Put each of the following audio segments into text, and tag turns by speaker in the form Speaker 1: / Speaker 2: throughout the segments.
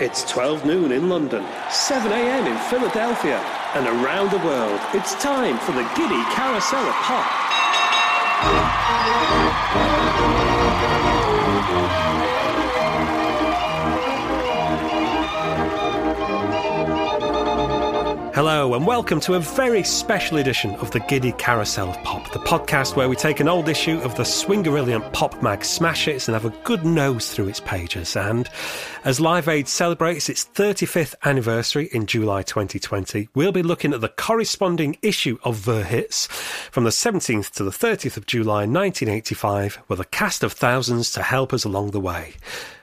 Speaker 1: It's 12 noon in London, 7 a.m. in Philadelphia, and around the world, it's time for the Giddy Carousel of Pop. Hello, and welcome to a very special edition of the Giddy Carousel of Pop, the podcast where we take an old issue of the Swingerillion Pop Mag Smash Hits and have a good nose through its pages. And as Live Aid celebrates its 35th anniversary in July 2020, we'll be looking at the corresponding issue of The Hits from the 17th to the 30th of July 1985 with a cast of thousands to help us along the way.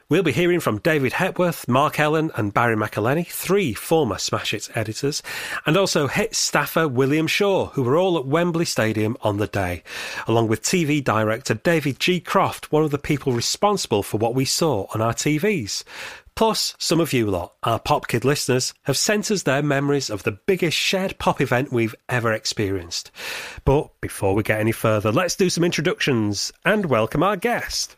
Speaker 1: We'll be hearing from David Hepworth, Mark Ellen, and Barry McIlheney, three former Smash Hits editors, and also hit staffer William Shaw, who were all at Wembley Stadium on the day, along with TV director David G. Croft, one of the people responsible for what we saw on our TVs. Plus, some of you lot, our Pop Kid listeners, have sent us their memories of the biggest shared pop event we've ever experienced. But before we get any further, let's do some introductions and welcome our guest.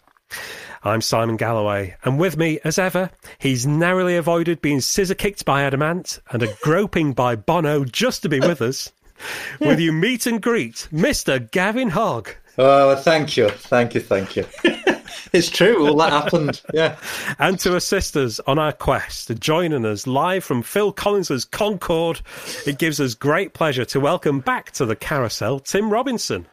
Speaker 1: I'm Simon Galloway, and with me, as ever, he's narrowly avoided being scissor kicked by Adam Ant and a groping by Bono just to be with us. Will you meet and greet Mr. Gavin Hogg?
Speaker 2: Oh, thank you, thank you, thank you. it's true, all that happened, yeah.
Speaker 1: And to assist us on our quest, to joining us live from Phil Collins's Concorde, it gives us great pleasure to welcome back to the carousel Tim Robinson.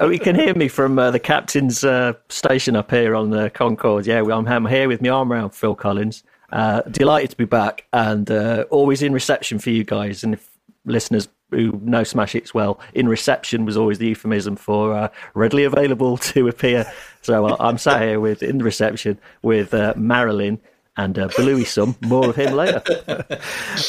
Speaker 3: Oh, you can hear me from uh, the captain's uh, station up here on the Concorde. Yeah, I'm, I'm here with my arm around Phil Collins. Uh, delighted to be back and uh, always in reception for you guys. And if listeners who know Smash Hits well, in reception was always the euphemism for uh, readily available to appear. So uh, I'm sat here with in the reception with Marilyn and uh, Belouis Some. More of him later.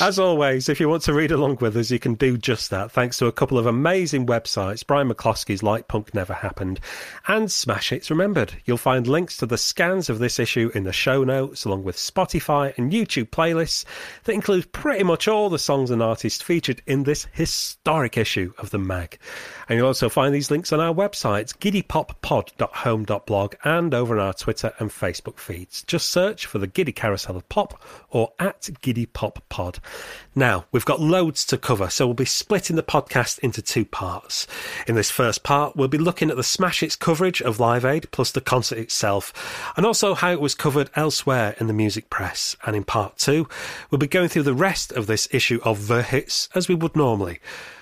Speaker 1: As always, if you want to read along with us, you can do just that. Thanks to a couple of amazing websites, Brian McCloskey's Like Punk Never Happened and Smash Hits Remembered. You'll find links to the scans of this issue in the show notes, along with Spotify and YouTube playlists that include pretty much all the songs and artists featured in this historic issue of the mag. And you'll also find these links on our websites, giddypoppod.home.blog and over on our Twitter and Facebook feeds. Just search for the Giddy Carousel of Pop or at Giddy Pop Pod. Now, we've got loads to cover, so we'll be splitting the podcast into two parts. In this first part, we'll be looking at the Smash Hits coverage of Live Aid plus the concert itself, and also how it was covered elsewhere in the music press. And in part two, we'll be going through the rest of this issue of The Hits as we would normally.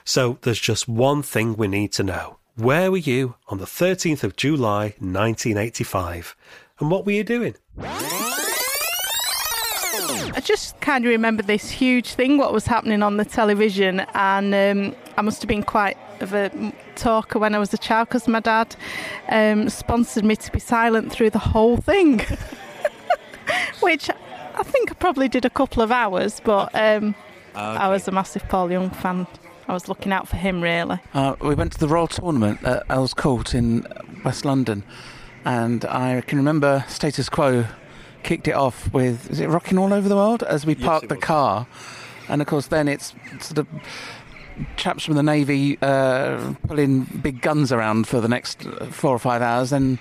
Speaker 1: So there's just one thing we need to know. Where were you on the 13th of July 1985? And what were you doing?
Speaker 4: I just kind of remember this huge thing, what was happening on the television, and um, I must have been quite of a talker when I was a child because my dad um, sponsored me to be silent through the whole thing, which I think I probably did a couple of hours, but um, okay. I was a massive Paul Young fan I was looking out for him really.
Speaker 5: Uh, we went to the Royal Tournament at Earls Court in West London, and I can remember Status Quo kicked it off with is it rocking all over the world as we parked yes, the car, and of course then it's sort of chaps from the navy uh, pulling big guns around for the next four or five hours. Then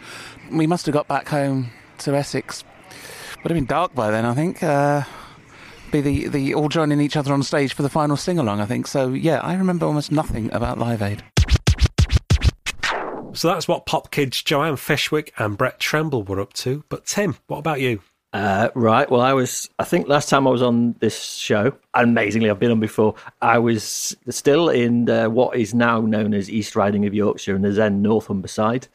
Speaker 5: we must have got back home to Essex. Would have been dark by then, I think. Uh, be the, the all joining each other on stage for the final sing along, I think. So, yeah, I remember almost nothing about Live Aid.
Speaker 1: So that's what Pop Kids Joanne Fishwick and Brett Tremble were up to. But Tim, what about you?
Speaker 3: Uh, right. Well, I was, I think last time I was on this show, amazingly, I've been on before, I was still in uh, what is now known as East Riding of Yorkshire and the Zen North Humberside,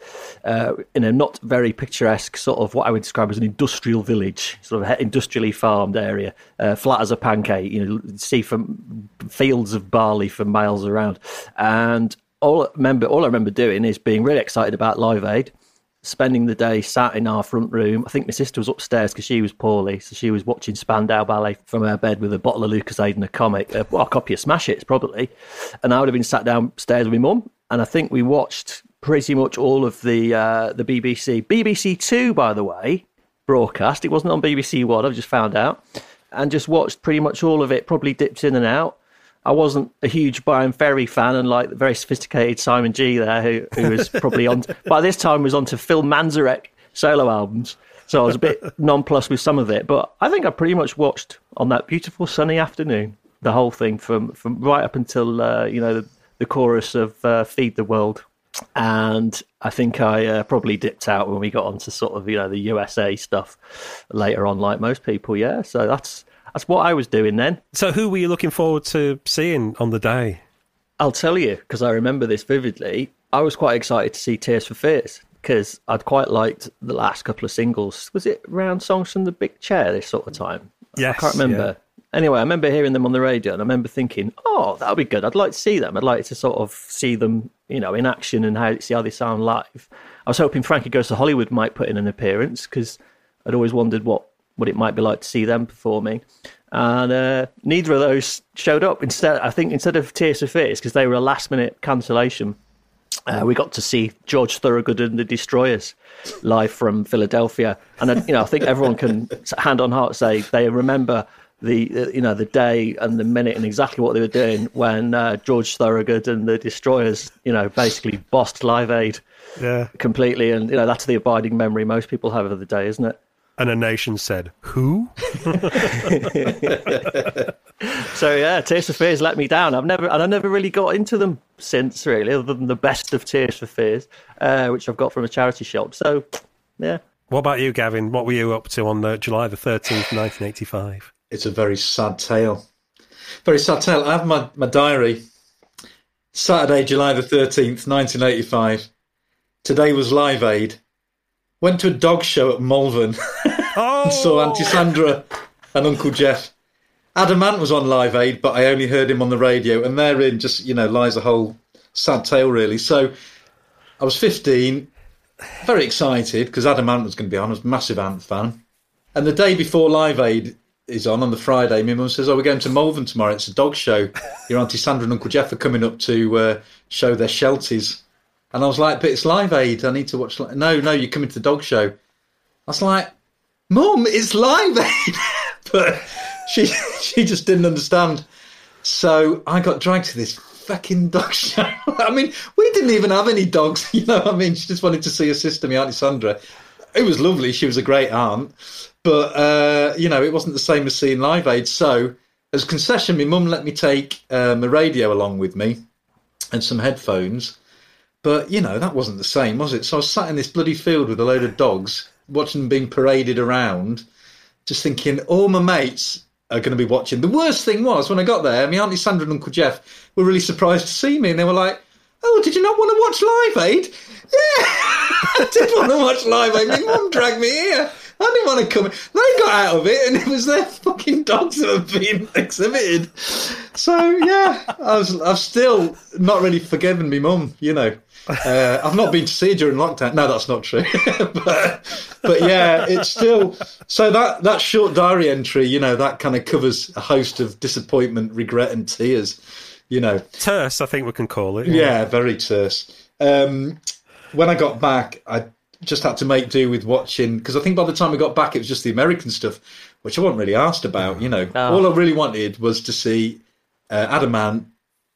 Speaker 3: uh, in a not very picturesque sort of what I would describe as an industrial village, sort of industrially farmed area, uh, flat as a pancake, you know, see from fields of barley for miles around. And all I remember, all I remember doing is being really excited about Live Aid spending the day sat in our front room. I think my sister was upstairs because she was poorly, so she was watching Spandau Ballet from her bed with a bottle of Lucozade and a comic, uh, well, a copy of Smash Hits probably. And I would have been sat downstairs with my mum, and I think we watched pretty much all of the uh, the BBC, BBC Two, by the way, broadcast. It wasn't on BBC One. I've just found out, and just watched pretty much all of it. Probably dipped in and out. I wasn't a huge Bryan Ferry fan, unlike the very sophisticated Simon G there, who, who was probably on by this time was on to Phil Manzanera solo albums. So I was a bit nonplussed with some of it, but I think I pretty much watched on that beautiful sunny afternoon the whole thing from, from right up until uh, you know the, the chorus of uh, "Feed the World," and I think I uh, probably dipped out when we got onto sort of you know the USA stuff later on, like most people. Yeah, so that's that's what I was doing then.
Speaker 1: So who were you looking forward to seeing on the day?
Speaker 3: I'll tell you because I remember this vividly. I was quite excited to see Tears for Fears because I'd quite liked the last couple of singles. Was it round songs from the Big Chair this sort of time?
Speaker 1: Yes,
Speaker 3: I can't remember.
Speaker 1: yeah.
Speaker 3: Anyway, I remember hearing them on the radio, and I remember thinking, "Oh, that would be good. I'd like to see them. I'd like to sort of see them, you know, in action and how see how they sound live." I was hoping Frankie Goes to Hollywood might put in an appearance because I'd always wondered what what it might be like to see them performing, and uh, neither of those showed up. Instead, I think instead of Tears for Fears, because they were a last minute cancellation, uh, we got to see George Thorogood and the Destroyers live from Philadelphia, and uh, you know I think everyone can hand on heart say they remember the uh, you know the day and the minute and exactly what they were doing when uh, George Thorogood and the Destroyers you know basically bossed Live Aid
Speaker 1: Yeah.
Speaker 3: completely, and you know that's the abiding memory most people have of the day, isn't it?
Speaker 1: And a nation said, "Who?"
Speaker 3: So yeah, Tears for Fears let me down. I've never and I never really got into them since, really, other than the best of Tears for Fears, uh, which I've got from a charity shop. So yeah,
Speaker 1: What about you, Gavin? What were you up to on the July the thirteenth, nineteen eighty-five?
Speaker 2: It's a very sad tale. Very sad tale. I have my, my diary. Saturday, July the 13th, 1985. Today was Live Aid. Went to a dog show at Malvern.
Speaker 1: Oh,
Speaker 2: saw Auntie Sandra and Uncle Jeff. Adam Ant was on Live Aid, but I only heard him on the radio. And therein just, you know, lies a whole sad tale, really. So I was 15, very excited because Adam Ant was going to be on. I was a massive Ant fan. And the day before Live Aid is on, on the Friday, my mum says, Oh, we're going to Malvern tomorrow. It's a dog show. Your Auntie Sandra and Uncle Jeff are coming up to uh, show their shelties. And I was like, But it's Live Aid. I need to watch. Li-. No, no, you're coming to the dog show. I was like, Mum, it's Live Aid. but she she just didn't understand. So I got dragged to this fucking dog show. I mean, we didn't even have any dogs, you know I mean? She just wanted to see her sister, my Auntie Sandra. It was lovely. She was a great aunt. But, uh, you know, it wasn't the same as seeing Live Aid. So, as concession, my mum let me take um, radio along with me and some headphones. But, you know, that wasn't the same, was it? So I was sat in this bloody field with a load of dogs, watching them being paraded around, just thinking, all my mates are going to be watching. The worst thing was when I got there, my Auntie Sandra and Uncle Jeff were really surprised to see me, and they were like, "Oh, did you not want to watch Live Aid?" Yeah, I did want to watch Live Aid. My mum dragged me here. I didn't want to come. They got out of it, and it was their fucking dogs that were being exhibited. So yeah, I was. I've still not really forgiven me mum. You know. Uh, I've not been to see her during lockdown. No, that's not true. but, but yeah, it's still so that that short diary entry, you know, that kind of covers a host of disappointment, regret, and tears. You know,
Speaker 1: terse, I think we can call it.
Speaker 2: yeah, very terse. Um, when I got back, I just had to make do with watching because I think by the time I got back, it was just the American stuff, which I wasn't really asked about. You know,
Speaker 3: Oh.
Speaker 2: all I really wanted was to see uh, Adam Ant.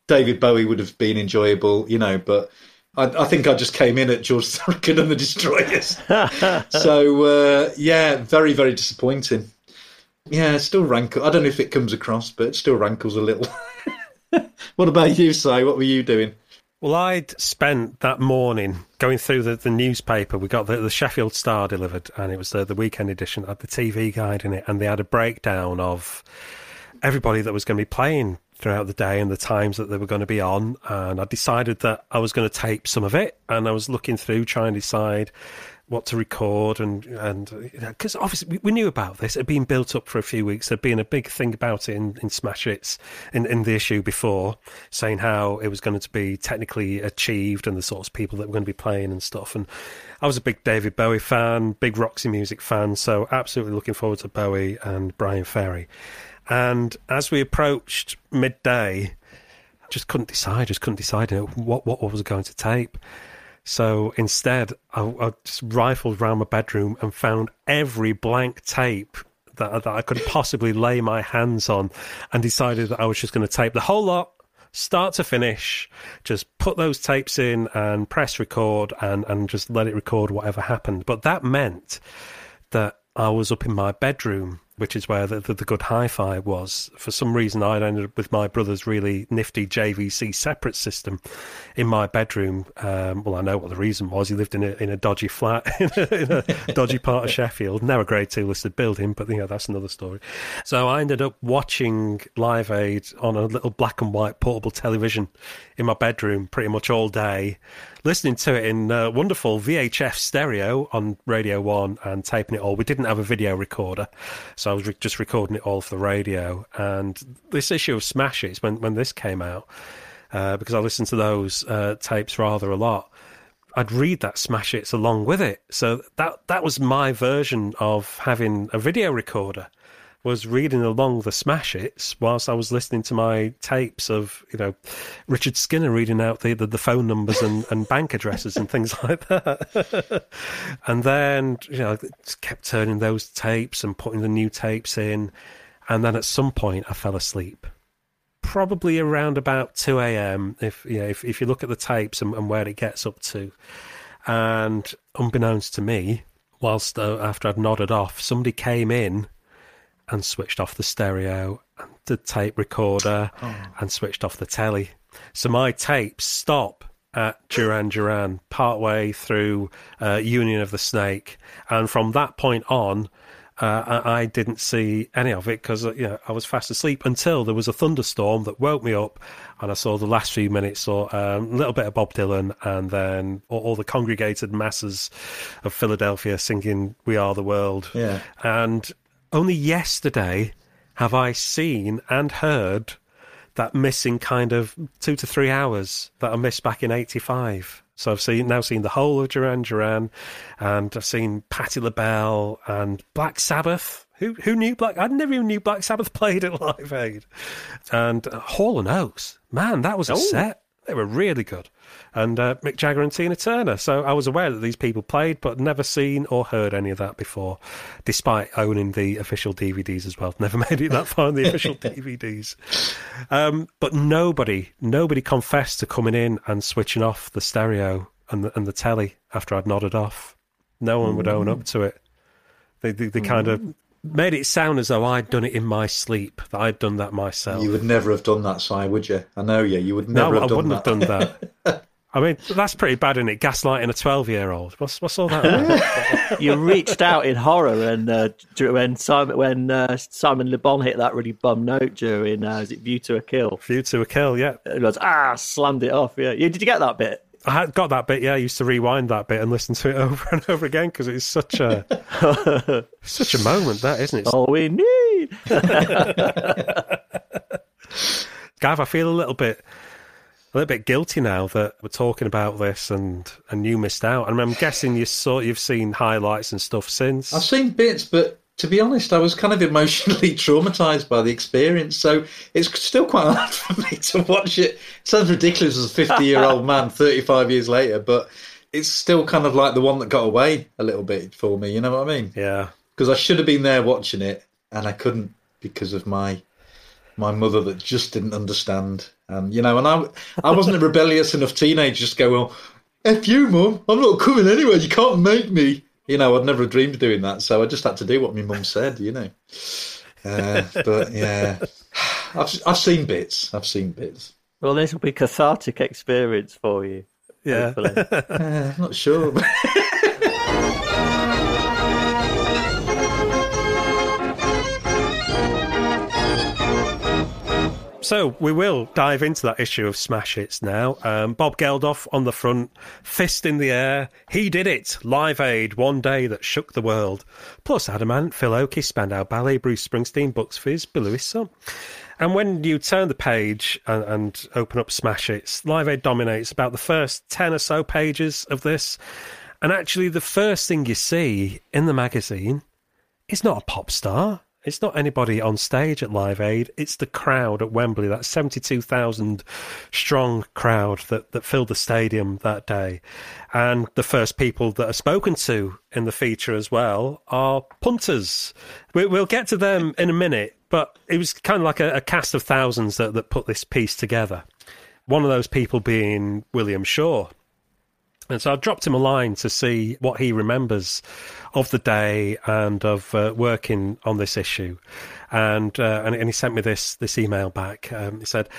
Speaker 2: David Bowie would have been enjoyable, you know, but I, I think I just came in at George Thorogood and the Destroyers. so uh, yeah, very very disappointing. Yeah, still rankle. I don't know if it comes across, but it still rankles a little. what about you, Si? What were you doing?
Speaker 1: Well, I'd spent that morning going through the, the newspaper. We got the, the Sheffield Star delivered, and it was the, the weekend edition. It had the TV guide in it, and they had a breakdown of everybody that was going to be playing throughout the day and the times that they were going to be on. And I decided that I was going to tape some of it, and I was looking through trying to decide what to record and and because obviously we, we knew about this. It had been built up for a few weeks. There'd been a big thing about it in, in smash hits in, in the issue before saying how it was going to be technically achieved and the sorts of people that were going to be playing and stuff. And i was a big david bowie fan big roxy music fan so absolutely looking forward to bowie and bryan ferry and as we approached midday I just couldn't decide just couldn't decide what what was going to tape so instead, I, I just rifled around my bedroom and found every blank tape that, that I could possibly lay my hands on and decided that I was just going to tape the whole lot start to finish. Just put those tapes in and press record and, and just let it record whatever happened. But that meant that I was up in my bedroom which is where the, the, the good hi-fi was. For some reason, I ended up with my brother's really nifty JVC separate system in my bedroom. Um, well, I know what the reason was. He lived in a in a dodgy flat in a, in a dodgy part of Sheffield. Now a Grade Two listed building, but you know that's another story. So I ended up watching Live Aid on a little black and white portable television in my bedroom pretty much all day listening to it in uh, wonderful VHF stereo on Radio 1 and taping it all. We didn't have a video recorder, I was re- just recording it all for the radio. And this issue of Smash Hits, when, when this came out, uh, because I listened to those uh, tapes rather a lot, I'd read that Smash Hits along with it. So that that was my version of having a video recorder was reading along the smash hits whilst I was listening to my tapes of, you know, Richard Skinner reading out the, the, the phone numbers and, and bank addresses and things like that. and then, you know, kept turning those tapes and putting the new tapes in. And then at some point I fell asleep. Probably around about 2 a.m. If, you know, if, if you look at the tapes and, and where it gets up to. And unbeknownst to me, whilst uh, after I'd nodded off, somebody came in and switched off the stereo and the tape recorder oh. and switched off the telly. So my tapes stop at Duran Duran partway through uh, Union of the Snake, and from that point on, uh, I, I, didn't see any of it because uh, you know, I was fast asleep until there was a thunderstorm that woke me up, and I saw the last few minutes, saw um, a little bit of Bob Dylan, and then all, all, the congregated masses of Philadelphia singing "We Are the World."
Speaker 2: Yeah,
Speaker 1: and only yesterday have I seen and heard that missing kind of two to three hours that I missed back in '85. So I've seen now seen the whole of Duran Duran, and I've seen Patti LaBelle and Black Sabbath. Who who knew Black? I never even knew Black Sabbath played at Live Aid, and uh, Hall and Oates. Man, that was a oh. set. They were really good and uh, Mick Jagger and Tina Turner. So I was aware that these people played, but never seen or heard any of that before, despite owning the official DVDs as well. Never made it that far in the official DVDs. Um, but nobody, nobody confessed to coming in and switching off the stereo and the, and the telly after I'd nodded off. No one would own up to it. They, they, they kind of made it sound as though I'd done it in my sleep, that I'd done that myself.
Speaker 2: You would never have done that, Si, would you? I know you. You would never
Speaker 1: no,
Speaker 2: have
Speaker 1: done I wouldn't
Speaker 2: that.
Speaker 1: have done that. I mean, that's pretty bad, isn't it? Gaslighting a 12 year old. What's, what's all that
Speaker 3: you reached out in horror and uh, when Simon when uh, Simon Le Bon hit that really bum note during, uh, is it View to a Kill?
Speaker 1: View to a Kill, yeah.
Speaker 3: It goes, ah, slammed it off. Yeah. Did you get that bit?
Speaker 1: I had got that bit, yeah. I used to rewind that bit and listen to it over and over again because it's such a such a moment, that isn't it?
Speaker 3: All we need.
Speaker 1: Gav, I feel a little bit a little bit guilty now that we're talking about this and and you missed out. And I'm guessing you saw you've seen highlights and stuff since.
Speaker 2: I've seen bits, but to be honest, I was kind of emotionally traumatized by the experience. So it's still quite hard for me to watch it. it sounds ridiculous as a 50 year old man 35 years later, but it's still kind of like the one that got away a little bit for me. You know what I mean?
Speaker 1: Yeah.
Speaker 2: Because I should have been there watching it and I couldn't because of my my mother that just didn't understand. And you know, and I I wasn't a rebellious enough teenager to go, well, F you, mum, I'm not coming anywhere, you can't make me. You know, I'd never dreamed of doing that, so I just had to do what my mum said, you know. Uh, but yeah, I've I've seen bits. I've seen bits.
Speaker 3: Well, this will be cathartic experience for you.
Speaker 1: Yeah,
Speaker 2: uh, I'm not sure.
Speaker 1: So we will dive into that issue of smash hits now. Um, Bob Geldof on the front, fist in the air. He did it. Live Aid, one day that shook the world. Plus Adam Ant, Phil Oakey, Spandau Ballet, Bruce Springsteen, Bucks Fizz, Belouis And when you turn the page and, and open up Smash Hits, Live Aid dominates about the first 10 or so pages of this. And actually, the first thing you see in the magazine is not a pop star. It's not anybody on stage at Live Aid. It's the crowd at Wembley, that 72,000 strong crowd that, that filled the stadium that day. And the first people that are spoken to in the feature as well are punters. We, will get to them in a minute, but it was kind of like a, a cast of thousands that, that put this piece together. One of those people being William Shaw. And so I dropped him a line to see what he remembers of the day and of uh, working on this issue. And, uh, and, and he sent me this this email back. Um, he said,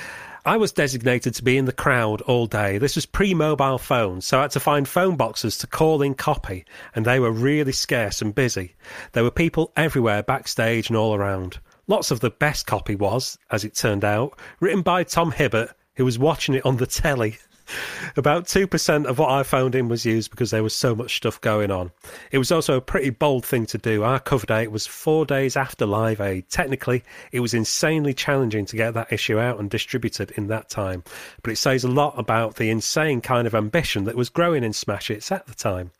Speaker 1: I was designated to be in the crowd all day. This was pre mobile phones, so I had to find phone boxes to call in copy, and they were really scarce and busy. There were people everywhere, backstage and all around. Lots of the best copy was, as it turned out, written by Tom Hibbert, who was watching it on the telly. About 2% of what I found in was used because there was so much stuff going on. It was also a pretty bold thing to do. Our cover date was four days after Live Aid. Technically, it was insanely challenging to get that issue out and distributed in that time. But it says a lot about the insane kind of ambition that was growing in Smash Hits at the time.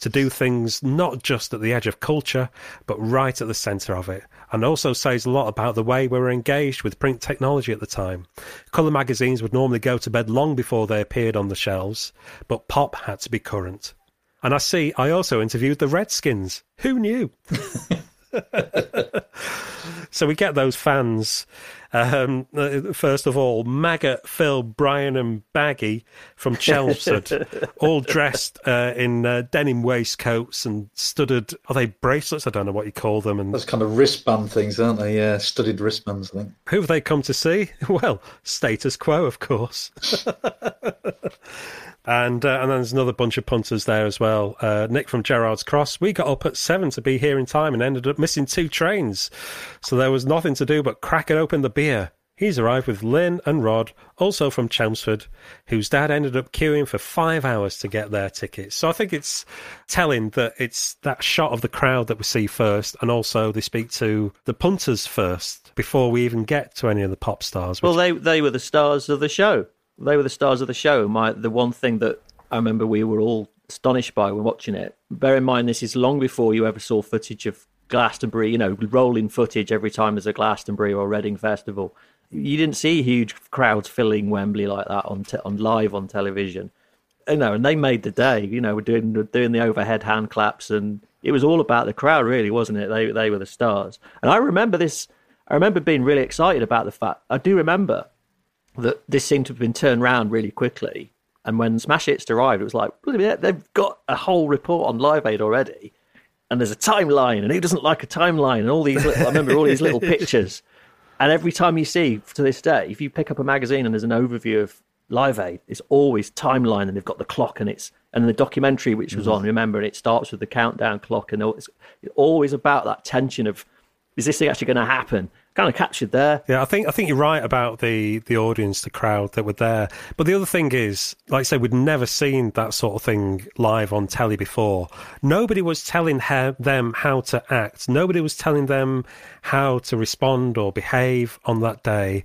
Speaker 1: To do things not just at the edge of culture, but right at the centre of it and also says a lot about the way we were engaged with print technology at the time. Colour magazines would normally go to bed long before they appeared on the shelves, but pop had to be current. And I see I also interviewed the Redskins. Who knew? so we get those fans um, first of all, Maggot, Phil, Brian, and Baggy from Chelmsford, all dressed uh, in uh, denim waistcoats and studded. Are they bracelets? I don't know what you call them. And
Speaker 2: those kind of wristband things, aren't they? Yeah, studded wristbands. I think.
Speaker 1: Who have they come to see? Well, status quo, of course. And uh, and then there's another bunch of punters there as well. Uh, Nick from Gerrard's Cross. We got up at seven to be here in time and ended up missing two trains. So there was nothing to do but crack it open the beer. He's arrived with Lynn and Rod, also from Chelmsford, whose dad ended up queuing for five hours to get their tickets. So I think it's telling that it's that shot of the crowd that we see first, and also they speak to the punters first before we even get to any of the pop stars.
Speaker 3: Well, they they were the stars of the show they were the stars of the show. My the one thing that I remember we were all astonished by when watching it. Bear in mind, this is long before you ever saw footage of Glastonbury. You know, rolling footage every time there's a Glastonbury or Reading festival. You didn't see huge crowds filling Wembley like that on te- on live on television. You know, and they made the day. You know, we're doing doing the overhead hand claps, and it was all about the crowd, really, wasn't it? They they were the stars. And I remember this. I remember being really excited about the fact. I do remember that this seemed to have been turned around really quickly. And when Smash Hits arrived, it was like, they've got a whole report on Live Aid already. And there's a timeline, and who doesn't like a timeline? And all these, little, I remember all these little pictures. And every time you see, to this day, if you pick up a magazine and there's an overview of Live Aid, it's always timeline, and they've got the clock, and it's and the documentary which was mm-hmm. on. Remember, and it starts with the countdown clock, and it's always about that tension of, is this thing actually going to happen? Kind of captured there.
Speaker 1: Yeah, I think I think you're right about the the audience, the crowd that were there. But the other thing is, like I say, we'd never seen that sort of thing live on telly before. Nobody was telling them how to act. Nobody was telling them how to respond or behave on that day.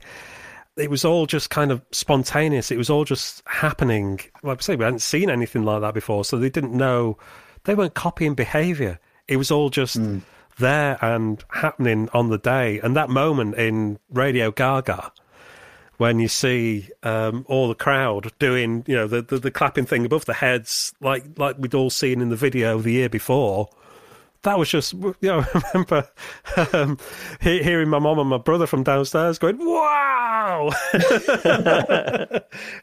Speaker 1: It was all just kind of spontaneous. It was all just happening. Like I say, we hadn't seen anything like that before, so they didn't know. They weren't copying behaviour. It was all just. Mm there and happening on the day. And that moment in Radio Gaga, when you see um, all the crowd doing, you know, the, the, the clapping thing above the heads, like like we'd all seen in the video the year before, that was just, you know, I remember um, hearing my mom and my brother from downstairs going, wow!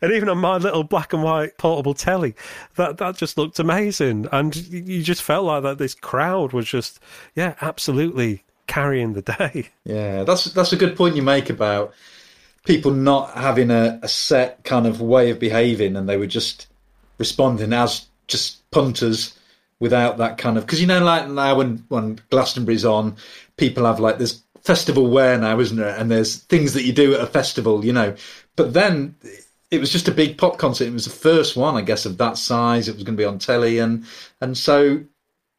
Speaker 1: and even on my little black and white portable telly, that, that just looked amazing. And you just felt like that this crowd was just, yeah, absolutely carrying the day.
Speaker 2: Yeah, that's, that's a good point you make about people not having a, a set kind of way of behaving and they were just responding as just punters without that kind of because you know like now when when Glastonbury's on, people have like this festival wear now, isn't there? And there's things that you do at a festival, you know. But then it was just a big pop concert. It was the first one, I guess, of that size. It was going to be on telly, and and so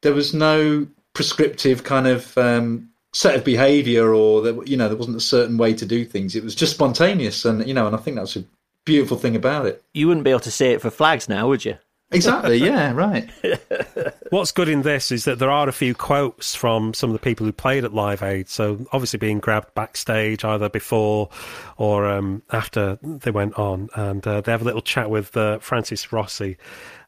Speaker 2: there was no prescriptive kind of um, set of behaviour, or that you know there wasn't a certain way to do things. It was just spontaneous, and you know, and I think that's a beautiful thing about it.
Speaker 3: You wouldn't be able to see it for flags now, would you?
Speaker 2: Exactly. Yeah. Right.
Speaker 1: What's good in this is that there are a few quotes from some of the people who played at Live Aid. So obviously being grabbed backstage either before or um, after they went on, and uh, they have a little chat with uh, Francis Rossi.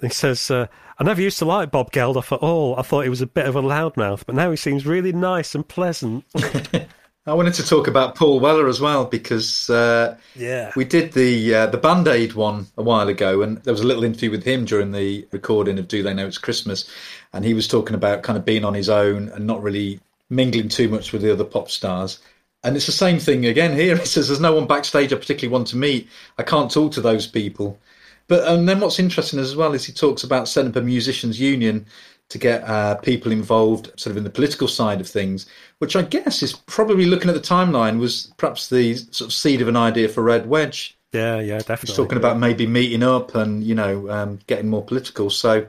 Speaker 1: And he says, uh, "I never used to like Bob Geldof at all. I thought he was a bit of a loudmouth, but now he seems really nice and pleasant."
Speaker 2: I wanted to talk about Paul Weller as well because uh,
Speaker 1: yeah,
Speaker 2: we did the uh, the Band Aid one a while ago, and there was a little interview with him during the recording of Do They Know It's Christmas, and he was talking about kind of being on his own and not really mingling too much with the other pop stars. And it's the same thing again here. He says there's no one backstage I particularly want to meet. I can't talk to those people. But and then what's interesting as well is he talks about setting up a musicians union to get uh, people involved sort of in the political side of things, which I guess is probably looking at the timeline was perhaps the sort of seed of an idea for Red Wedge.
Speaker 1: Yeah, yeah, definitely.
Speaker 2: He's talking about maybe meeting up and, you know, um, getting more political. So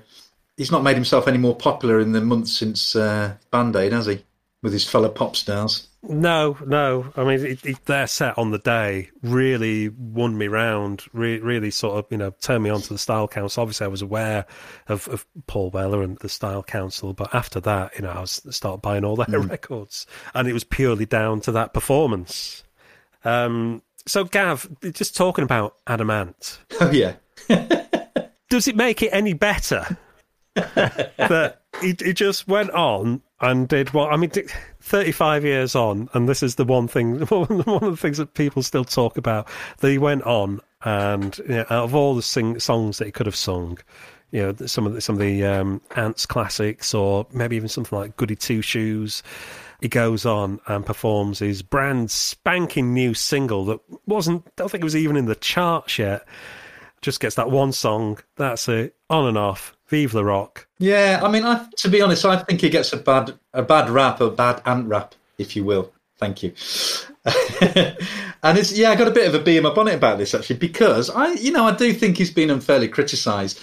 Speaker 2: he's not made himself any more popular in the months since uh, Band Aid, has he? With his fellow pop stars.
Speaker 1: No, no. I mean, it, it, their set on the day really won me round. Re- really, sort of, you know, turned me on to the Style Council. Obviously, I was aware of, of, Paul Weller and the Style Council, but after that, you know, I was started buying all their mm. records, and it was purely down to that performance. Um, so, Gav, just talking about Adam Ant.
Speaker 2: Oh yeah.
Speaker 1: does it make it any better that he, he just went on and did what? I mean. 35 years on, and this is the one thing, one of the things that people still talk about, he went on and you know, out of all the sing- songs that he could have sung, you know, some of the, some of the um, Ants classics, or maybe even something like Goody Two Shoes, he goes on and performs his brand spanking new single that wasn't, I don't think it was even in the charts yet. Just gets that one song, that's it, on and off. Vive le Rock.
Speaker 2: Yeah, I mean, I, to be honest, I think he gets a bad a bad rap, a bad ant rap, if you will. Thank you. and it's yeah, I got a bit of a bee in my bonnet about this actually because I, you know, I do think he's been unfairly criticised.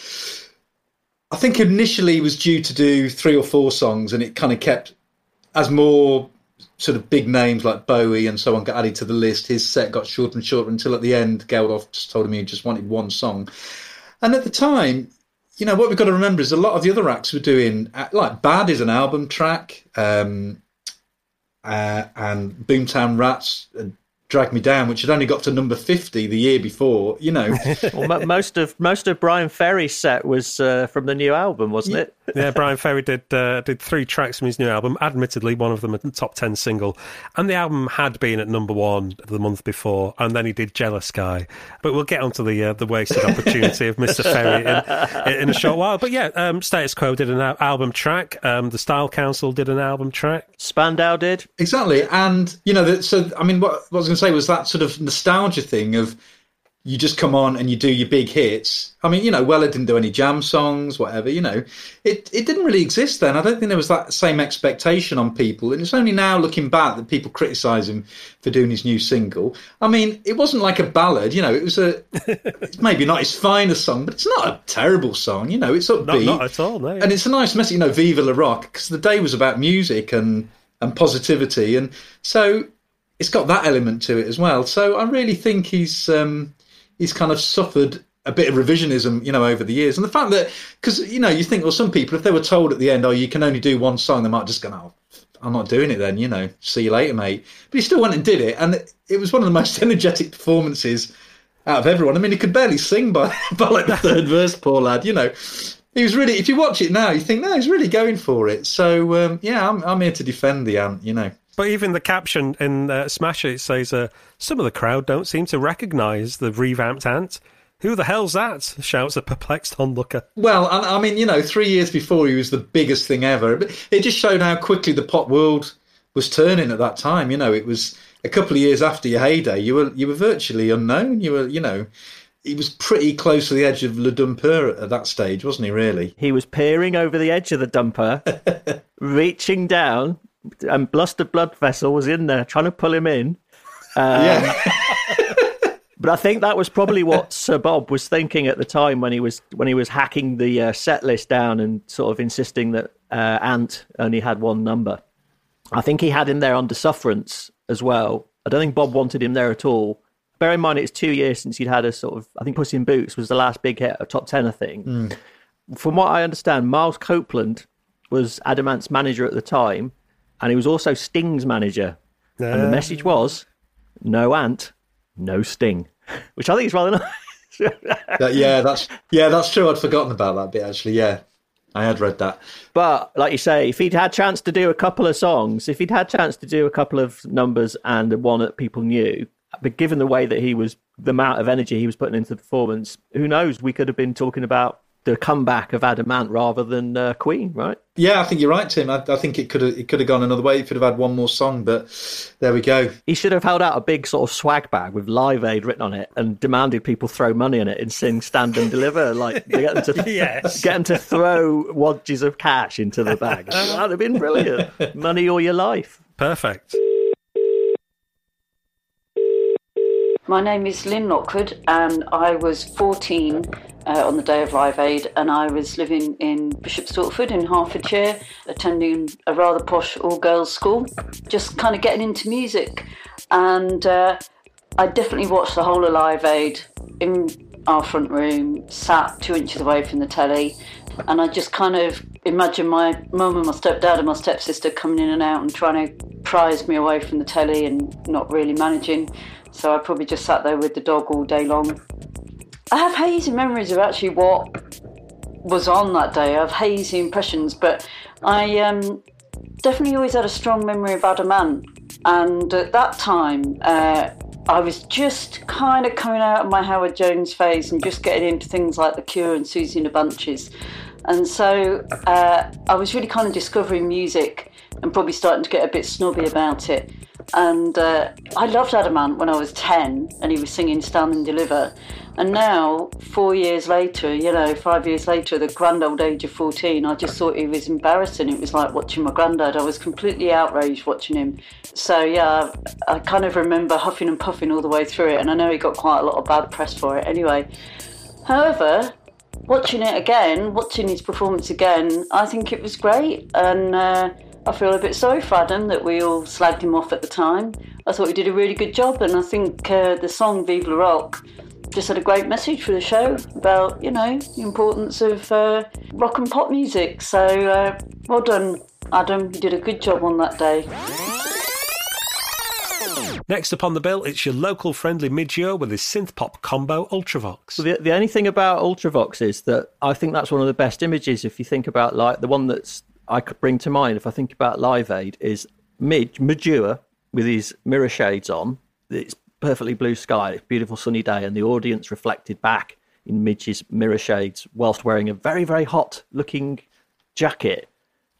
Speaker 2: I think initially he was due to do three or four songs, and it kind of kept as more sort of big names like Bowie and so on got added to the list. His set got shorter and shorter until at the end, Geldof just told him he just wanted one song. And at the time, you know what we've got to remember is a lot of the other acts were doing uh, like Bad is an album track, um, uh, and Boomtown Rats Drag Me Down, which had only got to number fifty the year before. You know,
Speaker 3: well, most of most of Bryan Ferry's set was uh, from the new album, wasn't it?
Speaker 1: yeah, Bryan Ferry did uh, did three tracks from his new album. Admittedly, one of them a top ten single, and the album had been at number one the month before, and then he did Jealous Guy. But we'll get onto the uh, the wasted opportunity of Mr. Ferry in, in, a short while. But yeah, um, Status Quo did an album track. Um, the Style Council did an album track.
Speaker 3: Spandau did
Speaker 2: exactly, and you know, so I mean, what, what I was going to say was that sort of nostalgia thing of you just come on and you do your big hits. I mean, you know, Weller didn't do any jam songs, whatever. You know, it it didn't really exist then. I don't think there was that same expectation on people, and it's only now looking back that people criticise him for doing his new single. I mean, it wasn't like a ballad. You know, it was a it's maybe not his finest song, but it's not a terrible song. You know, it's upbeat,
Speaker 1: not, not at all, no.
Speaker 2: and it's a nice message. You know, Viva la Rock, because the day was about music and and positivity, and so it's got that element to it as well. So I really think he's um, he's kind of suffered a bit of revisionism, you know, over the years, and the fact that because you know you think well, some people if they were told at the end, oh, you can only do one song, they might just go, oh, I'm not doing it then, you know, see you later, mate. But he still went and did it, and it was one of the most energetic performances out of everyone. I mean, he could barely sing by by like the third verse, poor lad, you know. He was really. If you watch it now, you think no, he's really going for it. So um, yeah, I'm, I'm here to defend the ant, you know.
Speaker 1: But even the caption in uh, Smash Hits says, uh, "Some of the crowd don't seem to recognise the revamped ant." Who the hell's that? shouts a perplexed onlooker.
Speaker 2: Well, I, I mean, you know, three years before he was the biggest thing ever. It just showed how quickly the pop world was turning at that time. You know, it was a couple of years after your heyday. You were you were virtually unknown. You were, you know, he was pretty close to the edge of Le Dumper at that stage, wasn't he? Really,
Speaker 3: he was peering over the edge of the dumper, reaching down, and Buster Bloodvessel was in there trying to pull him in. Um, yeah. but I think that was probably what Sir Bob was thinking at the time when he was when he was hacking the uh, set list down and sort of insisting that uh, Ant only had one number. I think he had him there under sufferance as well. I don't think Bob wanted him there at all. Bear in mind, it's two years since he'd had a sort of. I think Puss in Boots was the last big hit, a top ten, I think. Mm. From what I understand, Miles Copeland was Adam Ant's manager at the time, and he was also Sting's manager. Uh, and the message was no ant, no sting, which I think is rather nice.
Speaker 2: that, yeah, that's yeah, that's true. I'd forgotten about that bit actually. Yeah, I had read that.
Speaker 3: But like you say, if he'd had chance to do a couple of songs, if he'd had chance to do a couple of numbers and one that people knew, but given the way that he was, the amount of energy he was putting into the performance, who knows? We could have been talking about the comeback of Adam Ant rather than uh, Queen, right?
Speaker 2: Yeah, I think you're right, Tim. I, I think it could have it could have gone another way. He could have had one more song, but there we go.
Speaker 3: He should have held out a big sort of swag bag with Live Aid written on it and demanded people throw money in it and sing "Stand and Deliver." Like get them to
Speaker 1: yes.
Speaker 3: get them to throw wadges of cash into the bag. That'd have been brilliant. Money or your life.
Speaker 1: Perfect.
Speaker 6: My name is Lynn Lockwood, and I was 14 uh, on the day of Live Aid, and I was living in Bishop Stortford in Hertfordshire, attending a rather posh all girls school, just kind of getting into music. And uh, I definitely watched the whole of Live Aid in our front room, sat two inches away from the telly, and I just kind of imagine my mum and my stepdad and my stepsister coming in and out and trying to prise me away from the telly and not really managing. So I probably just sat there with the dog all day long. I have hazy memories of actually what was on that day. I have hazy impressions, but I um, definitely always had a strong memory of Adam Ant. And at that time, uh, I was just kind of coming out of my Howard Jones phase and just getting into things like The Cure and Siouxsie and the Banshees. And so uh, I was really kind of discovering music and probably starting to get a bit snobby about it. And uh, I loved Adam Ant when I was 10 and he was singing Stand and Deliver. And now, four years later, you know, five years later, the grand old age of 14, I just thought he was embarrassing. It was like watching my granddad. I was completely outraged watching him. So, yeah, I kind of remember huffing and puffing all the way through it. And I know he got quite a lot of bad press for it anyway. However, watching it again, watching his performance again, I think it was great. And, uh, I feel a bit sorry for Adam that we all slagged him off at the time. I thought he did a really good job, and I think uh, the song Vive le Rock just had a great message for the show about, you know, the importance of uh, rock and pop music. So uh, well done, Adam. You did a good job on that day.
Speaker 1: Next up on the bill, it's your local friendly Midge Ure with his synth pop combo Ultravox.
Speaker 3: The, the only thing about Ultravox is that I think that's one of the best images. If you think about like the one that's I could bring to mind if I think about Live Aid is Midge Ure with his mirror shades on. It's perfectly blue sky, it's beautiful sunny day, and the audience reflected back in Midge's mirror shades whilst wearing a very very hot looking jacket.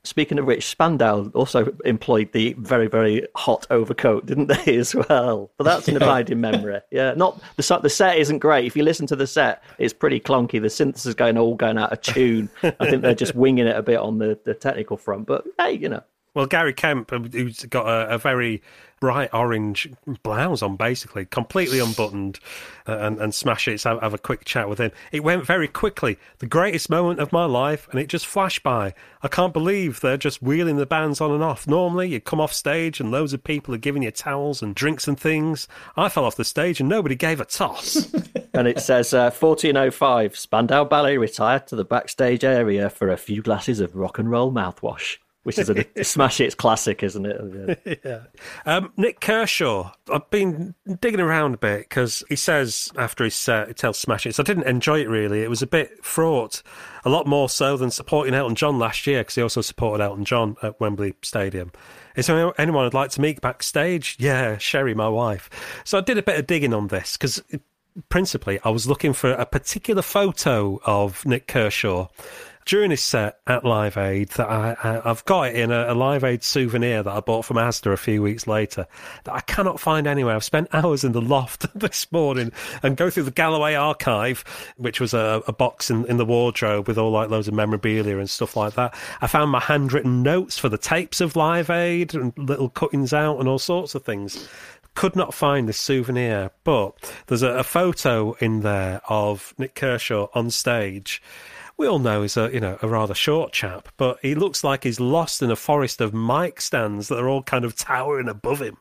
Speaker 3: Speaking of which, Spandau also employed the very, very hot overcoat, didn't they, as well? But that's an abiding memory. Yeah, not the the set isn't great. If you listen to the set, it's pretty clunky. The synthesis is going all going out of tune. I think they're just winging it a bit on the, the technical front. But hey, you know,
Speaker 1: well, Gary Kemp, who's got a, a, very bright orange blouse on, basically, completely unbuttoned, uh, and, and smash hits. So have a quick chat with him. It went very quickly. The greatest moment of my life, and it just flashed by. I can't believe they're just wheeling the bands on and off. Normally, you come off stage and loads of people are giving you towels and drinks and things. I fell off the stage and nobody gave a toss.
Speaker 3: and it says uh, 1405 Spandau Ballet retired to the backstage area for a few glasses of rock and roll mouthwash which is a smash hits classic, isn't
Speaker 1: it? Yeah. yeah. Um, Nik Kershaw, I've been digging around a bit because he says after his set, he tells Smash Hits, I didn't enjoy it really. It was a bit fraught, a lot more so than supporting Elton John last year because he also supported Elton John at Wembley Stadium. Is there anyone I'd like to meet backstage? Yeah, Sherry, my wife. So I did a bit of digging on this because principally I was looking for a particular photo of Nik Kershaw during his set at Live Aid that I, I, have got it in a, a, Live Aid souvenir that I bought from Asda a few weeks later that I cannot find anywhere. I've spent hours in the loft this morning and go through the Galloway archive, which was a, a box in, in the wardrobe with all like loads of memorabilia and stuff like that. I found my handwritten notes for the tapes of Live Aid and little cuttings out and all sorts of things could not find this souvenir, but there's a, a, photo in there of Nik Kershaw on stage we all know he's a you know a rather short chap, but he looks like he's lost in a forest of mic stands that are all kind of towering above him.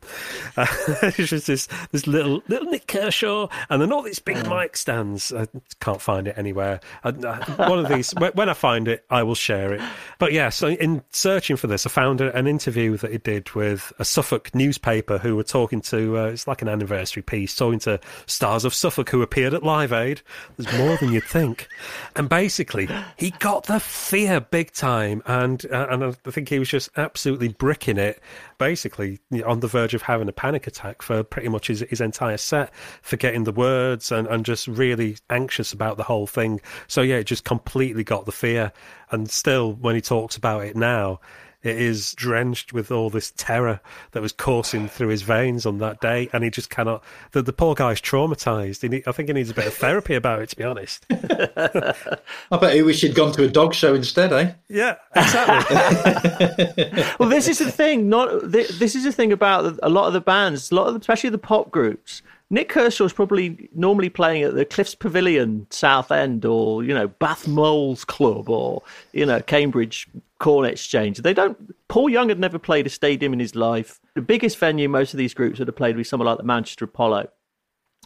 Speaker 1: Uh, it's just this this little little Nik Kershaw, and then all these big mic stands. I can't find it anywhere. I, I, one of these when I find it, I will share it. But yeah, so in searching for this, I found an interview that he did with a Suffolk newspaper who were talking to. Uh, it's like an anniversary piece, talking to stars of Suffolk who appeared at Live Aid. There's more than you'd think, and basically He got the fear big time, and uh, and I think he was just absolutely bricking it, basically on the verge of having a panic attack for pretty much his, his entire set, forgetting the words and, and just really anxious about the whole thing. So yeah, it just completely got the fear, and still when he talks about it now it is drenched with all this terror that was coursing through his veins on that day, and he just cannot. The, the poor guy's traumatized. Need, I think he needs a bit of therapy about it, to be honest.
Speaker 2: I bet he wish he'd gone to a dog show instead, eh?
Speaker 1: Yeah, exactly.
Speaker 3: well, this is the thing. Not this is the thing about a lot of the bands, a lot of, the, especially the pop groups. Nik Kershaw is probably normally playing at the Cliffs Pavilion, Southend, or you know Bath Moles Club, or you know Cambridge Corn Exchange. They don't. Paul Young had never played a stadium in his life. The biggest venue most of these groups would have played with someone like the Manchester Apollo,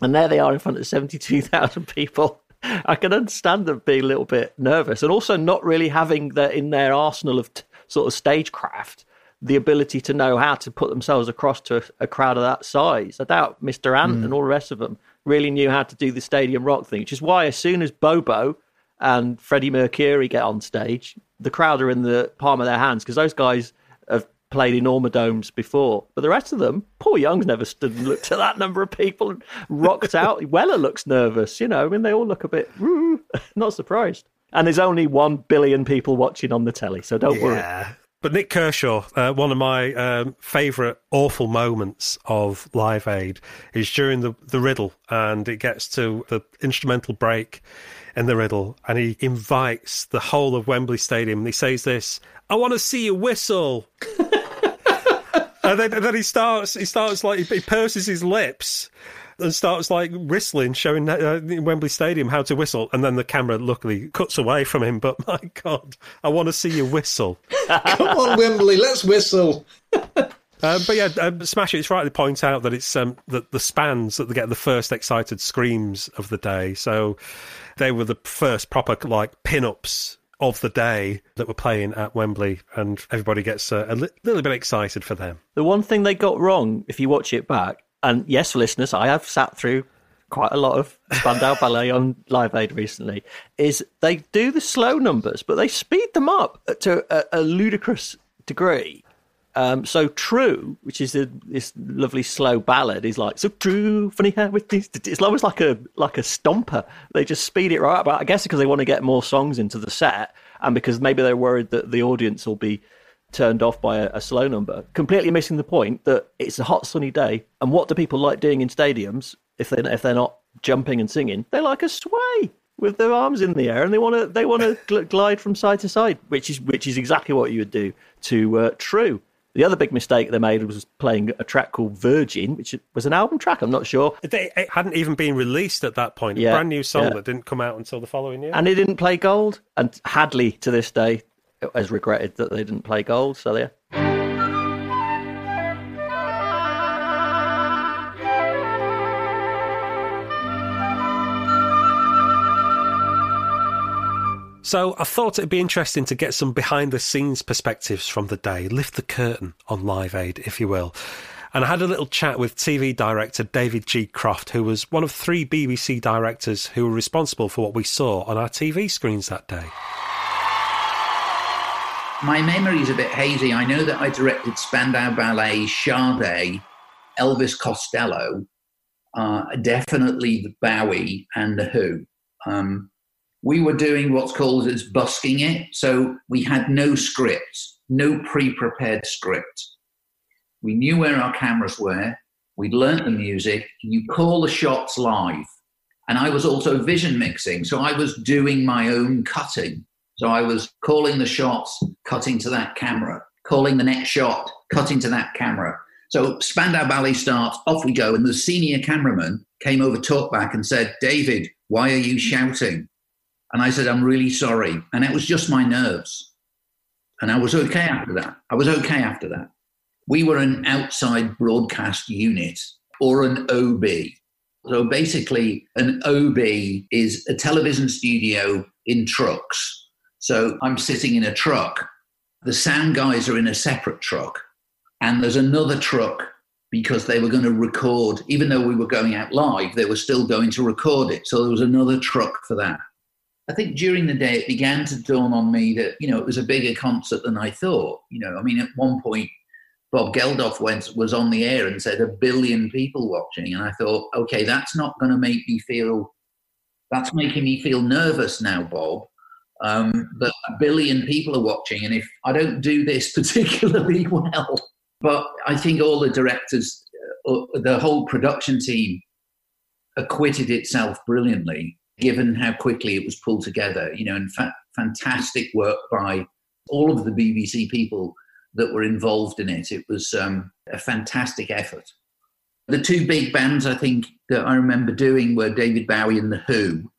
Speaker 3: and there they are in front of seventy-two thousand people. I can understand them being a little bit nervous, and also not really having that in their arsenal of t- sort of stagecraft the ability to know how to put themselves across to a, a crowd of that size. I doubt Mr. Ant mm. and all the rest of them really knew how to do the stadium rock thing, which is why as soon as Bono and Freddie Mercury get on stage, the crowd are in the palm of their hands because those guys have played in Norma before. But the rest of them, Paul Young's never stood and looked at that number of people and rocked out. Weller looks nervous, you know. I mean, they all look a bit not surprised. And there's only one billion people watching on the telly, so don't yeah. worry.
Speaker 1: But Nik Kershaw, uh, one of my um, favourite awful moments of Live Aid is during the, the riddle, and it gets to the instrumental break in the riddle, and he invites the whole of Wembley Stadium, and he says this, I want to see you whistle. and then, and then he starts, he starts like, he purses his lips, and starts like whistling, showing uh, Wembley Stadium how to whistle, and then the camera luckily cuts away from him. But my God, I want to see you whistle.
Speaker 2: Come on, Wembley, let's whistle.
Speaker 1: Um, but yeah, um, Smash Hits right to point out that it's um, the, the spans that they get the first excited screams of the day. So they were the first proper like pin-ups of the day that were playing at Wembley, and everybody gets uh, a li- little bit excited for them.
Speaker 3: The one thing they got wrong, if you watch it back, and yes, listeners, I have sat through quite a lot of Spandau Ballet on Live Aid recently, is they do the slow numbers, but they speed them up to a, a ludicrous degree. Um, so true, which is a, this lovely slow ballad, is like so true, funny how with this. It's almost like a like a stomper. They just speed it right up. I guess because they want to get more songs into the set, and because maybe they're worried that the audience will be turned off by a, a, slow number, completely missing the point that it's a hot sunny day. And what do people like doing in stadiums if they if they're not jumping and singing? They like a sway with their arms in the air, and they want to they want to gl- glide from side to side, which is which is exactly what you would do to uh, True. The other big mistake they made was playing a track called Virgin, which was an album track. I'm not sure.
Speaker 1: it hadn't even been released at that point. Yeah, a brand new song yeah. that didn't come out until the following year.
Speaker 3: And it didn't play gold. And Hadley, to this day, has regretted that they didn't play gold. So yeah.
Speaker 1: So I thought it'd be interesting to get some behind the scenes perspectives from the day, lift the curtain on Live Aid, if you will. And I had a little chat with TV director David G. Croft, who was one of three BBC directors who were responsible for what we saw on our TV screens that day
Speaker 7: my memory is a bit hazy. I know that I directed Spandau Ballet, Sade, Elvis Costello, uh, definitely the Bowie, and The Who. Um, we were doing what's called as busking it. So we had no script, no pre prepared script. We knew where our cameras were, we'd learnt the music, you call the shots live. And I was also vision mixing, so I was doing my own cutting. So I was calling the shots, cutting to that camera, calling the next shot, cutting to that camera. So Spandau Ballet starts, off we go. And the senior cameraman came over, talked back, and said, David, why are you shouting? And I said, I'm really sorry. And it was just my nerves. And I was okay after that. I was okay after that. We were an outside broadcast unit or an OB. So basically, an OB is a television studio in trucks. So I'm sitting in a truck. The sound guys are in a separate truck. And there's another truck because they were going to record, even though we were going out live, they were still going to record it. So there was another truck for that. I think during the day it began to dawn on me that you know it was a bigger concert than I thought. You know, I mean, at one point Bob Geldof went was on the air and said a billion people watching, and I thought, okay, that's not going to make me feel. That's making me feel nervous now, Bob. Um, but a billion people are watching, and if I don't do this particularly well, but I think all the directors, uh, the whole production team, acquitted itself brilliantly, given how quickly it was pulled together. You know, and fa- fantastic work by all of the BBC people that were involved in it. It was um, a fantastic effort. The two big bands I think that I remember doing were David Bowie and The Who.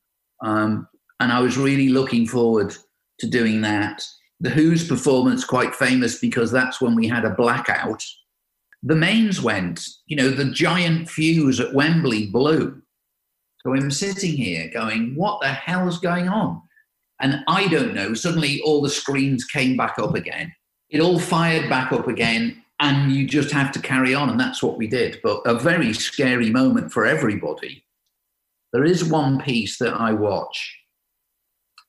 Speaker 7: Um, and I was really looking forward to doing that. The Who's performance quite famous because that's when we had a blackout. The mains went, you know, the giant fuse at Wembley blew. So I'm sitting here going, what the hell is going on? And I don't know. Suddenly all the screens came back up again it all fired back up again and you just have to carry on and that's what we did but a very scary moment for everybody there is one piece that i watch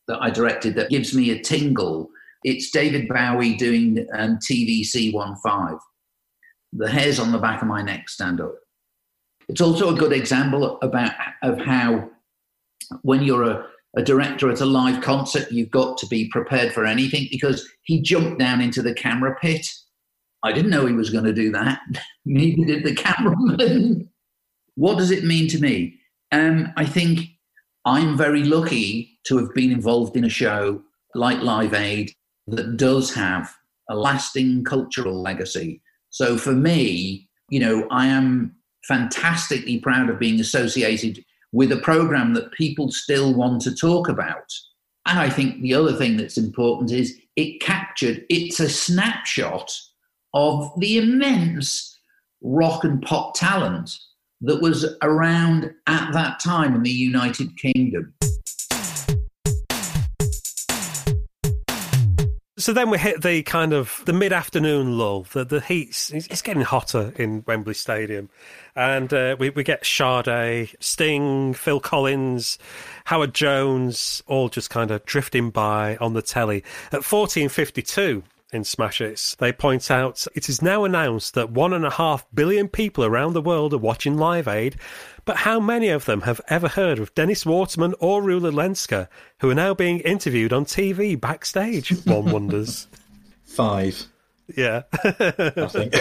Speaker 7: that i directed that gives me a tingle it's david bowie doing um, tvc 15 the hairs on the back of my neck stand up it's also a good example about of how when you're a a director at a live concert, you've got to be prepared for anything because he jumped down into the camera pit. I didn't know he was going to do that. Neither did the cameraman. what does it mean to me? Um, I think I'm very lucky to have been involved in a show like Live Aid that does have a lasting cultural legacy. So for me, you know, I am fantastically proud of being associated with a program that people still want to talk about. And I think the other thing that's important is it captured, it's a snapshot of the immense rock and pop talent that was around at that time in the United Kingdom.
Speaker 1: So then we hit the kind of the mid-afternoon lull. The the heat's it's getting hotter in Wembley Stadium, and uh, we we get Sade, Sting, Phil Collins, Howard Jones, all just kind of drifting by on the telly at fourteen fifty two in Smash Hits, they point out it is now announced that one and a half billion people around the world are watching Live Aid, but how many of them have ever heard of Dennis Waterman or Rula Lenska, who are now being interviewed on TV backstage? One wonders.
Speaker 2: Five.
Speaker 1: Yeah.
Speaker 2: I think.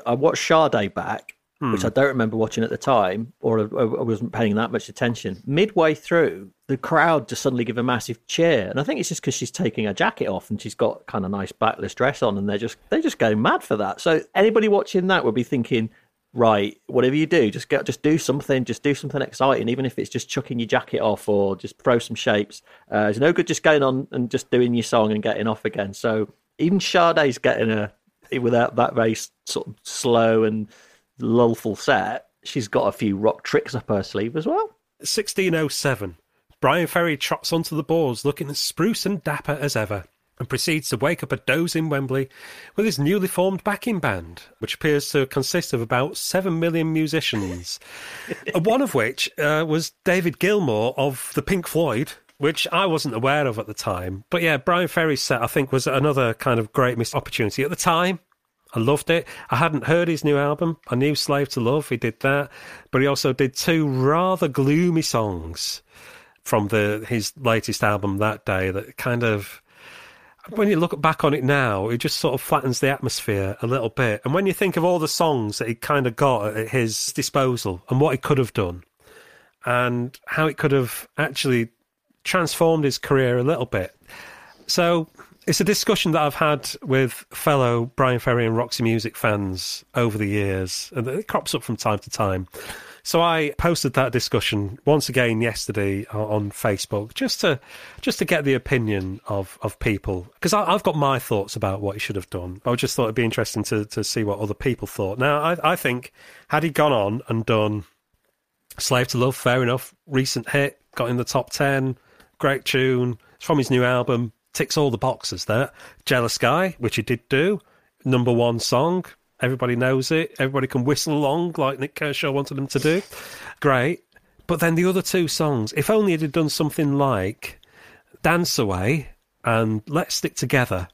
Speaker 3: I watched Sade back hmm. which I don't remember watching at the time, or I wasn't paying that much attention. Midway through, the crowd just suddenly give a massive cheer, and I think it's just because she's taking her jacket off and she's got kind of nice backless dress on, and they're just they're just going mad for that. So anybody watching that would be thinking, right, whatever you do, just get just do something, just do something exciting, even if it's just chucking your jacket off or just throw some shapes. Uh, it's no good just going on and just doing your song and getting off again. So even Sade's getting a without that very sort of slow and lullful set, she's got a few rock tricks up her sleeve as well.
Speaker 1: 1607. Bryan Ferry trots onto the boards looking as spruce and dapper as ever and proceeds to wake up a doze in Wembley with his newly formed backing band, which appears to consist of about 7 million musicians, one of which uh, was David Gilmour of the Pink Floyd, which I wasn't aware of at the time. But yeah, Bryan Ferry's set, I think, was another kind of great missed opportunity. At the time, I loved it. I hadn't heard his new album. I knew Slave to Love. He did that, but he also did two rather gloomy songs from the his latest album that day. That kind of, when you look back on it now, it just sort of flattens the atmosphere a little bit. And when you think of all the songs that he kind of got at his disposal and what he could have done, and how it could have actually transformed his career a little bit. So it's a discussion that I've had with fellow Bryan Ferry and Roxy Music fans over the years, and it crops up from time to time. So I posted that discussion once again yesterday uh, on Facebook, just to just to get the opinion of of people, because I've got my thoughts about what he should have done. I just thought it'd be interesting to to see what other people thought. Now, I, I think had he gone on and done "Slave to Love," fair enough, recent hit, got in the top ten, great tune. It's from his new album ticks all the boxes there. Jealous Guy, which he did do, number one song. Everybody knows it. Everybody can whistle along like Nik Kershaw wanted them to do. Great. But then the other two songs, if only it had done something like Dance Away and Let's Stick Together.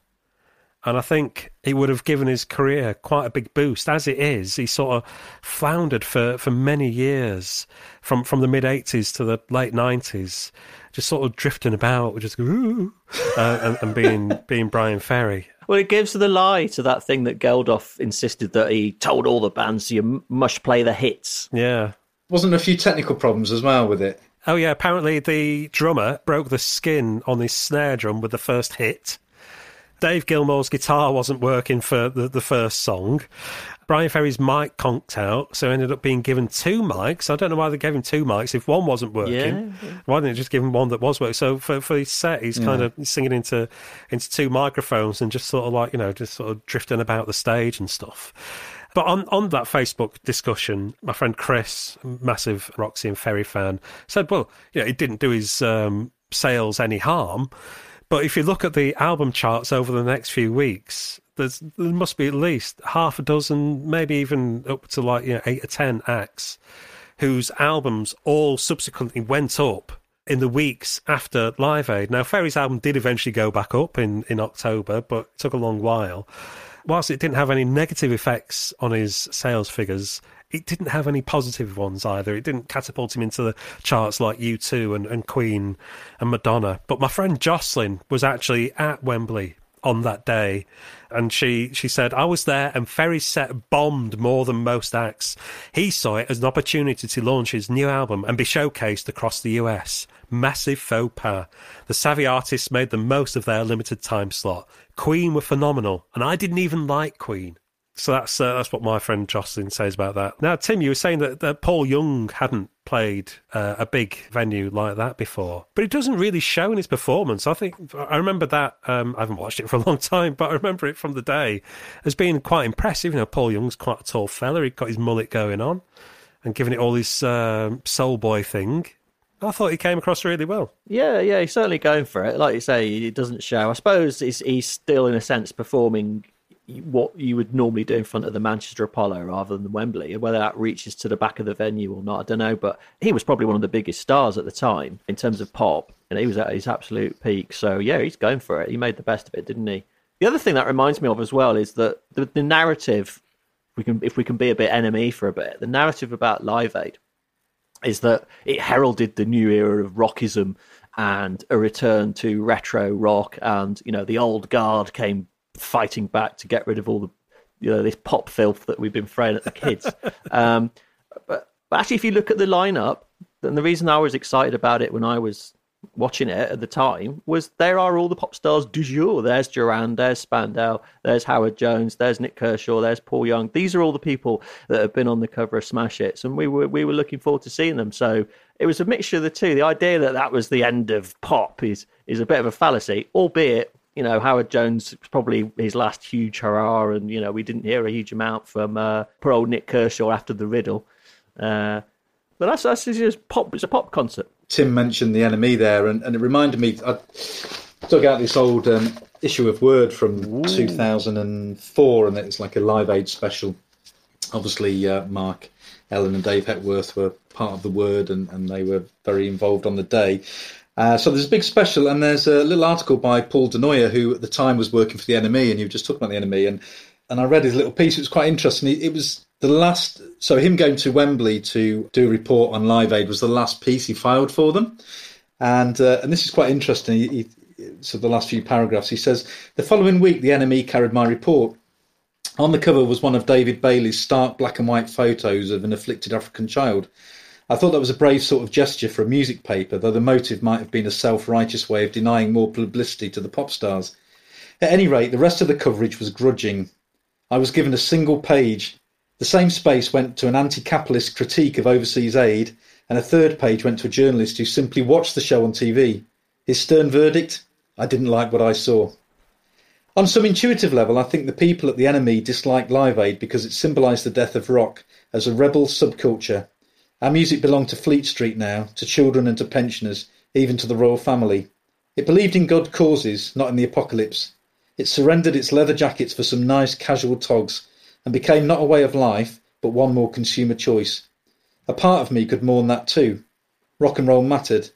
Speaker 1: And I think it would have given his career quite a big boost. As it is, he sort of floundered for, for many years, from, from the mid 80s to the late 90s, just sort of drifting about, just uh, and, and being, being Bryan Ferry.
Speaker 3: Well, it gives the lie to that thing that Geldof insisted that he told all the bands you must play the hits.
Speaker 1: Yeah.
Speaker 2: Wasn't a few technical problems as well with it?
Speaker 1: Oh, yeah. Apparently, the drummer broke the skin on his snare drum with the first hit. Dave Gilmour's guitar wasn't working for the, the first song. Bryan Ferry's mic conked out, so ended up being given two mics. I don't know why they gave him two mics if one wasn't working. Yeah. Why didn't they just give him one that was working? So for, for his set, he's yeah. kind of singing into into two microphones and just sort of like you know just sort of drifting about the stage and stuff. But on, on that Facebook discussion, my friend Chris, massive Roxy and Ferry fan, said, well, you know, it didn't do his um, sales any harm. But if you look at the album charts over the next few weeks, there's there must be at least half a dozen, maybe even up to like you know eight or ten acts whose albums all subsequently went up in the weeks after Live Aid. Now, Ferry's album did eventually go back up in, in October, but it took a long while. Whilst it didn't have any negative effects on his sales figures, it didn't have any positive ones either. It didn't catapult him into the charts like U2 and, and Queen and Madonna. But my friend Jocelyn was actually at Wembley on that day. And she, she said, I was there and Ferry's set bombed more than most acts. He saw it as an opportunity to launch his new album and be showcased across the US. Massive faux pas. The savvy artists made the most of their limited time slot. Queen were phenomenal, and I didn't even like Queen. So that's uh, that's what my friend Jocelyn says about that. Now, Tim, you were saying that, that Paul Young hadn't played uh, a big venue like that before, but it doesn't really show in his performance. I think I remember that. Um, I haven't watched it for a long time, but I remember it from the day as being quite impressive. You know, Paul Young's quite a tall fella. He got his mullet going on and giving it all his um, soul boy thing. I thought he came across really well.
Speaker 3: Yeah, yeah, he's certainly going for it. Like you say, it doesn't show. I suppose he's, he's still, in a sense, performing what you would normally do in front of the Manchester Apollo rather than the Wembley. And whether that reaches to the back of the venue or not, I don't know. But he was probably one of the biggest stars at the time in terms of pop, and he was at his absolute peak. So yeah, he's going for it. He made the best of it, didn't he? The other thing that reminds me of as well is that the, the narrative, we can if we can be a bit NME for a bit, the narrative about Live Aid is that it heralded the new era of rockism and a return to retro rock, and you know the old guard came fighting back to get rid of all the you know this pop filth that we've been throwing at the kids. um, but, but actually, if you look at the lineup, then the reason I was excited about it when I was watching it at the time was there are all the pop stars du jour. There's Duran, there's Spandau, there's Howard Jones, there's Nik Kershaw, there's Paul Young. These are all the people that have been on the cover of Smash Hits, and we were we were looking forward to seeing them. So it was a mixture of the two. The idea that that was the end of pop is is a bit of a fallacy, albeit you know, Howard Jones probably his last huge hurrah, and you know, we didn't hear a huge amount from uh, poor old Nik Kershaw after the riddle. Uh, but that's that's just pop. It's a pop concert.
Speaker 2: Tim mentioned the NME there, and, and it reminded me. I dug out this old um, issue of Word from Ooh. 2004, and it's like a Live Aid special. Obviously, uh, Mark Ellen and Dave Hepworth were part of the Word, and, and they were very involved on the day. Uh, so there's a big special, and there's a little article by Paul Du Noyer, who at the time was working for the NME, and you were just talking about the NME, and and I read his little piece. It was quite interesting. It was the last, so him going to Wembley to do a report on Live Aid was the last piece he filed for them, and uh, and this is quite interesting. He, he, so the last few paragraphs, he says the following week the NME carried my report. On the cover was one of David Bailey's stark black and white photos of an afflicted African child. I thought that was a brave sort of gesture for a music paper, though the motive might have been a self righteous way of denying more publicity to the pop stars. At any rate, the rest of the coverage was grudging. I was given a single page. The same space went to an anti capitalist critique of overseas aid, and a third page went to a journalist who simply watched the show on TV. His stern verdict I didn't like what I saw. On some intuitive level, I think the people at the NME disliked Live Aid because it symbolised the death of rock as a rebel subculture our music belonged to Fleet Street now, to children and to pensioners, even to the royal family. It believed in God causes, not in the apocalypse. It surrendered its leather jackets for some nice casual togs, and became not a way of life, but one more consumer choice. A part of me could mourn that too. rock and roll mattered,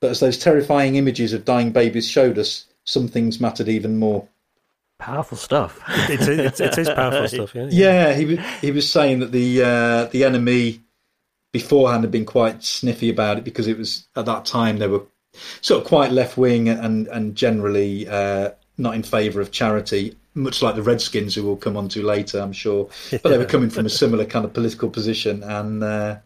Speaker 2: but as those terrifying images of dying babies showed us, some things mattered even more.
Speaker 3: Powerful stuff.
Speaker 1: it, is, it is powerful stuff. Yeah,
Speaker 2: yeah. he was he was saying that the uh, the NME beforehand had been quite sniffy about it because it was at that time they were sort of quite left wing and and generally uh, not in favour of charity, much like the Redskins, who we'll come on to later, I'm sure. But they were coming from a similar kind of political position and. Uh,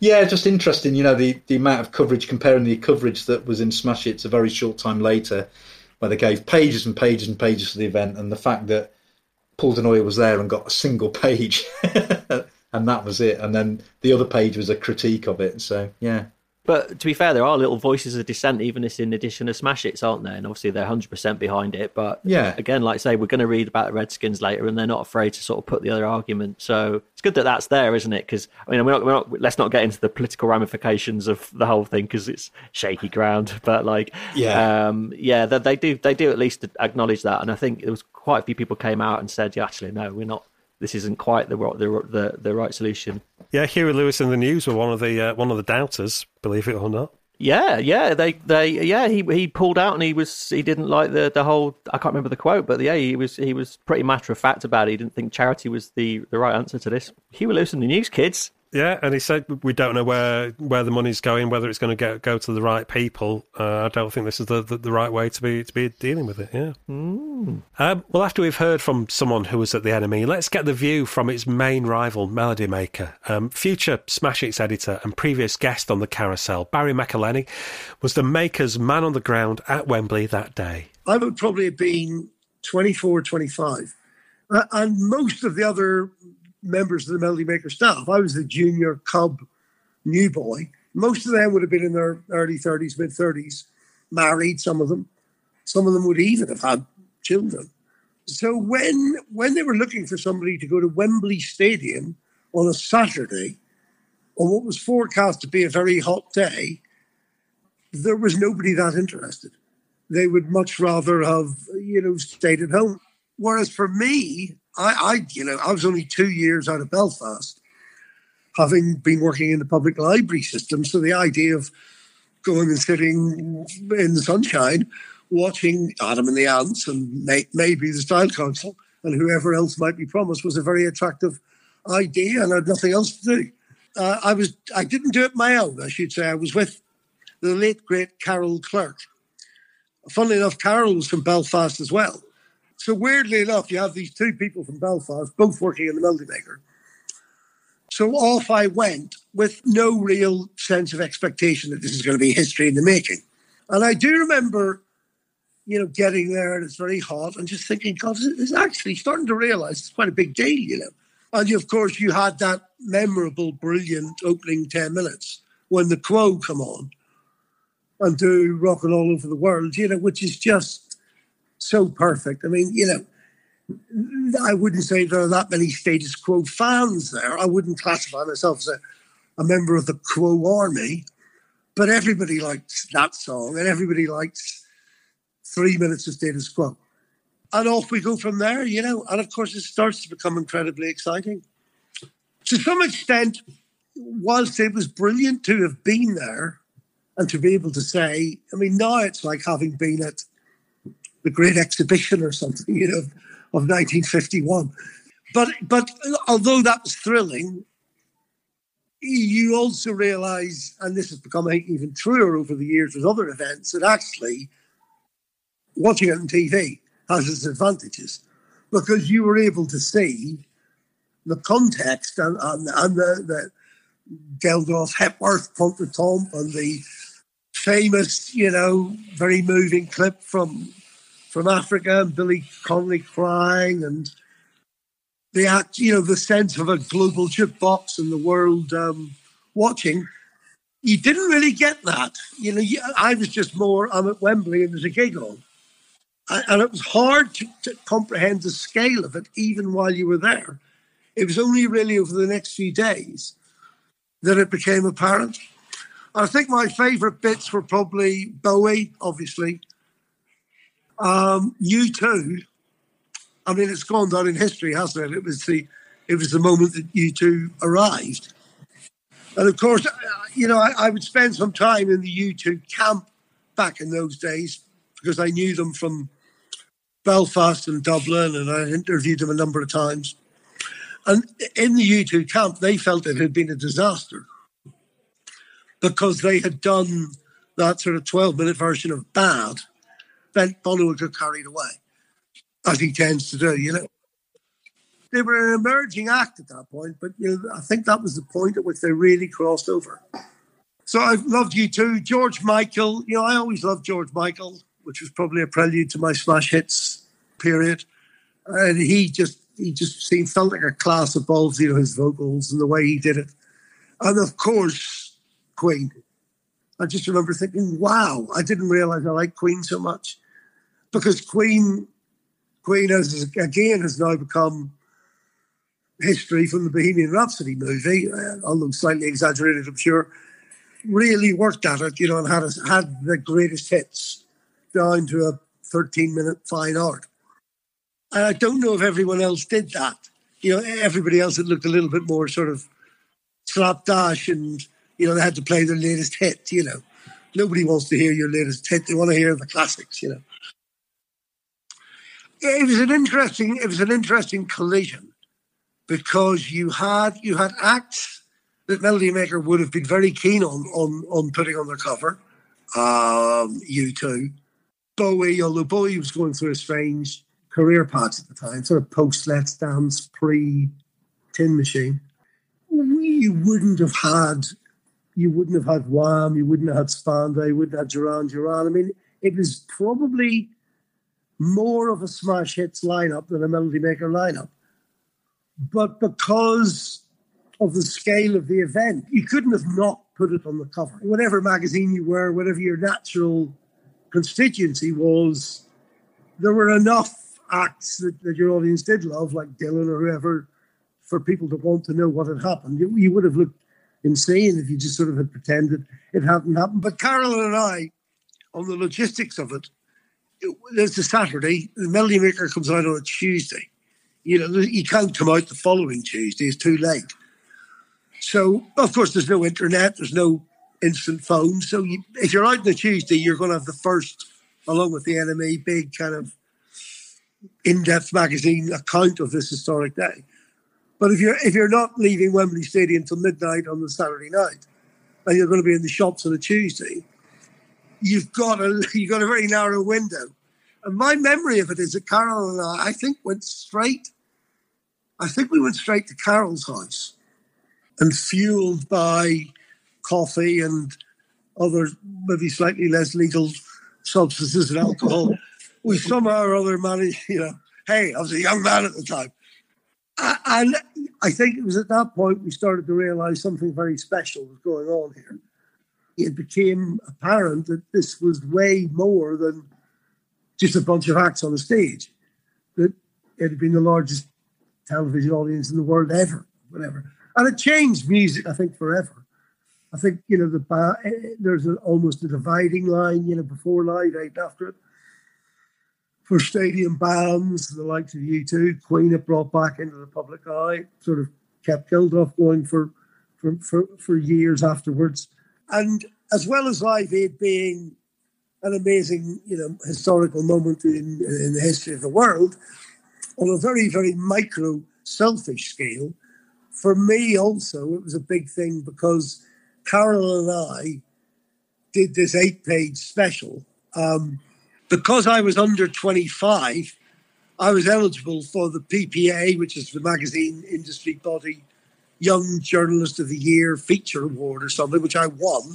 Speaker 2: yeah, just interesting. You know, the, the amount of coverage comparing the coverage that was in Smash Hits a very short time later where they gave pages and pages and pages for the event, and the fact that Paul Du Noyer was there and got a single page, and that was it. And then the other page was a critique of it. So yeah,
Speaker 3: but to be fair, there are little voices of dissent, even in addition to Smash Hits, aren't there? And obviously they're 100% behind it. But
Speaker 2: yeah,
Speaker 3: again, like I say, we're going to read about the Redskins later, and they're not afraid to sort of put the other argument. So it's good that that's there, isn't it? Because I mean, we're not, we're not, let's not get into the political ramifications of the whole thing because it's shaky ground. But like,
Speaker 2: yeah,
Speaker 3: um, yeah, they, they do they do at least acknowledge that, and I think there was quite a few people came out and said, yeah, actually, no, we're not this isn't quite the the the, the right solution.
Speaker 1: Yeah, Huey Lewis and the News were one of the uh, one of the doubters, believe it or not.
Speaker 3: Yeah, yeah, they, they, yeah, he he pulled out and he was he didn't like the the whole. I can't remember the quote, but yeah, he was he was pretty matter of fact about it. He didn't think charity was the the right answer to this. Huey Lewis and the News kids.
Speaker 1: Yeah, and he said we don't know where where the money's going, whether it's going to go go to the right people. Uh, I don't think this is the, the, the, right way to be to be dealing with it. Yeah.
Speaker 3: Mm.
Speaker 1: Um, well, after we've heard from someone who was at the NME, let's get the view from its main rival, Melody Maker. Um, future Smash Hits editor and previous guest on the carousel, Barry McIlheney, was the Makers' man on the ground at Wembley that day.
Speaker 8: I would probably have been 24, or 25. Uh, and most of the other members of the Melody Maker staff. I was the junior cub new boy. Most of them would have been in their early 30s, mid 30s, married, some of them. Some of them would even have had children. So when when they were looking for somebody to go to Wembley Stadium on a Saturday, on what was forecast to be a very hot day, there was nobody that interested. They would much rather have, you know, stayed at home. Whereas for me, I, I, you know, I was only two years out of Belfast, having been working in the public library system. So the idea of going and sitting in the sunshine, watching Adam and the Ants and may, maybe the Style Council and whoever else might be promised was a very attractive idea, and I had nothing else to do. Uh, I was, I didn't do it my own. I should say I was with the late great Carol Clerk. Funnily enough, Carol was from Belfast as well. So weirdly enough, you have these two people from Belfast, both working in the Melody Maker. So off I went with no real sense of expectation that this is going to be history in the making. And I do remember, you know, getting there and it's very hot and just thinking, God, it's actually starting to realize it's quite a big deal, you know. And of course, you had that memorable, brilliant opening 10 minutes when the Quo come on and do Rockin' All Over the World, you know, which is just so perfect. I mean, you know, I wouldn't say there are that many status quo fans there. I wouldn't classify myself as a, a member of the quo army, but everybody likes that song and everybody likes three minutes of status quo. And off we go from there, you know. And of course, it starts to become incredibly exciting. To some extent, whilst it was brilliant to have been there and to be able to say, I mean, now it's like having been at the Great Exhibition or something, you know, of 1951. But but although that was thrilling, you also realize, and this has become even truer over the years with other events, that actually watching it on TV has its advantages because you were able to see the context and, and, and the, the Geldof Hepworth contretemps and the famous, you know, very moving clip from from Africa and Billy Connolly crying and the act, you know, the sense of a global jukebox and the world um, watching. You didn't really get that. You know, I was just more, I'm at Wembley and there's a gig on. And it was hard to, to comprehend the scale of it, even while you were there. It was only really over the next few days that it became apparent. I think my favourite bits were probably Bowie, obviously, um, U2, I mean, it's gone down in history, hasn't it? It was the it was the moment that U2 arrived. And of course, you know, I, I would spend some time in the U2 camp back in those days because I knew them from Belfast and Dublin, and I interviewed them a number of times. And in the U2 camp, they felt it had been a disaster because they had done that sort of 12 minute version of Bad. Would get carried away, as he tends to do, you know. They were an emerging act at that point, but you know, I think that was the point at which they really crossed over. So I've loved U2, George Michael, you know, I always loved George Michael, which was probably a prelude to my smash hits period. And he just he just seemed felt like a class above, you know, his vocals and the way he did it. And of course, Queen. I just remember thinking, wow, I didn't realize I liked Queen so much. Because Queen Queen has again has now become history from the Bohemian Rhapsody movie, uh, although slightly exaggerated, I'm sure, really worked at it, you know, and had, a, had the greatest hits down to a 13 minute fine art. And I don't know if everyone else did that. You know, everybody else had looked a little bit more sort of slapdash and, you know, they had to play their latest hit, you know. Nobody wants to hear your latest hit. They want to hear the classics, you know. It was an interesting, it was an interesting collision because you had you had acts that Melody Maker would have been very keen on on on putting on their cover. Um, U2, Bowie, although Bowie was going through a strange career path at the time, sort of post Let's Dance, pre Tin Machine. We wouldn't have had, you wouldn't have had Wham, you wouldn't have had Spandau, you wouldn't have had Duran Duran. I mean, it was probably more of a smash hits lineup than a Melody Maker lineup but because of the scale of the event, you couldn't have not put it on the cover. Whatever magazine you were, whatever your natural constituency was, there were enough acts that, that your audience did love, like Dylan or whoever, for people to want to know what had happened. You, you would have looked insane if you just sort of had pretended it hadn't happened. But Carol and I, on the logistics of it there's a Saturday, the Melody Maker comes out on a Tuesday you know, you can't come out the following Tuesday, it's too late. So, of course, there's no internet, there's no instant phone. So, you, if you're out on a Tuesday, you're going to have the first, along with the NME, big kind of in depth magazine account of this historic day. But if you're if you're not leaving Wembley Stadium until midnight on the Saturday night, and you're going to be in the shops on a Tuesday, you've got a you've got a very narrow window. And my memory of it is that Carol and I, I think, went straight. I think we went straight to Carol's house, and fueled by coffee and other maybe slightly less legal substances and alcohol, we somehow or other managed. You know, hey, I was a young man at the time, and I think it was at that point we started to realise something very special was going on here. It became apparent that this was way more than just a bunch of acts on a stage. That it had been the largest television audience in the world ever, whatever. And it changed music, I think, forever. I think, you know, the there's almost a dividing line, you know, before Live Aid, after it. For stadium bands, the likes of U2, Queen have brought back into the public eye, sort of kept Geldof going for, for, for, for years afterwards. And as well as Live Aid being an amazing, you know, historical moment in, in the history of the world on a very, very micro, selfish scale. For me, also, it was a big thing because Carol and I did this eight page special. Um, because I was under 25, I was eligible for the PPA, which is the magazine industry body Young Journalist of the Year feature award or something, which I won.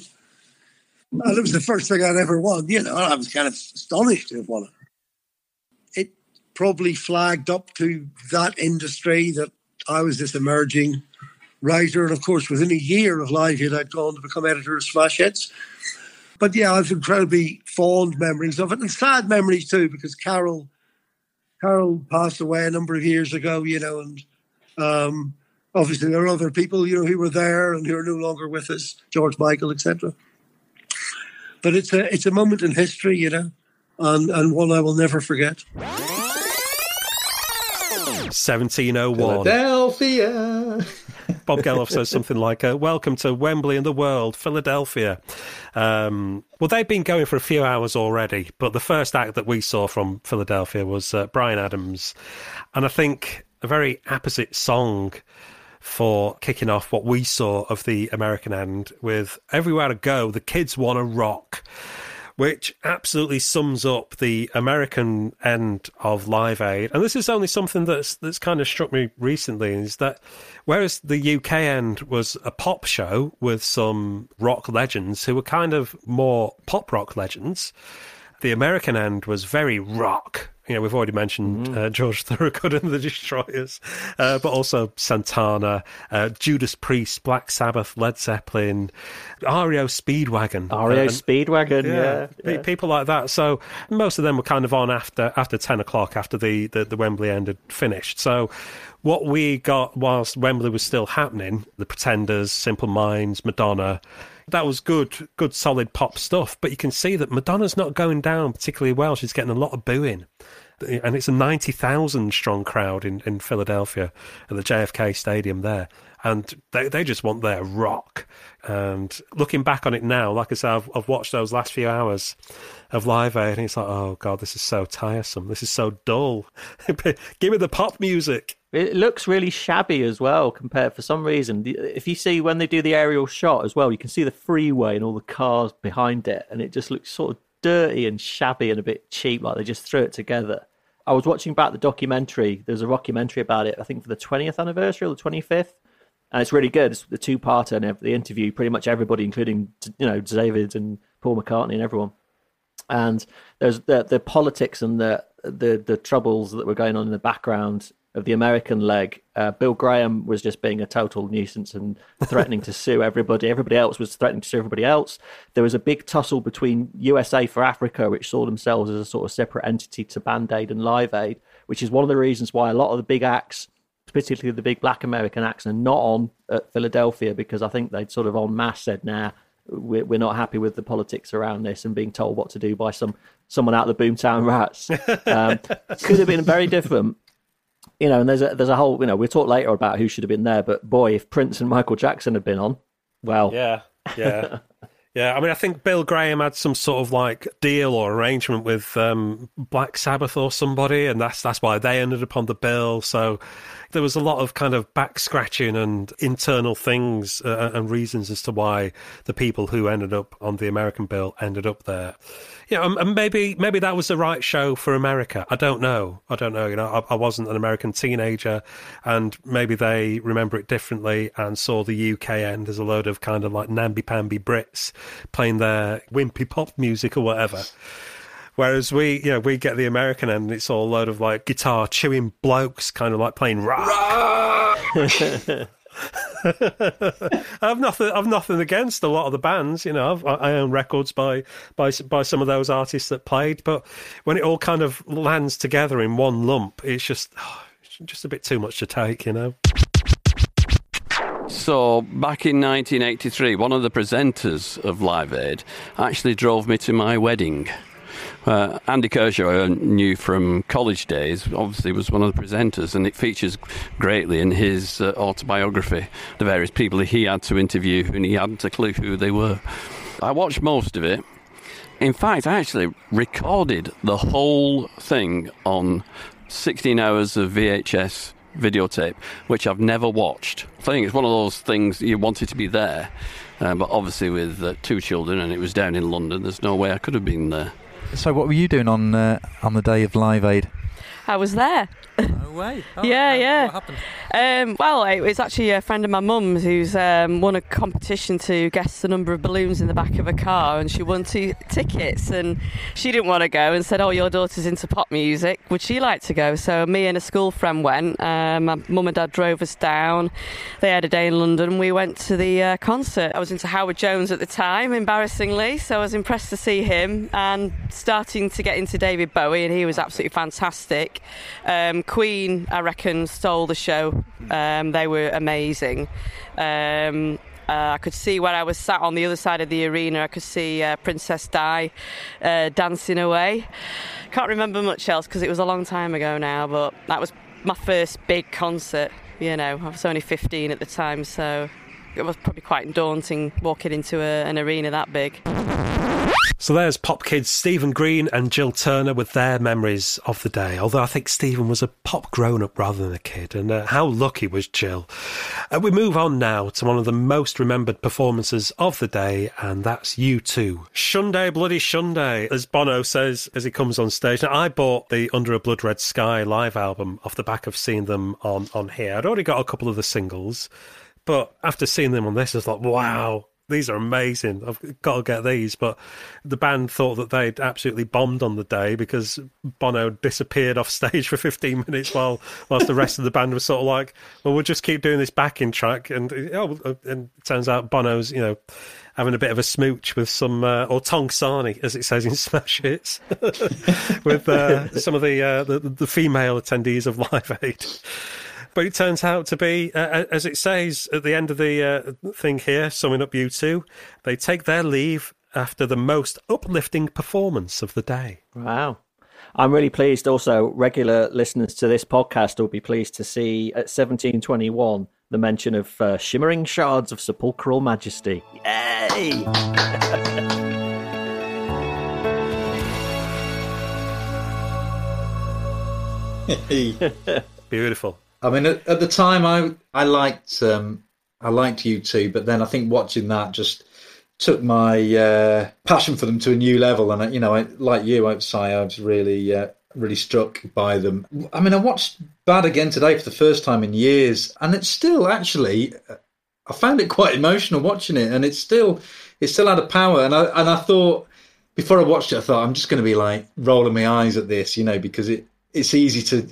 Speaker 8: And it was the first thing I'd ever won, you know, I was kind of astonished to have won it. It probably flagged up to that industry that I was this emerging writer. And of course, within a year of Live Aid, I'd gone to become editor of Smash Hits. But yeah, I have incredibly fond memories of it and sad memories too, because Carol Carol passed away a number of years ago, you know, and um, obviously there are other people, you know, who were there and who are no longer with us, George Michael, etc. But it's a it's a moment in history, you know, and, and one I will never forget.
Speaker 1: 1701.
Speaker 2: Philadelphia.
Speaker 1: Bob Geldof says something like, uh, Welcome to Wembley and the world, Philadelphia. Um, well, they've been going for a few hours already, but the first act that we saw from Philadelphia was uh, Bryan Adams. And I think a very apposite song for kicking off what we saw of the American end with Everywhere to Go, the kids want to rock which absolutely sums up the American end of Live Aid. And this is only something that's that's kind of struck me recently is that whereas the UK end was a pop show with some rock legends who were kind of more pop rock legends, the American end was very rock you know, we've already mentioned mm. uh, George Thorogood and the Destroyers, uh, but also Santana, uh, Judas Priest, Black Sabbath, Led Zeppelin, REO Speedwagon.
Speaker 3: REO uh, Speedwagon, yeah,
Speaker 1: yeah, People like that. So most of them were kind of on after after 10 o'clock, after the, the, the Wembley end had finished. So what we got whilst Wembley was still happening, the Pretenders, Simple Minds, Madonna, that was good, good solid pop stuff. But you can see that Madonna's not going down particularly well. She's getting a lot of booing. And it's a 90,000 strong crowd in, in Philadelphia at the JFK Stadium there. And they, they just want their rock. And looking back on it now, like I said, I've, I've watched those last few hours of Live Aid, and it's like, oh God, this is so tiresome. This is so dull. Give me the pop music.
Speaker 3: It looks really shabby as well, compared for some reason. If you see when they do the aerial shot as well, you can see the freeway and all the cars behind it, and it just looks sort of dirty and shabby and a bit cheap, like they just threw it together. I was watching back the documentary. There's a documentary about it, I think for the 20th anniversary or the 25th. And it's really good. It's the two parter and the interview pretty much everybody, including you know David and Paul McCartney and everyone. And there's the the politics and the the the troubles that were going on in the background of the American leg, uh, Bill Graham was just being a total nuisance and threatening to sue everybody. Everybody else was threatening to sue everybody else. There was a big tussle between USA for Africa, which saw themselves as a sort of separate entity to Band Aid and Live Aid, which is one of the reasons why a lot of the big acts, particularly the big black American acts, are not on at Philadelphia because I think they'd sort of en masse said, nah, we're not happy with the politics around this and being told what to do by some someone out of the Boomtown Rats. Um, could have been very different you know, and there's a there's a whole you know we'll talk later about who should have been there, but boy, if Prince and Michael Jackson had been on, well,
Speaker 1: yeah, yeah. Yeah, I mean, I think Bill Graham had some sort of like deal or arrangement with um, Black Sabbath or somebody, and that's that's why they ended up on the bill. So there was a lot of kind of back scratching and internal things uh, and reasons as to why the people who ended up on the American bill ended up there yeah, um, and maybe maybe that was the right show for America. I don't know. I don't know. You know, I, I wasn't an American teenager, and maybe they remember it differently and saw the UK end as a load of kind of like namby-pamby Brits playing their wimpy pop music or whatever. Whereas we, you know, we get the American end, and it's all a load of like guitar chewing blokes, kind of like playing rock. rock! I've nothing. I've nothing against a lot of the bands. You know, I've, i own records by by by some of those artists that played. But when it all kind of lands together in one lump, it's just oh, it's just a bit too much to take. You know.
Speaker 9: So, back in 1983, one of the presenters of Live Aid actually drove me to my wedding. Uh, Andy Kershaw, I knew from college days, obviously was one of the presenters, and it features greatly in his uh, autobiography the various people he had to interview, and he hadn't a clue who they were. I watched most of it. In fact, I actually recorded the whole thing on 16 hours of VHS videotape, which I've never watched. I think it's one of those things you wanted to be there, uh, but obviously with uh, two children and it was down in London, there's no way I could have been there.
Speaker 10: So, what were you doing on uh, on the day of Live Aid?
Speaker 11: I was there.
Speaker 10: No way.
Speaker 11: Oh, yeah, yeah.
Speaker 10: What happened?
Speaker 11: Um, well, it was actually a friend of my mum's who's um, won a competition to guess the number of balloons in the back of a car, and she won two tickets. And she didn't want to go and said, "Oh, your daughter's into pop music. Would she like to go?" So me and a school friend went. Um, my mum and dad drove us down. They had a day in London. We went to the uh, concert. I was into Howard Jones at the time, embarrassingly, so I was impressed to see him and starting to get into David Bowie, and he was absolutely fantastic. Um, Queen, I reckon, stole the show. Um, they were amazing. Um, uh, I could see where I was sat on the other side of the arena. I could see uh, Princess Di uh, dancing away. Can't remember much else because it was a long time ago now, but that was my first big concert. You know, I was only 15 at the time, so it was probably quite daunting walking into a, an arena that big.
Speaker 1: So there's pop kids Stephen Green and Jill Turner with their memories of the day. Although I think Stephen was a pop grown up rather than a kid, and uh, how lucky was Jill? Uh, we move on now to one of the most remembered performances of the day, and that's U2. Shunday, bloody Shunday, as Bono says as he comes on stage. Now, I bought the Under a Blood Red Sky live album off the back of seeing them on, on here. I'd already got a couple of the singles, but after seeing them on this, I was like, wow, these are amazing. I've got to get these. But the band thought that they'd absolutely bombed on the day because Bono disappeared off stage for 15 minutes while whilst the rest of the band was sort of like, well, we'll just keep doing this backing track. And oh, and it turns out Bono's, you know, having a bit of a smooch with some, uh, or Tong Sani, as it says in Smash Hits, with uh, some of the, uh, the, the female attendees of Live Aid but it turns out to be, uh, as it says at the end of the uh, thing here, summing up U2, they take their leave after the most uplifting performance of the day.
Speaker 3: Wow. I'm really pleased also, regular listeners to this podcast will be pleased to see at 1721 the mention of uh, shimmering shards of sepulchral majesty. Yay!
Speaker 1: Beautiful.
Speaker 2: I mean, at, at, the time, I I liked um, I liked U2, but then I think watching that just took my uh, passion for them to a new level. And you know, I, like you, outside, I was really uh, really struck by them. I mean, I watched Bad again today for the first time in years, and it's still actually I found it quite emotional watching it, and it's still it still had a power. And I and I thought before I watched it, I thought I'm just going to be like rolling my eyes at this, you know, because it it's easy to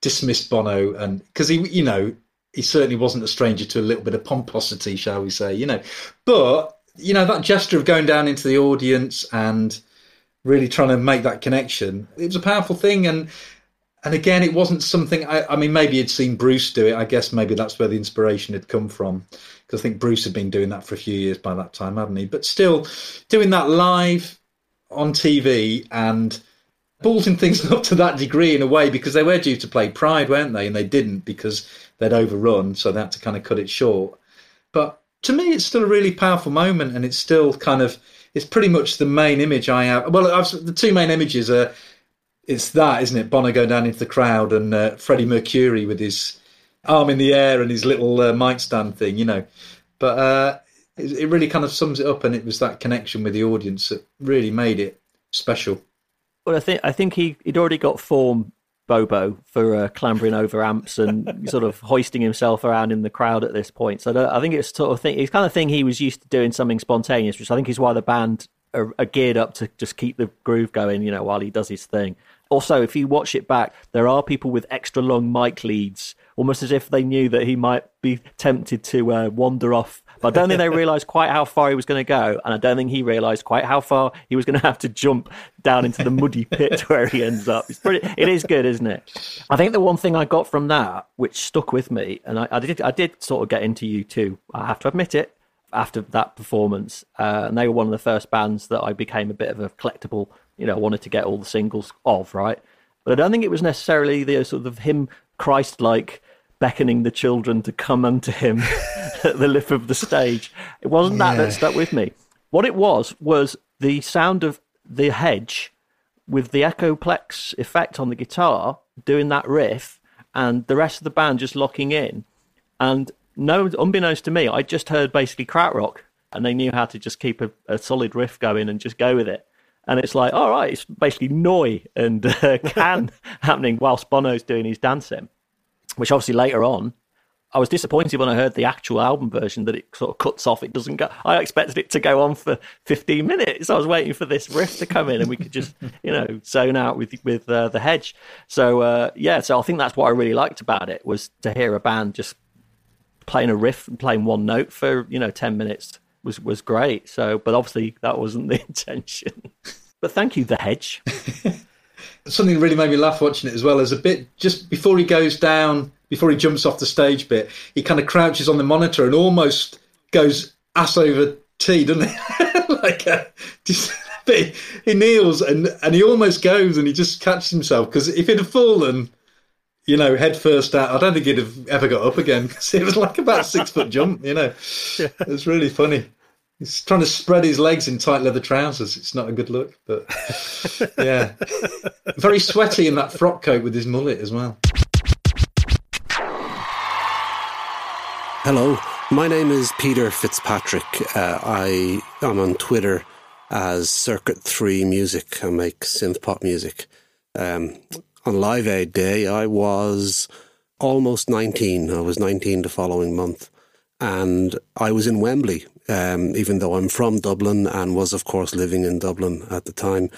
Speaker 2: dismissed Bono, and because he, you know, he certainly wasn't a stranger to a little bit of pomposity, shall we say, you know. But you know that gesture of going down into the audience and really trying to make that connection, it was a powerful thing, and and again, it wasn't something. I, I mean, maybe he'd seen Bruce do it. I guess maybe that's where the inspiration had come from, because I think Bruce had been doing that for a few years by that time, hadn't he? But still, doing that live on TV and ballsing things up to that degree in a way because they were due to play Pride, weren't they? And they didn't because they'd overrun, so they had to kind of cut it short. But to me, it's still a really powerful moment, and it's still kind of it's pretty much the main image I have. Well, I've, the two main images are it's that, isn't it? Bono going down into the crowd and uh, Freddie Mercury with his arm in the air and his little uh, mic stand thing, you know. But uh, it, it really kind of sums it up, and it was that connection with the audience that really made it special.
Speaker 3: Well, I think I think he he'd already got form Bono for uh, clambering over amps and sort of hoisting himself around in the crowd at this point. So I think it's sort of thing. It's kind of thing he was used to doing something spontaneous, which I think is why the band are, are geared up to just keep the groove going. You know, while he does his thing. Also, if you watch it back, there are people with extra long mic leads, almost as if they knew that he might be tempted to uh, wander off but I don't think they realised quite how far he was going to go, and I don't think he realised quite how far he was going to have to jump down into the muddy pit where he ends up. It's pretty. It is good, isn't it? I think the one thing I got from that, which stuck with me, and I, I did, I did sort of get into U2. I have to admit it. After that performance, uh, and they were one of the first bands that I became a bit of a collectible. You know, wanted to get all the singles of right, but I don't think it was necessarily the sort of him Christ-like beckoning the children to come unto him at the lip of the stage. It wasn't yeah. that that stuck with me. What it was was the sound of the Edge with the echoplex effect on the guitar doing that riff and the rest of the band just locking in. And no, unbeknownst to me, I just heard basically krautrock and they knew how to just keep a, a solid riff going and just go with it. And it's like, all right, it's basically Neu! and uh, Can happening whilst Bono's doing his dancing which obviously later on I was disappointed when I heard the actual album version that it sort of cuts off. It doesn't go. I expected it to go on for 15 minutes. I was waiting for this riff to come in and we could just, you know, zone out with with uh, the Edge. So uh, yeah, so I think that's what I really liked about it was to hear a band just playing a riff and playing one note for you know 10 minutes was was great. So, but obviously that wasn't the intention. But thank you, the Edge.
Speaker 2: something really made me laugh watching it as well as a bit just before he goes down before he jumps off the stage bit he kind of crouches on the monitor and almost goes ass over tea doesn't he like uh, just, he kneels and and he almost goes and he just catches himself because if he'd have fallen you know, head first out. I don't think he'd have ever got up again because it was like about a six foot jump, you know. Yeah. It was really funny. He's trying to spread his legs in tight leather trousers. It's not a good look, but yeah. Very sweaty in that frock coat with his mullet as well.
Speaker 12: Hello, my name is Peter Fitzpatrick. Uh, I am on Twitter as Circuit 3 Music. I make synth pop music. Um, on Live Aid Day, I was almost 19. I was 19 the following month. And I was in Wembley, um, even though I'm from Dublin and was, of course, living in Dublin at the time.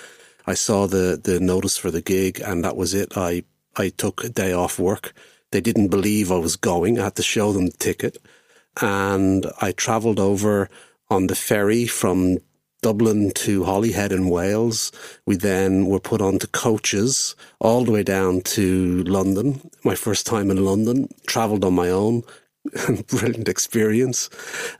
Speaker 12: I saw the, the notice for the gig, and that was it. I, I took a day off work they didn't believe I was going. I had to show them the ticket. And I travelled over on the ferry from Dublin to Holyhead in Wales. We then were put onto coaches all the way down to London. My first time in London, travelled on my own. Brilliant experience.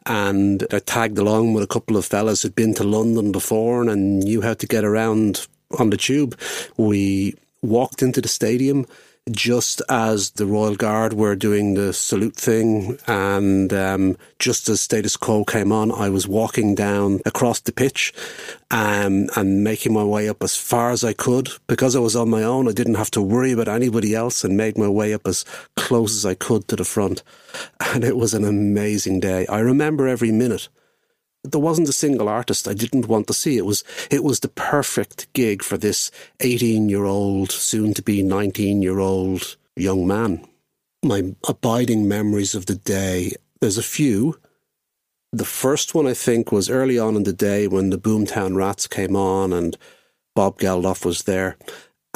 Speaker 12: And I tagged along with a couple of fellas who'd been to London before and knew how to get around on the tube. We walked into the stadium just as the Royal Guard were doing the salute thing, and um, just as status quo came on, I was walking down across the pitch um, and making my way up as far as I could. Because I was on my own, I didn't have to worry about anybody else and made my way up as close as I could to the front. And it was an amazing day. I remember every minute there wasn't a single artist I didn't want to see. It was it was the perfect gig for this 18 year old, soon to be 19 year old young man. My abiding memories of the day. There's a few. The first one I think was early on in the day when the Boomtown Rats came on and Bob Geldof was there.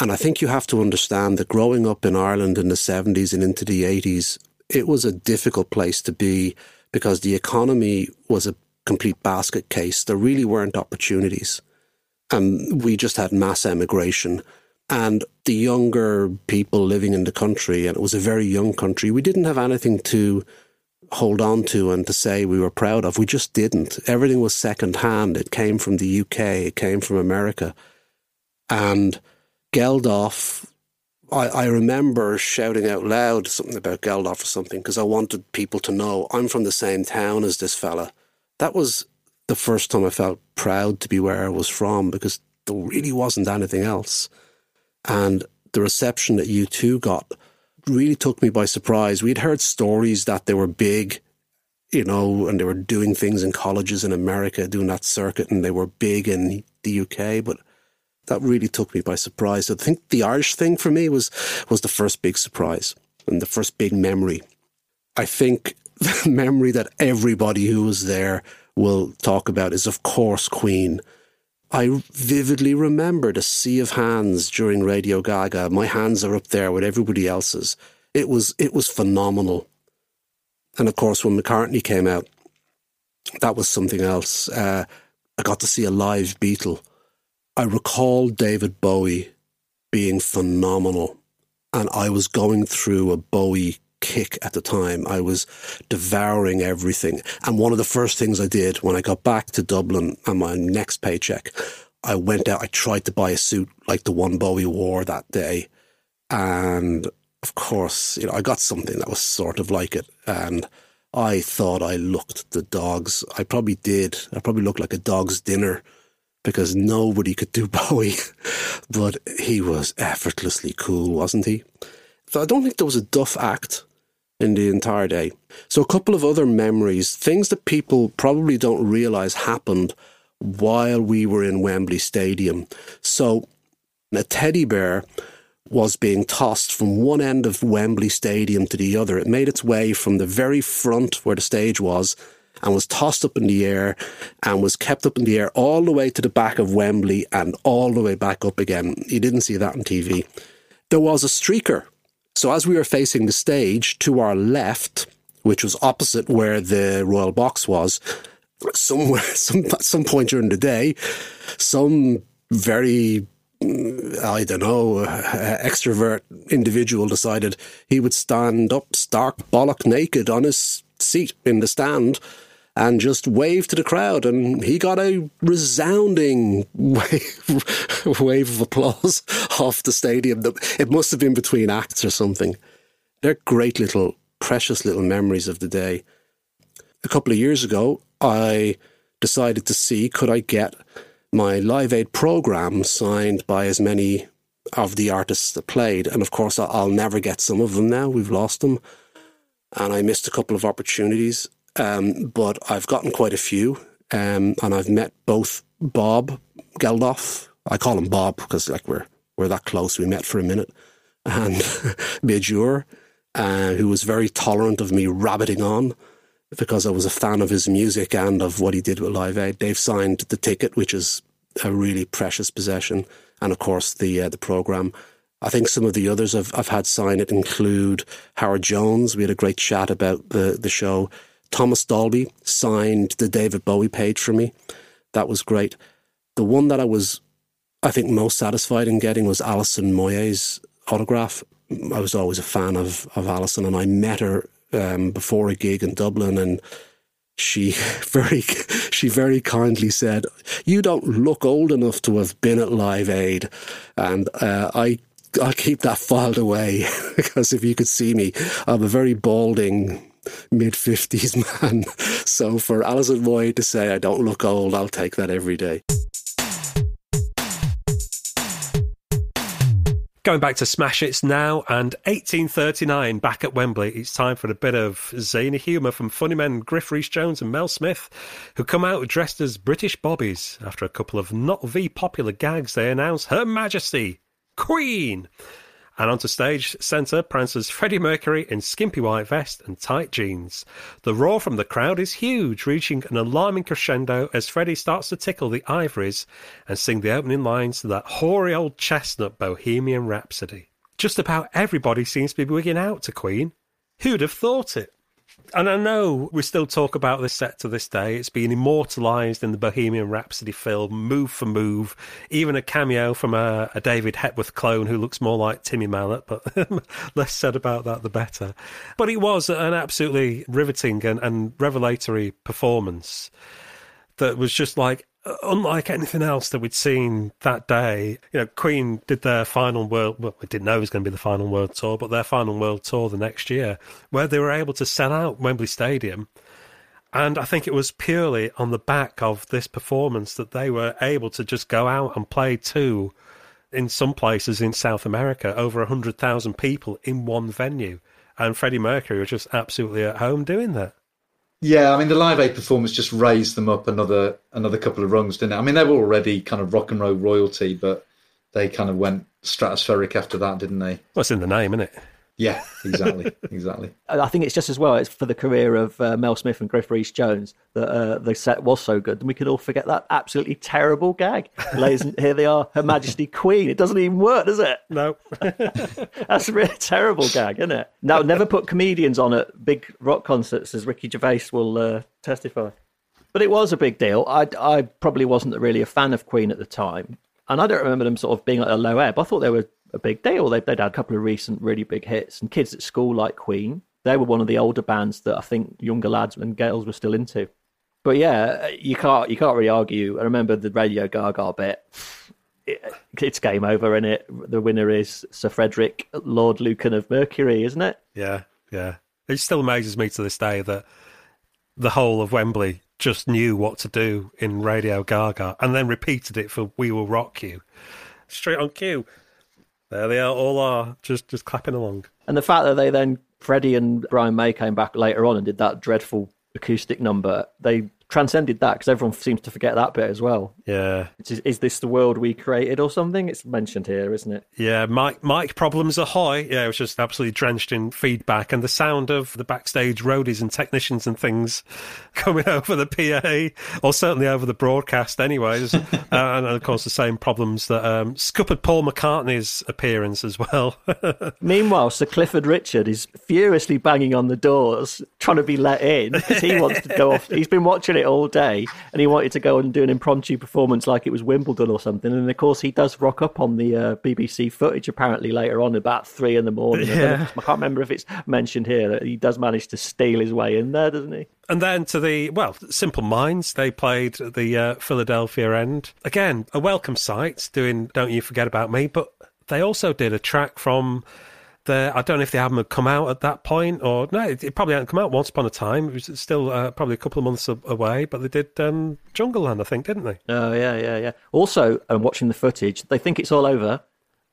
Speaker 12: And I think you have to understand that growing up in Ireland in the 70s and into the 80s, it was a difficult place to be because the economy was a complete basket case. There really weren't opportunities. And we just had mass emigration. And the younger people living in the country, and it was a very young country, we didn't have anything to hold on to and to say we were proud of. We just didn't. Everything was second hand. It came from the UK, it came from America. And Geldof, I, I remember shouting out loud something about Geldof or something because I wanted people to know I'm from the same town as this fella that was the first time I felt proud to be where I was from because there really wasn't anything else. And the reception that U2 got really took me by surprise. We'd heard stories that they were big, you know, and they were doing things in colleges in America, doing that circuit, and they were big in the UK, but that really took me by surprise. I think the Irish thing for me was was the first big surprise and the first big memory. I think memory that everybody who was there will talk about is, of course, Queen. I vividly remember the sea of hands during Radio Gaga. My hands are up there with everybody else's. It was it was phenomenal. And of course, when McCartney came out, that was something else. Uh, I got to see a live Beatle. I recall David Bowie being phenomenal, and I was going through a Bowie kick at the time. I was devouring everything. And one of the first things I did when I got back to Dublin and my next paycheck, I went out, I tried to buy a suit like the one Bowie wore that day. And of course, you know, I got something that was sort of like it. And I thought I looked the dogs. I probably did. I probably looked like a dog's dinner because nobody could do Bowie. but he was effortlessly cool, wasn't he? So I don't think there was a duff act in the entire day. So, a couple of other memories, things that people probably don't realize happened while we were in Wembley Stadium. So, a teddy bear was being tossed from one end of Wembley Stadium to the other. It made its way from the very front where the stage was and was tossed up in the air and was kept up in the air all the way to the back of Wembley and all the way back up again. You didn't see that on TV. There was a streaker so as we were facing the stage to our left, which was opposite where the royal box was, somewhere, some at some point during the day, some very mm, I don't know, extrovert individual decided he would stand up stark bollock naked on his seat in the stand and just waved to the crowd. And he got a resounding wave, wave of applause off the stadium. It must have been between acts or something. They're great little, precious little memories of the day. A couple of years ago, I decided to see could I get my Live Aid program signed by as many of the artists that played. And of course, I'll never get some of them now. We've lost them. And I missed a couple of opportunities. Um, but I've gotten quite a few. Um, and I've met both Bob Geldof. I call him Bob because like we're we're that close. We met for a minute, and Midge Ure, uh, who was very tolerant of me rabbiting on because I was a fan of his music and of what he did with Live Aid. They've signed the ticket, which is a really precious possession, and of course the uh, the program. I think some of the others I've, I've had sign it include Howard Jones. We had a great chat about the, the show. Thomas Dolby signed the David Bowie page for me. That was great. The one that I was, I think, most satisfied in getting was Alison Moyet's autograph. I was always a fan of, of Alison, and I met her um, before a gig in Dublin, and she very she very kindly said, "You don't look old enough to have been at Live Aid," and uh, I. I keep that filed away because if you could see me, I'm a very balding mid 50s man. So for Alison Moyet to say I don't look old, I'll take that every day.
Speaker 1: Going back to Smash Hits now and 1839 back at Wembley, it's time for a bit of zany humour from funny men Griff Rhys Jones and Mel Smith, who come out dressed as British bobbies. After a couple of not V popular gags, they announce Her Majesty, Queen. And onto stage centre prances Freddie Mercury in skimpy white vest and tight jeans. The roar from the crowd is huge, reaching an alarming crescendo as Freddie starts to tickle the ivories and sing the opening lines to that hoary old chestnut Bohemian Rhapsody. Just about everybody seems to be wigging out to Queen. Who'd have thought it? And I know we still talk about this set to this day. It's been immortalised in the Bohemian Rhapsody film, move for move. Even a cameo from a, a David Hepworth clone who looks more like Timmy Mallett, but less said about that, the better. But it was an absolutely riveting and, and revelatory performance that was just like Uh, unlike anything else that we'd seen that day, you know, Queen did their final world. Well, we didn't know it was going to be the final world tour, but their final world tour the next year, where they were able to sell out Wembley Stadium. And I think it was purely on the back of this performance that they were able to just go out and play to, in some places in South America, over 100,000 people in one venue. And Freddie Mercury was just absolutely at home doing that.
Speaker 2: Yeah, I mean the Live Aid performance just raised them up another another couple of rungs, didn't it? I mean they were already kind of rock and roll royalty, but they kind of went stratospheric after that, didn't they?
Speaker 1: Well, it's in the name, isn't it?
Speaker 2: Yeah, exactly, exactly.
Speaker 3: I think it's just as well. It's for the career of uh, Mel Smith and Griff Rhys Jones that uh, the set was so good, and we could all forget that absolutely terrible gag. Ladies, here they are, Her Majesty Queen. It doesn't even work, does it?
Speaker 1: No,
Speaker 3: that's a really terrible gag, isn't it? Now, never put comedians on at big rock concerts, as Ricky Gervais will uh, testify. But it was a big deal. I, I probably wasn't really a fan of Queen at the time, and I don't remember them sort of being at a low ebb. I thought they were a big deal. They'd, they'd had a couple of recent really big hits, and kids at school like Queen. They were one of the older bands that I think younger lads and girls were still into. But yeah, you can't you can't really argue. I remember the Radio Gaga bit. It, it's game over, and it the winner is Sir Frederick Lord Lucan of Mercury, isn't it?
Speaker 1: Yeah, yeah. It still amazes me to this day that the whole of Wembley just knew what to do in Radio Gaga and then repeated it for We Will Rock You. Straight on cue. There they are, all are just just clapping along.
Speaker 3: And the fact that they then Freddie and Brian May came back later on and did that dreadful acoustic number, they transcended that because everyone seems to forget that bit as well.
Speaker 1: Yeah.
Speaker 3: Is, is, this the world we created or something? It's mentioned here, isn't it?
Speaker 1: Yeah, Mike Mike Problems Ahoy. Yeah, it was just absolutely drenched in feedback and the sound of the backstage roadies and technicians and things coming over the PA, or certainly over the broadcast, anyways. uh, and of course, the same problems that um, scuppered Paul McCartney's appearance as well.
Speaker 3: Meanwhile, Sir Clifford Richard is furiously banging on the doors, trying to be let in because he wants to go off. He's been watching it it all day, and he wanted to go and do an impromptu performance like it was Wimbledon or something. And of course, he does rock up on the uh, BBC footage apparently later on about three in the morning. I,
Speaker 1: Yeah.
Speaker 3: I can't remember if it's mentioned here that he does manage to steal his way in there, doesn't he?
Speaker 1: And then to the, well, Simple Minds, they played at the uh, Philadelphia end. Again, a welcome sight, doing Don't You Forget About Me, but they also did a track from the, I don't know if the album had come out at that point or, no, it, it probably hadn't come out once upon a time. It was still uh, probably a couple of months away, but they did um, Jungle Land, I think, didn't they?
Speaker 3: Oh yeah, yeah, yeah. Also, um, watching the footage, they think it's all over.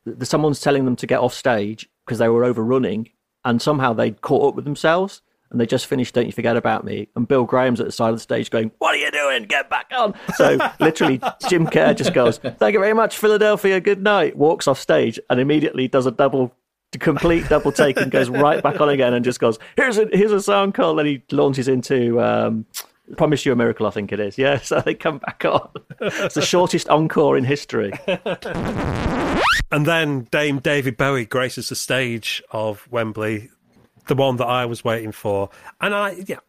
Speaker 3: Th- Someone's telling them to get off stage because they were overrunning, and somehow they caught up with themselves. And they just finished "Don't You Forget About Me," and Bill Graham's at the side of the stage going, "What are you doing? Get back on!" So literally, Jim Kerr just goes, "Thank you very much, Philadelphia. Good night." Walks off stage and immediately does a double, complete double take, and goes right back on again, and just goes, "Here's a here's a sound call." And he launches into um, "Promise You a Miracle," I think it is. Yeah, so they come back on. It's the shortest encore in history.
Speaker 1: And then Dame David Bowie graces the stage of Wembley, the one that I was waiting for. And I, yeah,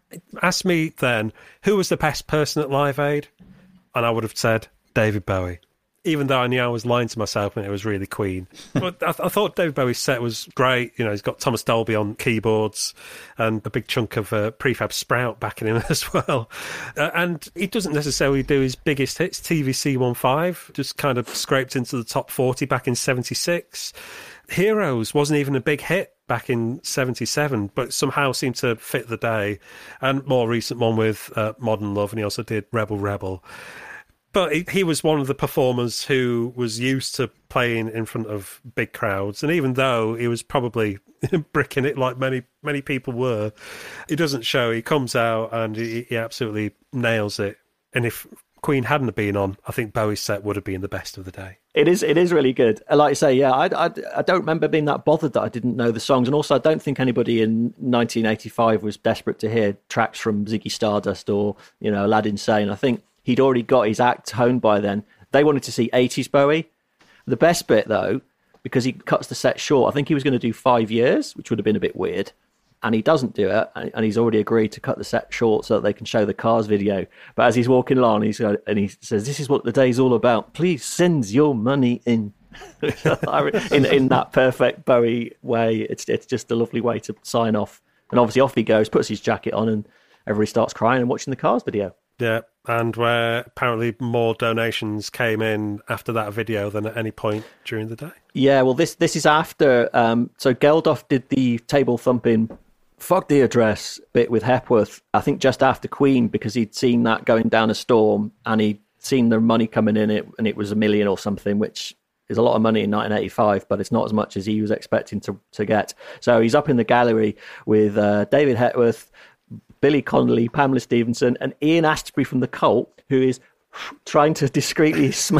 Speaker 1: asked me then who was the best person at Live Aid, and I would have said David Bowie. Even though I knew I was lying to myself and it was really Queen, but I, I thought David Bowie's set was great. You know, he's got Thomas Dolby on keyboards and a big chunk of uh, prefab Sprout backing him as well. Uh, and he doesn't necessarily do his biggest hits. TVC 15 just kind of scraped into the top 40 back in 76. Heroes wasn't even a big hit back in 77, but somehow seemed to fit the day. And more recent one with uh, Modern Love, and he also did Rebel Rebel. But he, was one of the performers who was used to playing in front of big crowds, and even though he was probably bricking it like many many people were, he doesn't show. He comes out and he, he absolutely nails it. And if Queen hadn't been on, I think Bowie's set would have been the best of the day.
Speaker 3: It is. It is really good. Like I say, yeah, I, I, I don't remember being that bothered that I didn't know the songs, and also I don't think anybody in 1985 was desperate to hear tracks from Ziggy Stardust or you know Aladdin Sane. I think he'd already got his act honed by then. They wanted to see 80s Bowie. The best bit though, because he cuts the set short. I think he was going to do five years, which would have been a bit weird. And he doesn't do it, and he's already agreed to cut the set short so that they can show the Cars video. But as he's walking along, he's go- and he says, "This is what the day's all about. Please send your money in." in in that perfect Bowie way, it's it's just a lovely way to sign off. And obviously, off he goes, puts his jacket on, and everybody starts crying and watching the Cars video.
Speaker 1: Yeah, and where apparently more donations came in after that video than at any point during the day.
Speaker 3: Yeah, well, this this is after. Um, so Geldof did the table thumping, fuck the address bit with Hepworth. I think just after Queen because he'd seen that going down a storm and he'd seen the money coming in it and it was a million or something, which is a lot of money in 1985, but it's not as much as he was expecting to to get. So he's up in the gallery with uh, David Hepworth, Billy Connolly, Pamela Stephenson, and Ian Astbury from the Cult, who is trying to discreetly sm-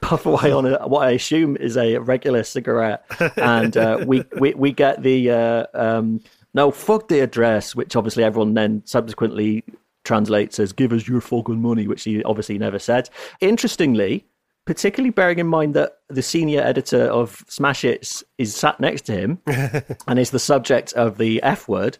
Speaker 3: puff away on a, what I assume is a regular cigarette, and uh, we, we we get the uh, um, no fuck the address, which obviously everyone then subsequently translates as "give us your fucking money," which he obviously never said. Interestingly. Particularly bearing in mind that the senior editor of Smash Hits is sat next to him and is the subject of the F word,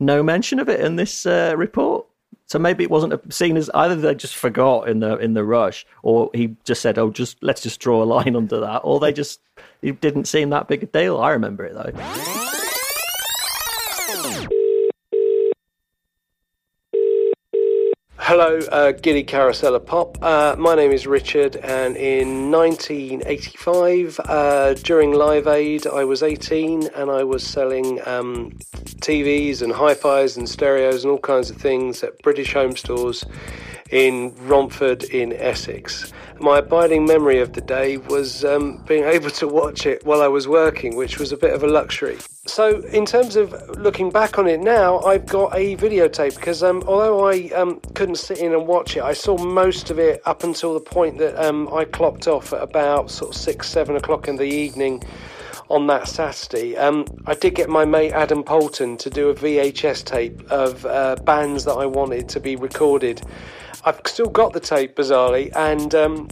Speaker 3: no mention of it in this uh, report. So maybe it wasn't seen as either they just forgot in the in the rush, or he just said, "Oh, just let's just draw a line under that," or they just it didn't seem that big a deal. I remember it though.
Speaker 13: Hello, uh, Giddy Carousel Pop. Uh, my name is Richard, and in 1985, uh, during Live Aid, I was 18 and I was selling um, TVs and hi fis and stereos and all kinds of things at British home stores in Romford in Essex. My abiding memory of the day was um, being able to watch it while I was working, which was a bit of a luxury. So, in terms of looking back on it now, I've got a videotape because um, although I um, couldn't sit in and watch it, I saw most of it up until the point that um, I clocked off at about sort of six, seven o'clock in the evening on that Saturday. Um, I did get my mate Adam Polton to do a VHS tape of uh, bands that I wanted to be recorded. I've still got the tape, bizarrely, and um,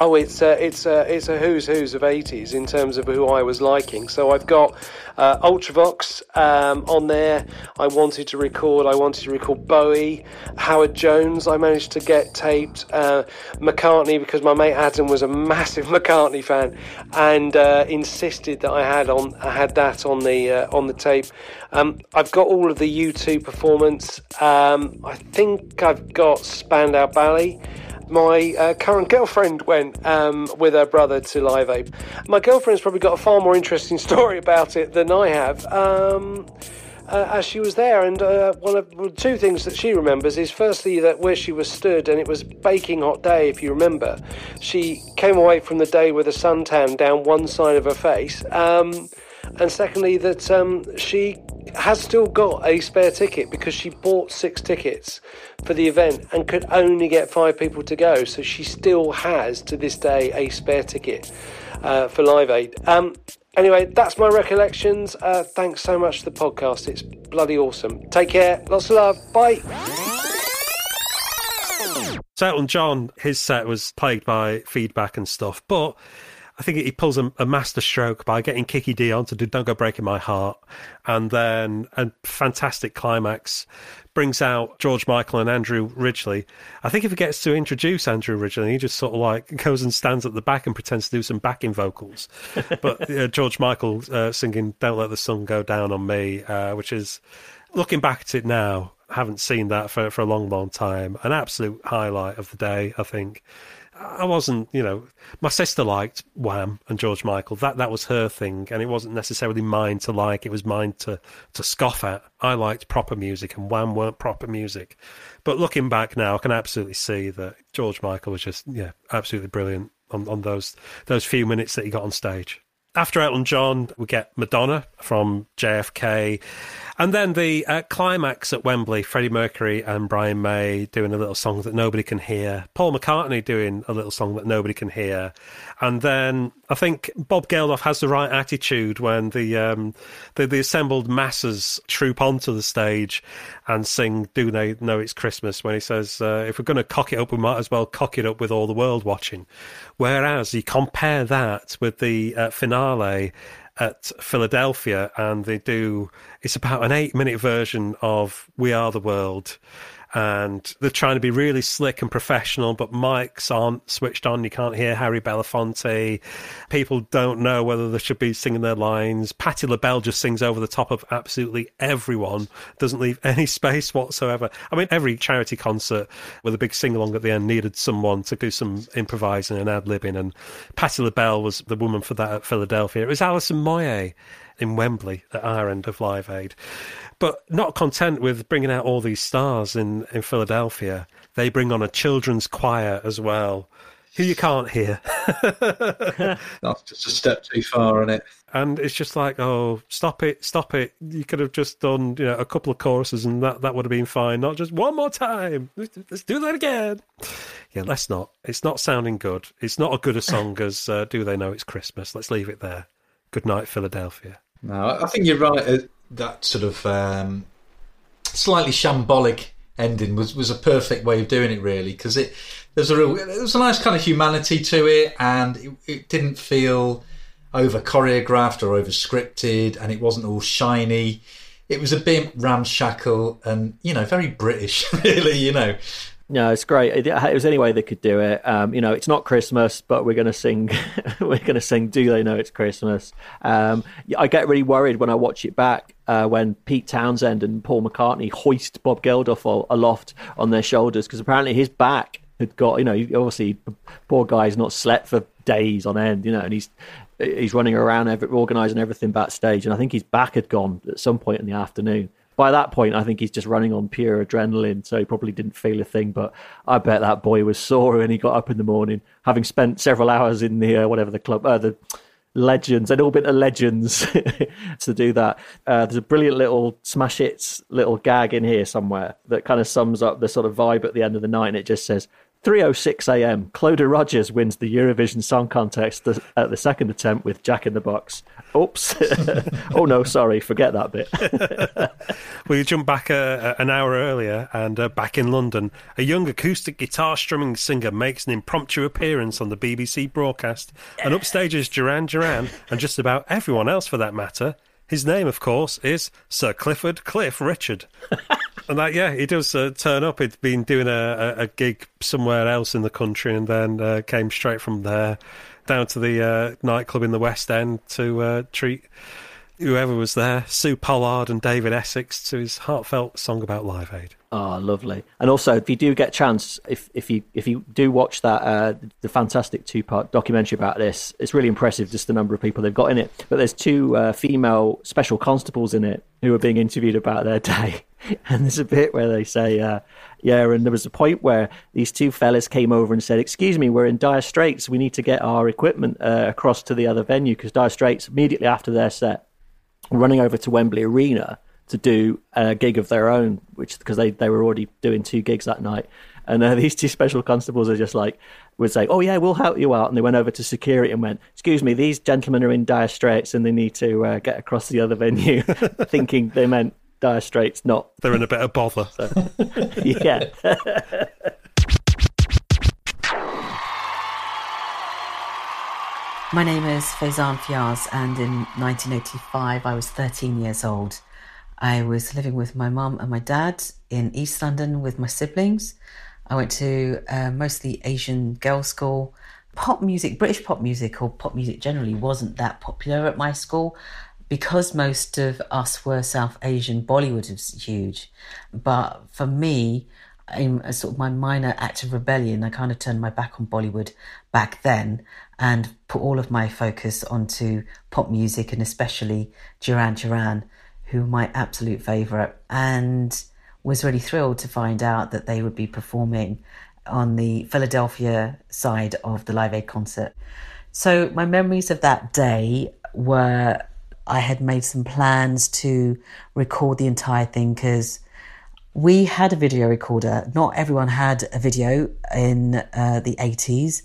Speaker 13: Oh, it's uh, it's uh, it's a who's who's of '80s in terms of who I was liking. So I've got uh, Ultravox um, on there. I wanted to record. I wanted to record Bowie, Howard Jones. I managed to get taped uh, McCartney because my mate Adam was a massive McCartney fan and uh, insisted that I had on I had that on the uh, on the tape. Um, I've got all of the U2 performance. Um, I think I've got Spandau Ballet my uh, current girlfriend went um, with her brother to Live Aid. My girlfriend's probably got a far more interesting story about it than I have. Um, uh, as she was there, and uh, one of two things that she remembers is firstly that where she was stood, and it was baking hot day, if you remember. She came away from the day with a suntan down one side of her face. Um, and secondly, that um, she has still got a spare ticket because she bought six tickets for the event and could only get five people to go. So she still has to this day a spare ticket uh, for Live Aid. Um, anyway, that's my recollections. Uh, thanks so much for the podcast. It's bloody awesome. Take care. Lots of love. Bye.
Speaker 1: So Elton John, his set was plagued by feedback and stuff, but I think he pulls a, a master stroke by getting Kiki Dee on to do Don't Go Breaking My Heart. And then a fantastic climax brings out George Michael and Andrew Ridgeley. I think if he gets to introduce Andrew Ridgeley, he just sort of like goes and stands at the back and pretends to do some backing vocals. but uh, George Michael uh, singing Don't Let the Sun Go Down on Me, uh, which is, looking back at it now, haven't seen that for, for a long, long time. An absolute highlight of the day, I think. I wasn't, you know, my sister liked Wham and George Michael. That that was her thing, and it wasn't necessarily mine to like. It was mine to to scoff at. I liked proper music, and Wham weren't proper music. But looking back now, I can absolutely see that George Michael was just, yeah, absolutely brilliant on, on those those few minutes that he got on stage. After Elton John, we get Madonna from JFK. And then the uh, climax at Wembley, Freddie Mercury and Brian May doing a little song that nobody can hear. Paul McCartney doing a little song that nobody can hear. And then I think Bob Geldof has the right attitude when the, um, the, the assembled masses troop onto the stage and sing "Do They Know It's Christmas?" When he says, uh, "If we're going to cock it up, we might as well cock it up with all the world watching." Whereas you compare that with the uh, finale at Philadelphia, and they do. It's about an eight-minute version of "We Are the World." And they're trying to be really slick and professional, but mics aren't switched on. You can't hear Harry Belafonte. People don't know whether they should be singing their lines. Patti LaBelle just sings over the top of absolutely everyone, doesn't leave any space whatsoever. I mean, every charity concert with a big sing along at the end needed someone to do some improvising and ad libbing, and Patti LaBelle was the woman for that at Philadelphia. It was Alison Moyet in Wembley at our end of Live Aid. But not content with bringing out all these stars in, in Philadelphia, they bring on a children's choir as well, who you can't hear.
Speaker 2: That's just a step too far, isn't it?
Speaker 1: And it's just like, oh, stop it, stop it. You could have just done, you know, a couple of choruses and that, that would have been fine. Not just one more time. Let's do that again. Yeah, let's not. It's not sounding good. It's not as good a song as uh, Do They Know It's Christmas. Let's leave it there. Good night, Philadelphia.
Speaker 2: No, I think you're right. That sort of um, slightly shambolic ending was, was a perfect way of doing it, really, because it there's a real there was a nice kind of humanity to it, and it, it didn't feel over choreographed or over scripted, and it wasn't all shiny. It was a bit ramshackle and you know very British, really. You know,
Speaker 3: no, it's great. It, it was any way they could do it. Um, you know, it's not Christmas, but we're going to sing. we're going to sing. Do they know it's Christmas? Um, I get really worried when I watch it back uh, when Pete Townshend and Paul McCartney hoist Bob Geldof aloft on their shoulders because apparently his back had got. You know, obviously, poor guy's not slept for days on end. You know, and he's he's running around, every, organising everything backstage, and I think his back had gone at some point in the afternoon by that point, I think he's just running on pure adrenaline, so he probably didn't feel a thing. But I bet that boy was sore when he got up in the morning, having spent several hours in the uh, whatever the club, uh, the legends, and all bit of legends to do that. Uh, there's a brilliant little smash hits little gag in here somewhere that kind of sums up the sort of vibe at the end of the night, and it just says, 3:06 a.m. Clodagh Rodgers wins the Eurovision Song Contest at the second attempt with Jack in the Box. Oops! oh no, sorry, forget that bit.
Speaker 1: well, you jump back uh, an hour earlier, and uh, back in London, a young acoustic guitar strumming singer makes an impromptu appearance on the BBC broadcast, and upstages Duran Duran and just about everyone else for that matter. His name, of course, is Sir Clifford Cliff Richard. and that, yeah, he does uh, turn up. He'd been doing a, a, a, gig somewhere else in the country and then uh, came straight from there down to the uh, nightclub in the West End to uh, treat whoever was there, Sue Pollard and David Essex, to his heartfelt song about Live Aid.
Speaker 3: Oh, lovely! And also, if you do get a chance, if if you if you do watch that uh, the fantastic two part documentary about this, it's really impressive just the number of people they've got in it. But there's two uh, female special constables in it who are being interviewed about their day, and there's a bit where they say, uh, "Yeah," and there was a point where these two fellas came over and said, "Excuse me, we're in dire straits. We need to get our equipment uh, across to the other venue because dire straits immediately after their set." Running over to Wembley Arena to do a gig of their own, which because they, they were already doing two gigs that night. And uh, these two special constables are just like, would say, Oh, yeah, we'll help you out. And they went over to security and went, Excuse me, these gentlemen are in dire straits and they need to uh, get across the other venue, thinking they meant dire straits, not.
Speaker 1: They're in a bit of bother.
Speaker 3: So, yeah.
Speaker 14: My name is Faizan Fiaz, and in 1985, I was 13 years old. I was living with my mum and my dad in East London with my siblings. I went to mostly Asian girls' school. Pop music, British pop music, or pop music generally, wasn't that popular at my school because most of us were South Asian. Bollywood was huge, but for me, in sort of my minor act of rebellion, I kind of turned my back on Bollywood back then and put all of my focus onto pop music and especially Duran Duran, who my absolute favourite, and was really thrilled to find out that they would be performing on the Philadelphia side of the Live Aid concert. So my memories of that day were I had made some plans to record the entire thing because we had a video recorder. Not everyone had a video in uh, the 80s.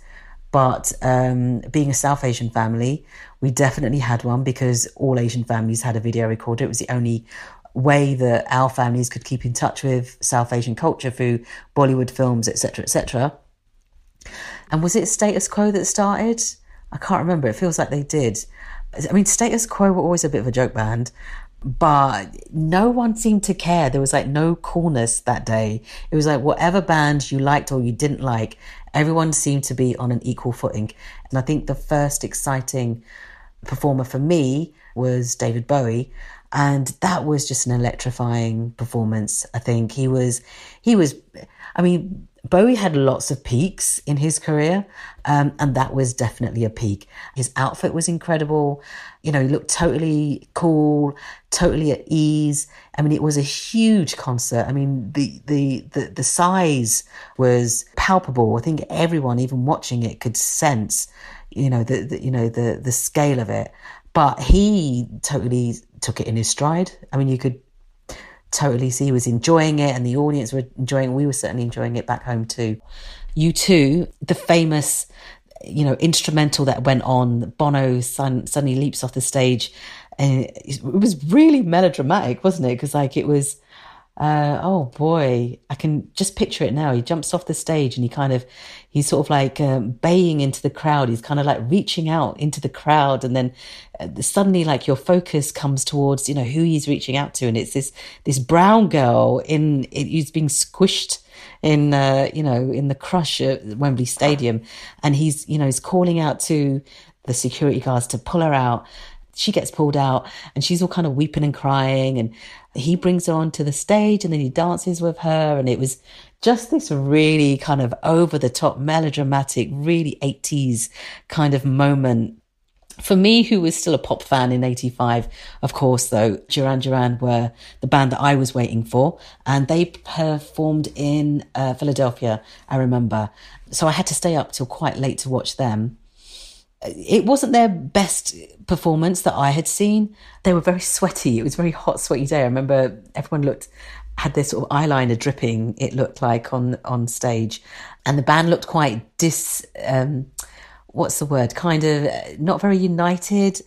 Speaker 14: But um, being a South Asian family, we definitely had one because all Asian families had a video recorder. It was the only way that our families could keep in touch with South Asian culture through Bollywood films, etc., etc. And was it Status Quo that started? I can't remember. It feels like they did. I mean, Status Quo were always a bit of a joke band, but no one seemed to care. There was like no coolness that day. It was like whatever band you liked or you didn't like, everyone seemed to be on an equal footing. And I think the first exciting performer for me was David Bowie. And that was just an electrifying performance. I think he was, he was, I mean, Bowie had lots of peaks in his career, um, and that was definitely a peak. His outfit was incredible. You know, he looked totally cool, totally at ease. I mean, it was a huge concert. I mean, the the the, the size was palpable. I think everyone, even watching it, could sense, you know, the, the you know the the scale of it. But he totally took it in his stride. I mean, you could totally see he was enjoying it and the audience were enjoying. We were certainly enjoying it back home too. U2, the famous, you know, instrumental that went on, Bono son, suddenly leaps off the stage. And it was really melodramatic, wasn't it? Because like it was, uh, oh boy, I can just picture it now. He jumps off the stage and he kind of, he's sort of like um, baying into the crowd. He's kind of like reaching out into the crowd, and then uh, suddenly, like your focus comes towards, you know, who he's reaching out to, and it's this this brown girl in it, being squished in, uh, you know, in the crush at Wembley Stadium, and he's, you know, he's calling out to the security guards to pull her out she gets pulled out and she's all kind of weeping and crying and he brings her onto the stage and then he dances with her and it was just this really kind of over the top melodramatic really 80s kind of moment for me, who was still a pop fan in 85, of course, though, Duran Duran were the band that I was waiting for. And they performed in uh, Philadelphia, I remember. So I had to stay up till quite late to watch them. It wasn't their best performance that I had seen. They were very sweaty. It was a very hot, sweaty day. I remember everyone looked had this sort of eyeliner dripping. It looked like on on stage, and the band looked quite dis. Um, what's the word? Kind of not very united.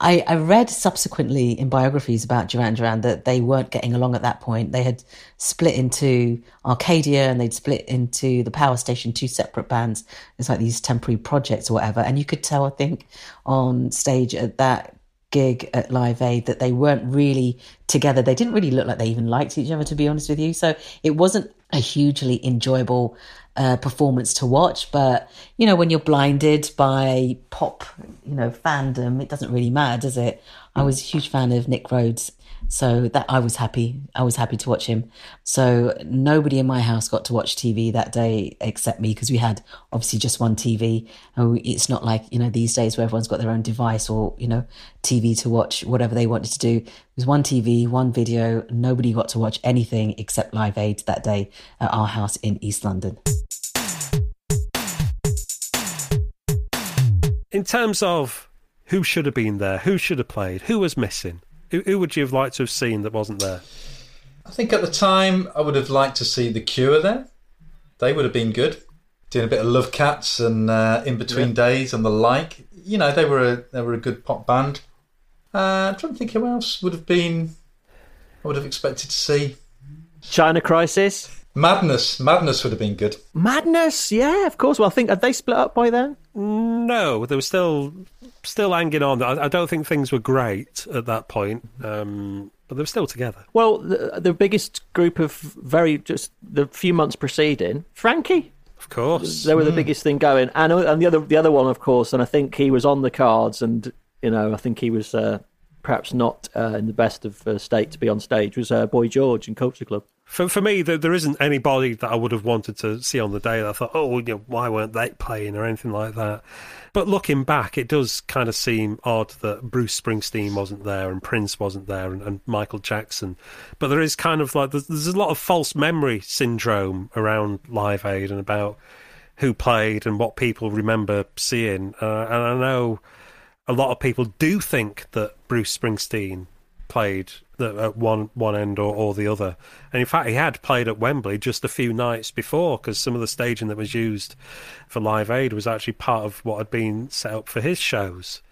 Speaker 14: I, I read subsequently in biographies about Duran Duran that they weren't getting along at that point. They had split into Arcadia and they'd split into the Power Station, two separate bands. It's like these temporary projects or whatever. And you could tell, I think, on stage at that gig at Live Aid that they weren't really together. They didn't really look like they even liked each other, to be honest with you. So it wasn't a hugely enjoyable uh, performance to watch. But you know, when you're blinded by pop, you know, fandom, it doesn't really matter, does it? I was a huge fan of Nick Rhodes, so that I was happy. I was happy to watch him. So nobody in my house got to watch TV that day except me because we had obviously just one TV. And it's not like you know these days where everyone's got their own device or you know TV to watch whatever they wanted to do. It was one TV, one video. Nobody got to watch anything except Live Aid that day at our house in East London.
Speaker 1: In terms of who should have been there, who should have played, who was missing, who, who would you have liked to have seen that wasn't there?
Speaker 2: I think at the time I would have liked to see the Cure there. They would have been good, doing a bit of Love Cats and uh, In Between yeah. Days and the like. You know, they were a they were a good pop band. Uh, I'm trying to think who else would have been. I would have expected to see.
Speaker 3: China Crisis.
Speaker 2: Madness, Madness would have been good.
Speaker 3: Madness, yeah, of course. Well, I think had they split up by then?
Speaker 1: No, they were still still hanging on. I, I don't think things were great at that point, um, but they were still together.
Speaker 3: Well, the, the biggest group of very just the few months preceding Frankie.
Speaker 1: Of course,
Speaker 3: they were the mm. biggest thing going, and and the other the other one, of course, and I think he was on the cards, and you know, I think he was uh, perhaps not uh, in the best of uh, state to be on stage. Was uh, Boy George in Culture Club.
Speaker 1: For for me, there, there isn't anybody that I would have wanted to see on the day that I thought, oh, you know, why weren't they playing or anything like that. But looking back, it does kind of seem odd that Bruce Springsteen wasn't there and Prince wasn't there and, and Michael Jackson. But there is kind of like there's, there's a lot of false memory syndrome around Live Aid and about who played and what people remember seeing. Uh, and I know a lot of people do think that Bruce Springsteen played at one one end or, or the other. And in fact, he had played at Wembley just a few nights before because some of the staging that was used for Live Aid was actually part of what had been set up for his shows.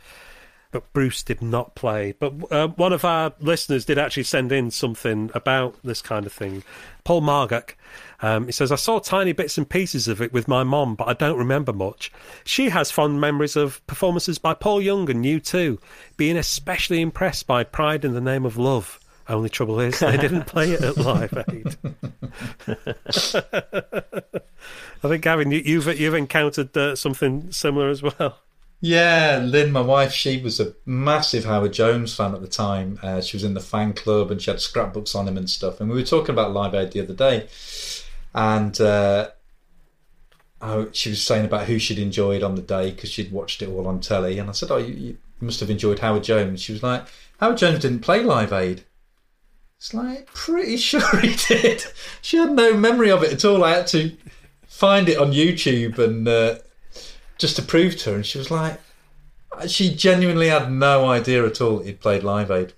Speaker 1: But Bruce did not play. But uh, one of our listeners did actually send in something about this kind of thing. Paul Margak um, he says, I saw tiny bits and pieces of it with my mom, but I don't remember much. She has fond memories of performances by Paul Young and U2, being especially impressed by Pride in the Name of Love. Only trouble is, they didn't play it at Live Aid. I think, Gavin, you, have you've encountered uh, something similar as well.
Speaker 2: Yeah, Lynn, my wife, she was a massive Howard Jones fan at the time. Uh, she was in the fan club and she had scrapbooks on him and stuff. And we were talking about Live Aid the other day and uh, she was saying about who she'd enjoyed on the day because she'd watched it all on telly. And I said, "Oh, you, you, must have enjoyed Howard Jones." She was like, "Howard Jones didn't play Live Aid." It's like pretty sure he did. She had no memory of it at all. I had to find it on YouTube and uh, just to prove to her, and she was like, she genuinely had no idea at all he'd played Live Aid.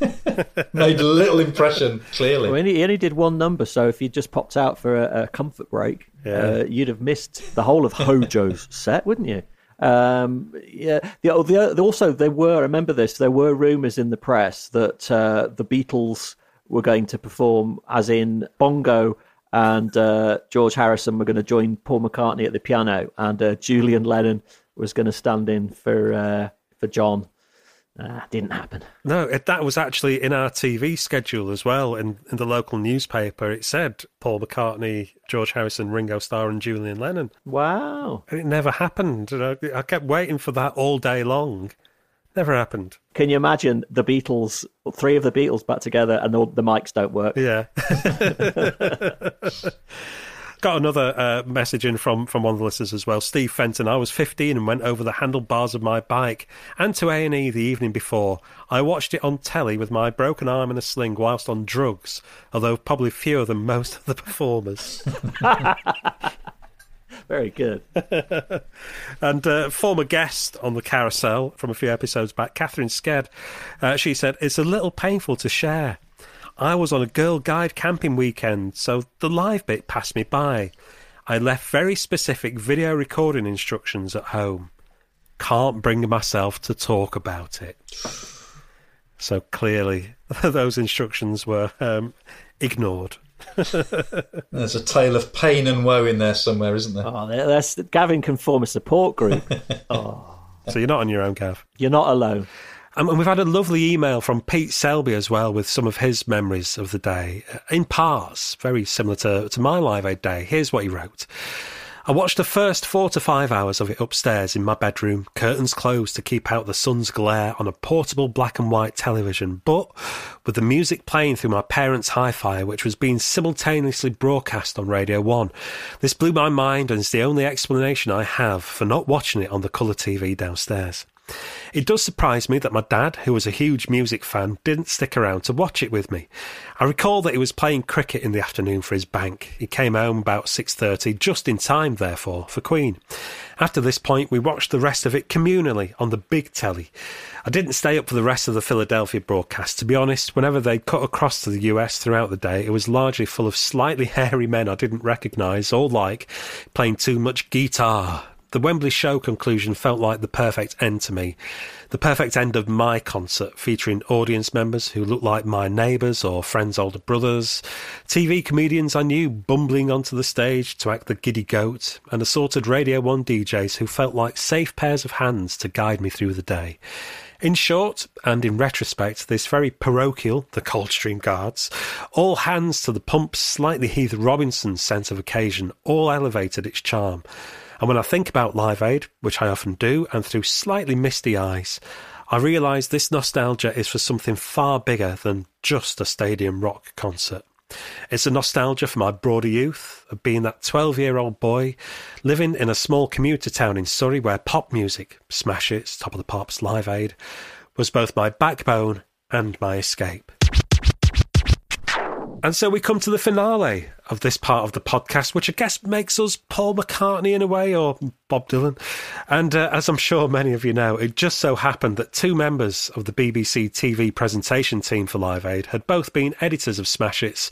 Speaker 2: Made little impression, clearly.
Speaker 3: Well, he only did one number, so if he just popped out for a, a comfort break, yeah. uh, you'd have missed the whole of Hojo's set, wouldn't you? Um, yeah. The, the, also, there were. Remember this. There were rumours in the press that uh, the Beatles were going to perform, as in Bongo and uh, George Harrison were going to join Paul McCartney at the piano, and uh, Julian Lennon was going to stand in for uh, for John Ah, didn't happen.
Speaker 1: No, it, that was actually in our TV schedule as well. In, in the local newspaper, it said Paul McCartney, George Harrison, Ringo Starr, and Julian Lennon.
Speaker 3: Wow.
Speaker 1: And it never happened. I, I kept waiting for that all day long. Never happened.
Speaker 3: Can you imagine the Beatles, three of the Beatles back together, and the, the mics don't work?
Speaker 1: Yeah. Got another uh, message in from, from one of the listeners as well. Steve Fenton. I was 15 and went over the handlebars of my bike and to A&E the evening before. I watched it on telly with my broken arm in a sling whilst on drugs, although probably fewer than most of the performers.
Speaker 3: Very good.
Speaker 1: and uh, former guest on the carousel from a few episodes back, Catherine Sked, uh, she said, It's a little painful to share. I was on a Girl Guide camping weekend, so the live bit passed me by. I left very specific video recording instructions at home. Can't bring myself to talk about it. So clearly, those instructions were um, ignored.
Speaker 2: There's a tale of pain and woe in there somewhere, isn't there?
Speaker 3: Oh, that's, Gavin can form a support group. oh.
Speaker 1: So you're not on your own, Gav.
Speaker 3: You're not alone.
Speaker 1: And we've had a lovely email from Pete Selby as well with some of his memories of the day, uh, in parts, very similar to, to my Live Aid day. Here's what he wrote. I watched the first four to five hours of it upstairs in my bedroom, curtains closed to keep out the sun's glare on a portable black and white television, but with the music playing through my parents' hi fi, which was being simultaneously broadcast on Radio 1. This blew my mind and is the only explanation I have for not watching it on the colour TV downstairs. It does surprise me that my dad, who was a huge music fan, didn't stick around to watch it with me. I recall that he was playing cricket in the afternoon for his bank. He came home about 6:30, just in time therefore for Queen. After this point, we watched the rest of it communally on the big telly. I didn't stay up for the rest of the Philadelphia broadcast. To be honest, whenever they cut across to the US throughout the day, it was largely full of slightly hairy men I didn't recognise or like, playing too much guitar. The Wembley show conclusion felt like the perfect end to me. The perfect end of my concert, featuring audience members who looked like my neighbours or friends' older brothers, TV comedians I knew bumbling onto the stage to act the giddy goat, and assorted Radio 1 DJs who felt like safe pairs of hands to guide me through the day. In short, and in retrospect, this very parochial, the Coldstream Guards, all hands to the pump's slightly Heath Robinson sense of occasion, all elevated its charm. And when I think about Live Aid, which I often do, and through slightly misty eyes, I realise this nostalgia is for something far bigger than just a stadium rock concert. It's a nostalgia for my broader youth, of being that 12 year old boy living in a small commuter town in Surrey where pop music, Smash Hits, Top of the Pops, Live Aid, was both my backbone and my escape. And so we come to the finale of this part of the podcast, which I guess makes us Paul McCartney in a way, or Bob Dylan. And uh, as I'm sure many of you know, it just so happened that two members of the BBC TV presentation team for Live Aid had both been editors of Smash Hits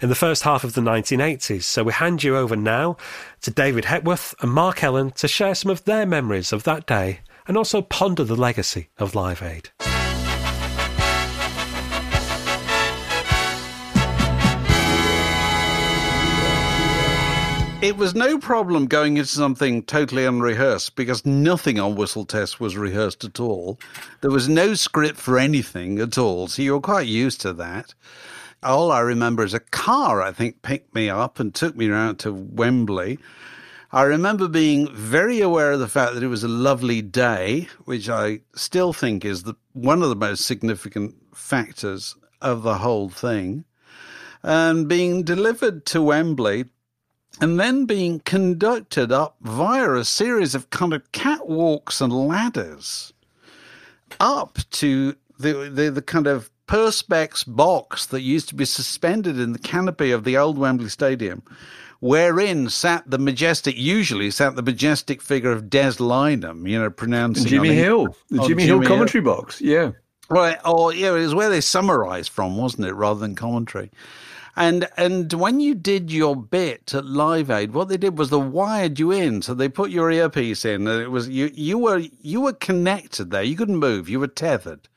Speaker 1: in the first half of the 1980s. So we hand you over now to David Hepworth and Mark Ellen to share some of their memories of that day and also ponder the legacy of Live Aid.
Speaker 15: It was no problem going into something totally unrehearsed because nothing on Whistle Test was rehearsed at all. There was no script for anything at all, so you were quite used to that. All I remember is a car, I think, picked me up and took me around to Wembley. I remember being very aware of the fact that it was a lovely day, which I still think is the, one of the most significant factors of the whole thing. And being delivered to Wembley and then being conducted up via a series of kind of catwalks and ladders up to the, the, the kind of perspex box that used to be suspended in the canopy of the old Wembley Stadium, wherein sat the majestic, usually sat the majestic figure of Des Lynam, you know, pronouncing
Speaker 16: Jimmy Hill, the Jimmy, Jimmy Hill commentary Hill. box, yeah.
Speaker 15: Right, or yeah, it was where they summarised from, wasn't it, rather than commentary. And and when you did your bit at Live Aid, what they did was they wired you in, so they put your earpiece in, and it was you you were you were connected there. You couldn't move. You were tethered.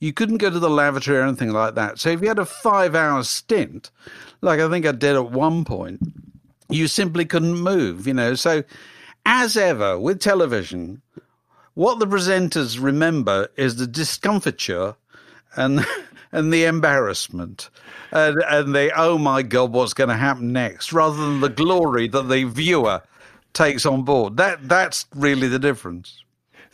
Speaker 15: You couldn't go to the lavatory or anything like that. So if you had a five hour stint, like I think I did at one point, you simply couldn't move. You know, so as ever with television, what the presenters remember is the discomfiture and and the embarrassment and, and the oh my god, what's going to happen next, rather than the glory that the viewer takes on board. That that's really the difference.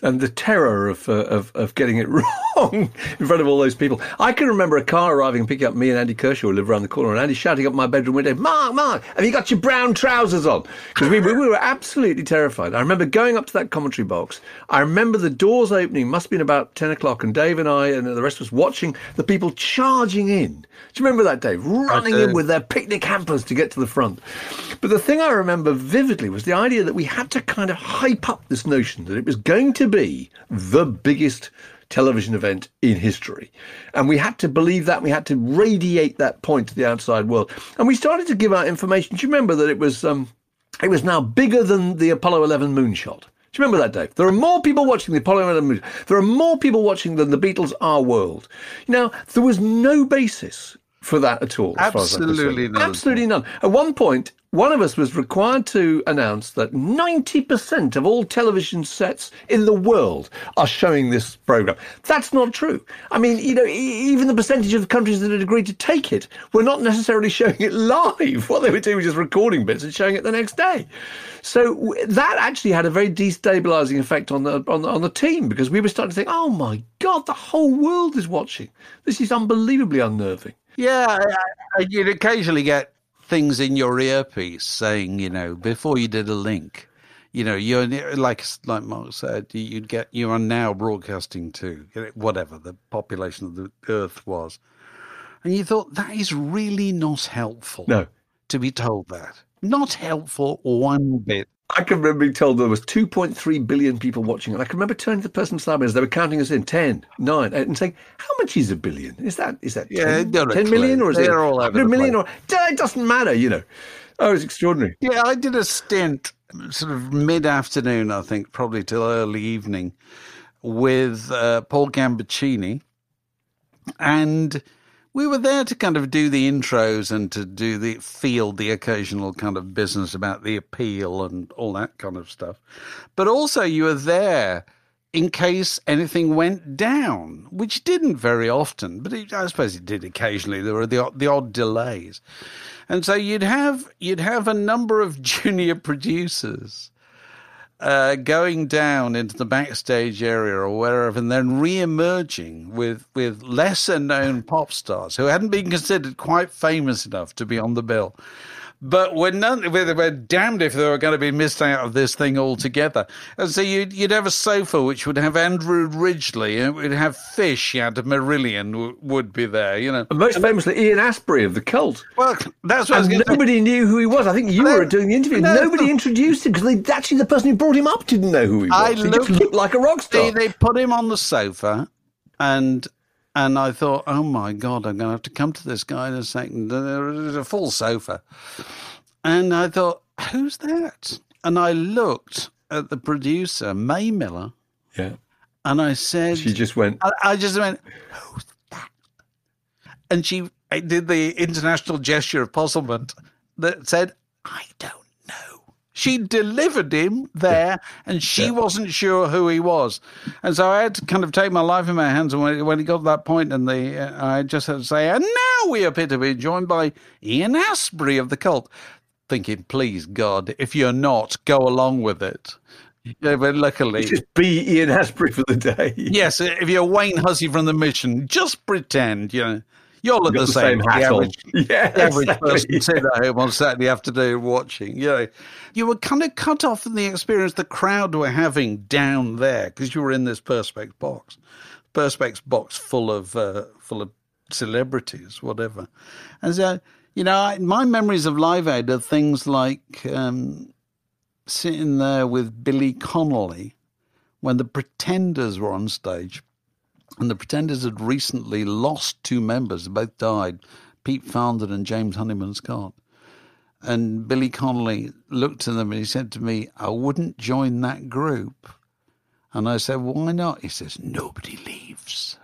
Speaker 16: And the terror of, uh, of of getting it wrong in front of all those people. I can remember a car arriving and picking up me and Andy Kershaw, who live around the corner, and Andy shouting up my bedroom window, "Mark, Mark, have you got your brown trousers on?" Because we, we were absolutely terrified. I remember going up to that commentary box. I remember the doors opening. Must have been about ten o'clock, and Dave and I and the rest of us watching the people charging in. Do you remember that, Dave? Running in with their picnic hampers to get to the front. But the thing I remember vividly was the idea that we had to kind of hype up this notion that it was going to be the biggest television event in history. And we had to believe that. We had to radiate that point to the outside world. And we started to give out information. Do you remember that it was um, it was now bigger than the Apollo 11 moonshot? Do you remember that, Dave? There are more people watching the Apollo 11 moonshot. There are more people watching than the Beatles Our World. Now, there was no basis for that at all. as far as I'm concerned.
Speaker 15: Absolutely none.
Speaker 16: Absolutely none. At one point, one of us was required to announce that 90% of all television sets in the world are showing this program. That's not true. I mean, you know, even the percentage of countries that had agreed to take it were not necessarily showing it live. What they were doing was just recording bits and showing it the next day. So that actually had a very destabilizing effect on the on the, on the team because we were starting to think, "Oh my god, the whole world is watching. This is unbelievably unnerving."
Speaker 15: Yeah, I- I- you'd occasionally get things in your earpiece saying, you know, before you did a link, you know, you're like like Mark said, you- you'd get you are now broadcasting to whatever the population of the Earth was, and you thought that is really not helpful.
Speaker 16: No.
Speaker 15: to be told that not helpful one bit.
Speaker 16: I can remember being told there was 2.3 billion people watching, and I can remember turning to the person beside me as they were counting us in 10, 9, 8, and saying, "How much is a billion? Is that is that
Speaker 15: Yeah,
Speaker 16: 10, 10 million or is it
Speaker 15: They're all over
Speaker 16: 100
Speaker 15: the
Speaker 16: million or it doesn't matter, you know." Oh, it was extraordinary.
Speaker 15: Yeah, I did a stint, sort of mid afternoon, I think, probably till early evening, with uh, Paul Gambaccini. And we were there to kind of do the intros and to do the field the occasional kind of business about the appeal and all that kind of stuff. But also, you were there in case anything went down, which didn't very often, but it, I suppose it did occasionally. There were the the odd delays, and so you'd have you'd have a number of junior producers uh, going down into the backstage area or wherever, and then re-emerging with with lesser known pop stars who hadn't been considered quite famous enough to be on the bill. But we're, none, we're, we're damned if they were going to be missed out of this thing altogether. And so you'd, you'd have a sofa which would have Andrew Ridgeley, and it would have Fish, you had Marillion w- would be there, you know.
Speaker 16: And most famously, Ian Astbury of the Cult.
Speaker 15: Well, that's what I was
Speaker 16: and
Speaker 15: going
Speaker 16: nobody knew who he was. I think you were doing the interview.
Speaker 15: no,
Speaker 16: nobody
Speaker 15: no.
Speaker 16: introduced him because actually the person who brought him up didn't know who he was.
Speaker 15: I
Speaker 16: he just
Speaker 15: looked-
Speaker 16: looked like a rock star.
Speaker 15: They, they put him on the sofa, and and I thought, oh my god, I'm going to have to come to this guy in a second. There's a full sofa, and I thought, who's that? And I looked at the producer, May Miller,
Speaker 16: yeah.
Speaker 15: and I said,
Speaker 16: She just went.
Speaker 15: I, I just went, who's that? And she did the international gesture of puzzlement that said, I don't. She delivered him there, and she wasn't sure who he was. And so I had to kind of take my life in my hands. And when, when he got to that point, and the, uh, I just had to say, and now we appear to be joined by Ian Astbury of the cult. Thinking, please God, if you're not, go along with it. Yeah, but luckily,
Speaker 16: Just be Ian Astbury for the day.
Speaker 15: Yes, if you're Wayne Hussey from the Mission, just pretend, you know, you're
Speaker 16: Got
Speaker 15: the,
Speaker 16: the
Speaker 15: same.
Speaker 16: same hat
Speaker 15: the
Speaker 16: on. Yeah,
Speaker 15: the average
Speaker 16: exactly,
Speaker 15: person sitting at home on Saturday afternoon watching. You know, you were kind of cut off from the experience the crowd were having down there because you were in this perspex box, perspex box full of uh, full of celebrities, whatever. And so, you know, I, my memories of Live Aid are things like um, sitting there with Billy Connolly when the Pretenders were on stage. And the Pretenders had recently lost two members, both died, Pete Farndon and James Honeyman Scott. And Billy Connolly looked at them and he said to me, I wouldn't join that group. And I said, Why not? He says, Nobody leaves.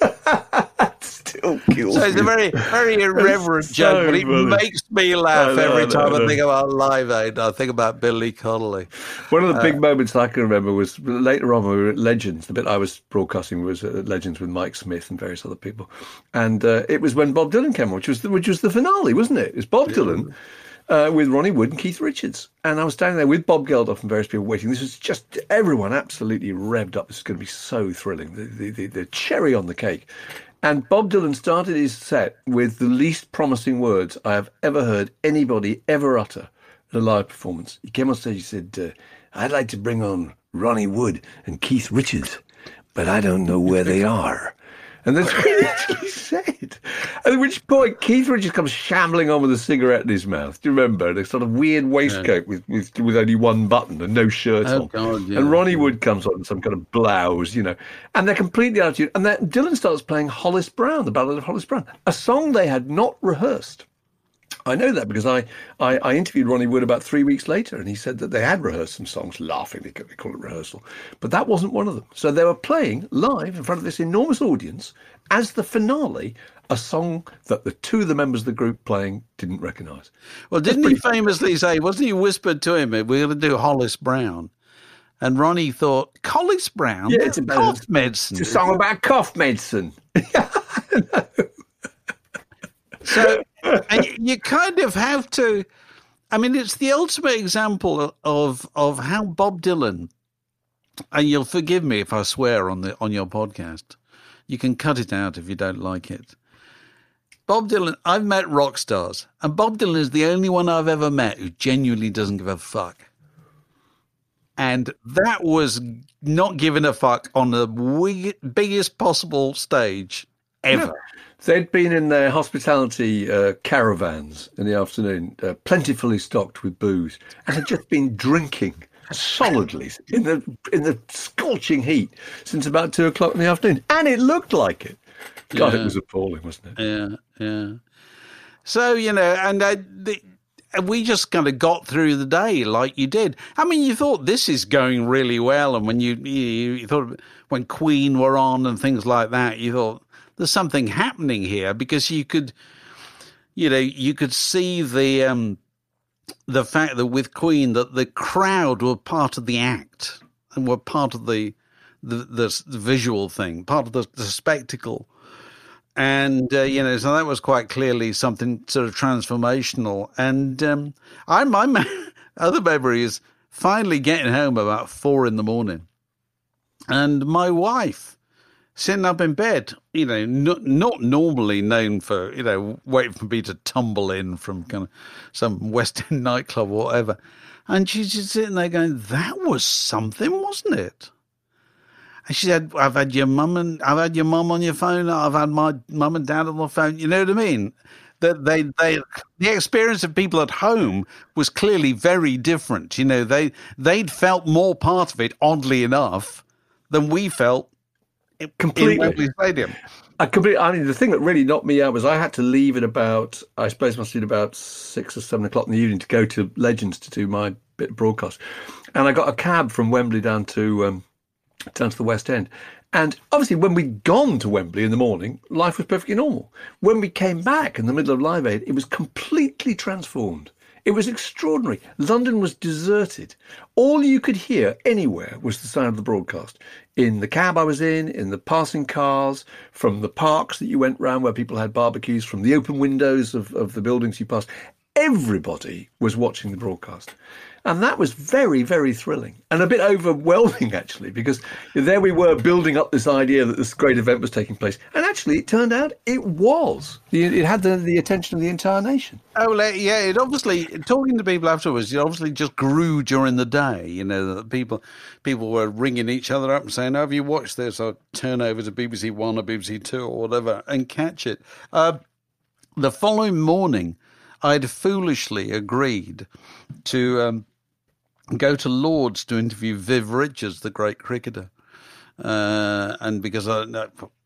Speaker 16: Still kills
Speaker 15: So it's a very, very irreverent joke, but it
Speaker 16: funny.
Speaker 15: makes me laugh
Speaker 16: know,
Speaker 15: every time
Speaker 16: I
Speaker 15: I think about Live Aid. I think about Billy Connolly.
Speaker 16: One of the big
Speaker 15: Uh,
Speaker 16: moments I can remember was later on when we were at Legends. The bit I was broadcasting was at Legends with Mike Smith and various other people, and uh, it was when Bob Dylan came on, which was the, which was the finale, wasn't it? It was Bob Dylan, uh, with Ronnie Wood and Keith Richards. And I was standing there with Bob Geldof and various people waiting. This was just everyone absolutely revved up. This is going to be so thrilling. The, the, the, the cherry on the cake. And Bob Dylan started his set with the least promising words I have ever heard anybody ever utter at a live performance. He came on stage, he said, uh, I'd like to bring on Ronnie Wood and Keith Richards, but I don't know where they are. And that's what he actually said. At which point, Keith Richards comes shambling on with a cigarette in his mouth. Do you remember? And a sort of weird waistcoat with, with, with only one button and no shirt
Speaker 15: Oh,
Speaker 16: on.
Speaker 15: God, yeah.
Speaker 16: And Ronnie Wood comes on in some kind of blouse, you know. And they're completely out of tune. And then Dylan starts playing Hollis Brown, the Ballad of Hollis Brown, a song they had not rehearsed. I know that because I, I, I interviewed Ronnie Wood about three weeks later, and he said that they had rehearsed some songs, laughing, they they call it rehearsal. But that wasn't one of them. So they were playing live in front of this enormous audience as the finale, a song that the two of the members of the group playing didn't recognise.
Speaker 15: Well, didn't he famously say, wasn't he whispered to him, we're going to do Hollis Brown? And Ronnie thought, Hollis Brown?
Speaker 16: Yeah, it's about
Speaker 15: cough medicine.
Speaker 16: It's a song about cough medicine.
Speaker 15: So and you kind of have to. I mean, it's the ultimate example of of how Bob Dylan. And you'll forgive me if I swear on the on your podcast. You can cut it out if you don't like it. Bob Dylan. I've met rock stars, and Bob Dylan is the only one I've ever met who genuinely doesn't give a fuck. And that was not giving a fuck on the biggest possible stage ever.
Speaker 16: Yeah. They'd been in their hospitality uh, caravans in the afternoon, uh, plentifully stocked with booze, and had just been drinking solidly in the in the scorching heat since about two o'clock in the afternoon, and it looked like it. God,
Speaker 15: Yeah.
Speaker 16: it was appalling, wasn't it?
Speaker 15: Yeah, yeah. So you know, and I, the, we just kind of got through the day like you did. I mean, you thought this is going really well, and when you you, you thought when Queen were on and things like that, you thought there's something happening here because you could, you know, you could see the um the fact that with Queen that the crowd were part of the act and were part of the the, the, visual thing, part of the, the spectacle and uh, you know, so that was quite clearly something sort of transformational. And um, I, my other memory is finally getting home about four in the morning, and my wife sitting up in bed. You know, not not normally known for you know waiting for me to tumble in from kind of some West End nightclub or whatever, and she's just sitting there going, "That was something, wasn't it?" And she said, "I've had your mum and I've had your mum on your phone. I've had my mum and dad on the phone. You know what I mean? That they they the experience of people at home was clearly very different. You know, they they'd felt more part of it, oddly enough, than we felt
Speaker 16: Completely.
Speaker 15: Wembley Stadium.
Speaker 16: I completely. I mean, the thing that really knocked me out was I had to leave at about, I suppose, it must have been about six or seven o'clock in the evening to go to Legends to do my bit of broadcast, and I got a cab from Wembley down to um, down to the West End. And obviously, when we'd gone to Wembley in the morning, life was perfectly normal. When we came back in the middle of Live Aid, it was completely transformed. It was extraordinary. London was deserted. All you could hear anywhere was the sound of the broadcast. In the cab I was in, in the passing cars, from the parks that you went round where people had barbecues, from the open windows of, of the buildings you passed. Everybody was watching the broadcast. And that was very, very thrilling and a bit overwhelming, actually, because there we were building up this idea that this great event was taking place. And actually, it turned out it was. It had the, the attention of the entire nation.
Speaker 15: Oh, yeah. It obviously talking to people afterwards. It obviously just grew during the day. You know, that people people were ringing each other up and saying, oh, "Have you watched this?" Or turn over to BBC One or BBC Two or whatever and catch it. Uh, the following morning, I'd foolishly agreed to um, go to Lords to interview Viv Richards, the great cricketer. Uh, and because I,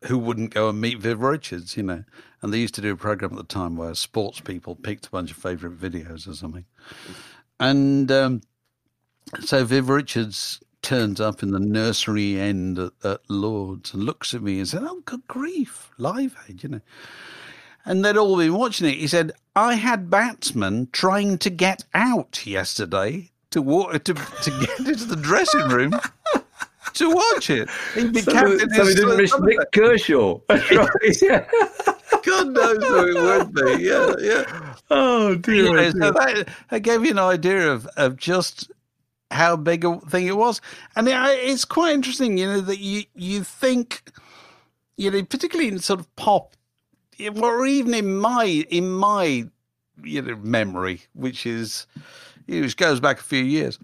Speaker 15: who wouldn't go and meet Viv Richards, you know? And they used to do a program at the time where sports people picked a bunch of favourite videos or something. And um, so Viv Richards turns up in the nursery end at, at Lords and looks at me and said, "Oh, good grief, Live Aid, you know." And they'd all been watching it. He said, "I had batsmen trying to get out yesterday to walk to to get into the dressing room." To watch it, he'd be
Speaker 16: So-
Speaker 15: captain.
Speaker 16: so he didn't miss Nik Kershaw. That's right, yeah.
Speaker 15: God knows who it would be. Yeah, yeah.
Speaker 16: Oh dear.
Speaker 15: You know,
Speaker 16: oh,
Speaker 15: so that, that gave you an idea of, of just how big a thing it was, and it, it's quite interesting. You know that you you think, you know, particularly in sort of pop, or even in my in my you know memory, which is which goes back a few years.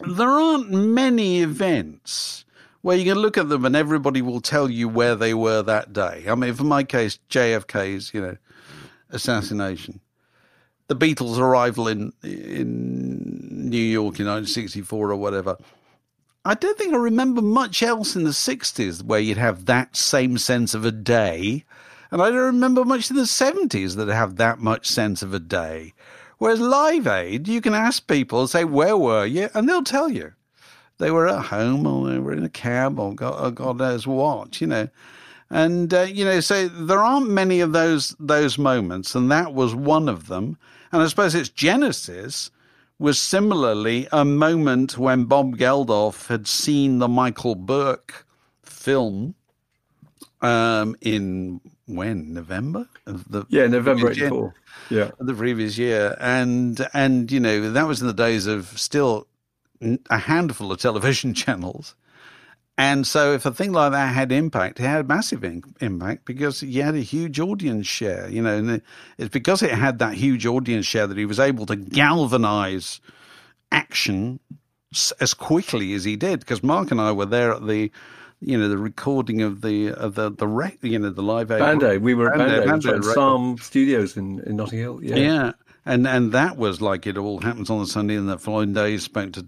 Speaker 15: There aren't many events where you can look at them and everybody will tell you where they were that day. I mean, for my case, JFK's, you know, assassination, the Beatles' arrival in in New York in 1964 or whatever. I don't think I remember much else in the 60s where you'd have that same sense of a day. And I don't remember much in the 70s that have that much sense of a day. Whereas Live Aid, you can ask people, say, where were you? And they'll tell you. They were at home or they were in a cab or God, or God knows what, you know. And, uh, you know, so there aren't many of those, those moments, and that was one of them. And I suppose its genesis was similarly a moment when Bob Geldof had seen the Michael Buerk film um, in when November of the
Speaker 16: Yeah, November '84. Yeah.
Speaker 15: the previous year, and and you know that was in the days of still a handful of television channels, and so if a thing like that had impact, it had massive in- impact because he had a huge audience share, you know, and it's because it had that huge audience share that he was able to galvanize action as quickly as he did. Because Mark and I were there at the. You know the recording of the of the the rec, you know the live aid
Speaker 16: Band Aid. We were at Band Aid.
Speaker 15: Band
Speaker 16: at. Sarm Studios in, in Notting Hill. Yeah.
Speaker 15: Yeah. And and that was like it all happens on the Sunday and the following day spoke to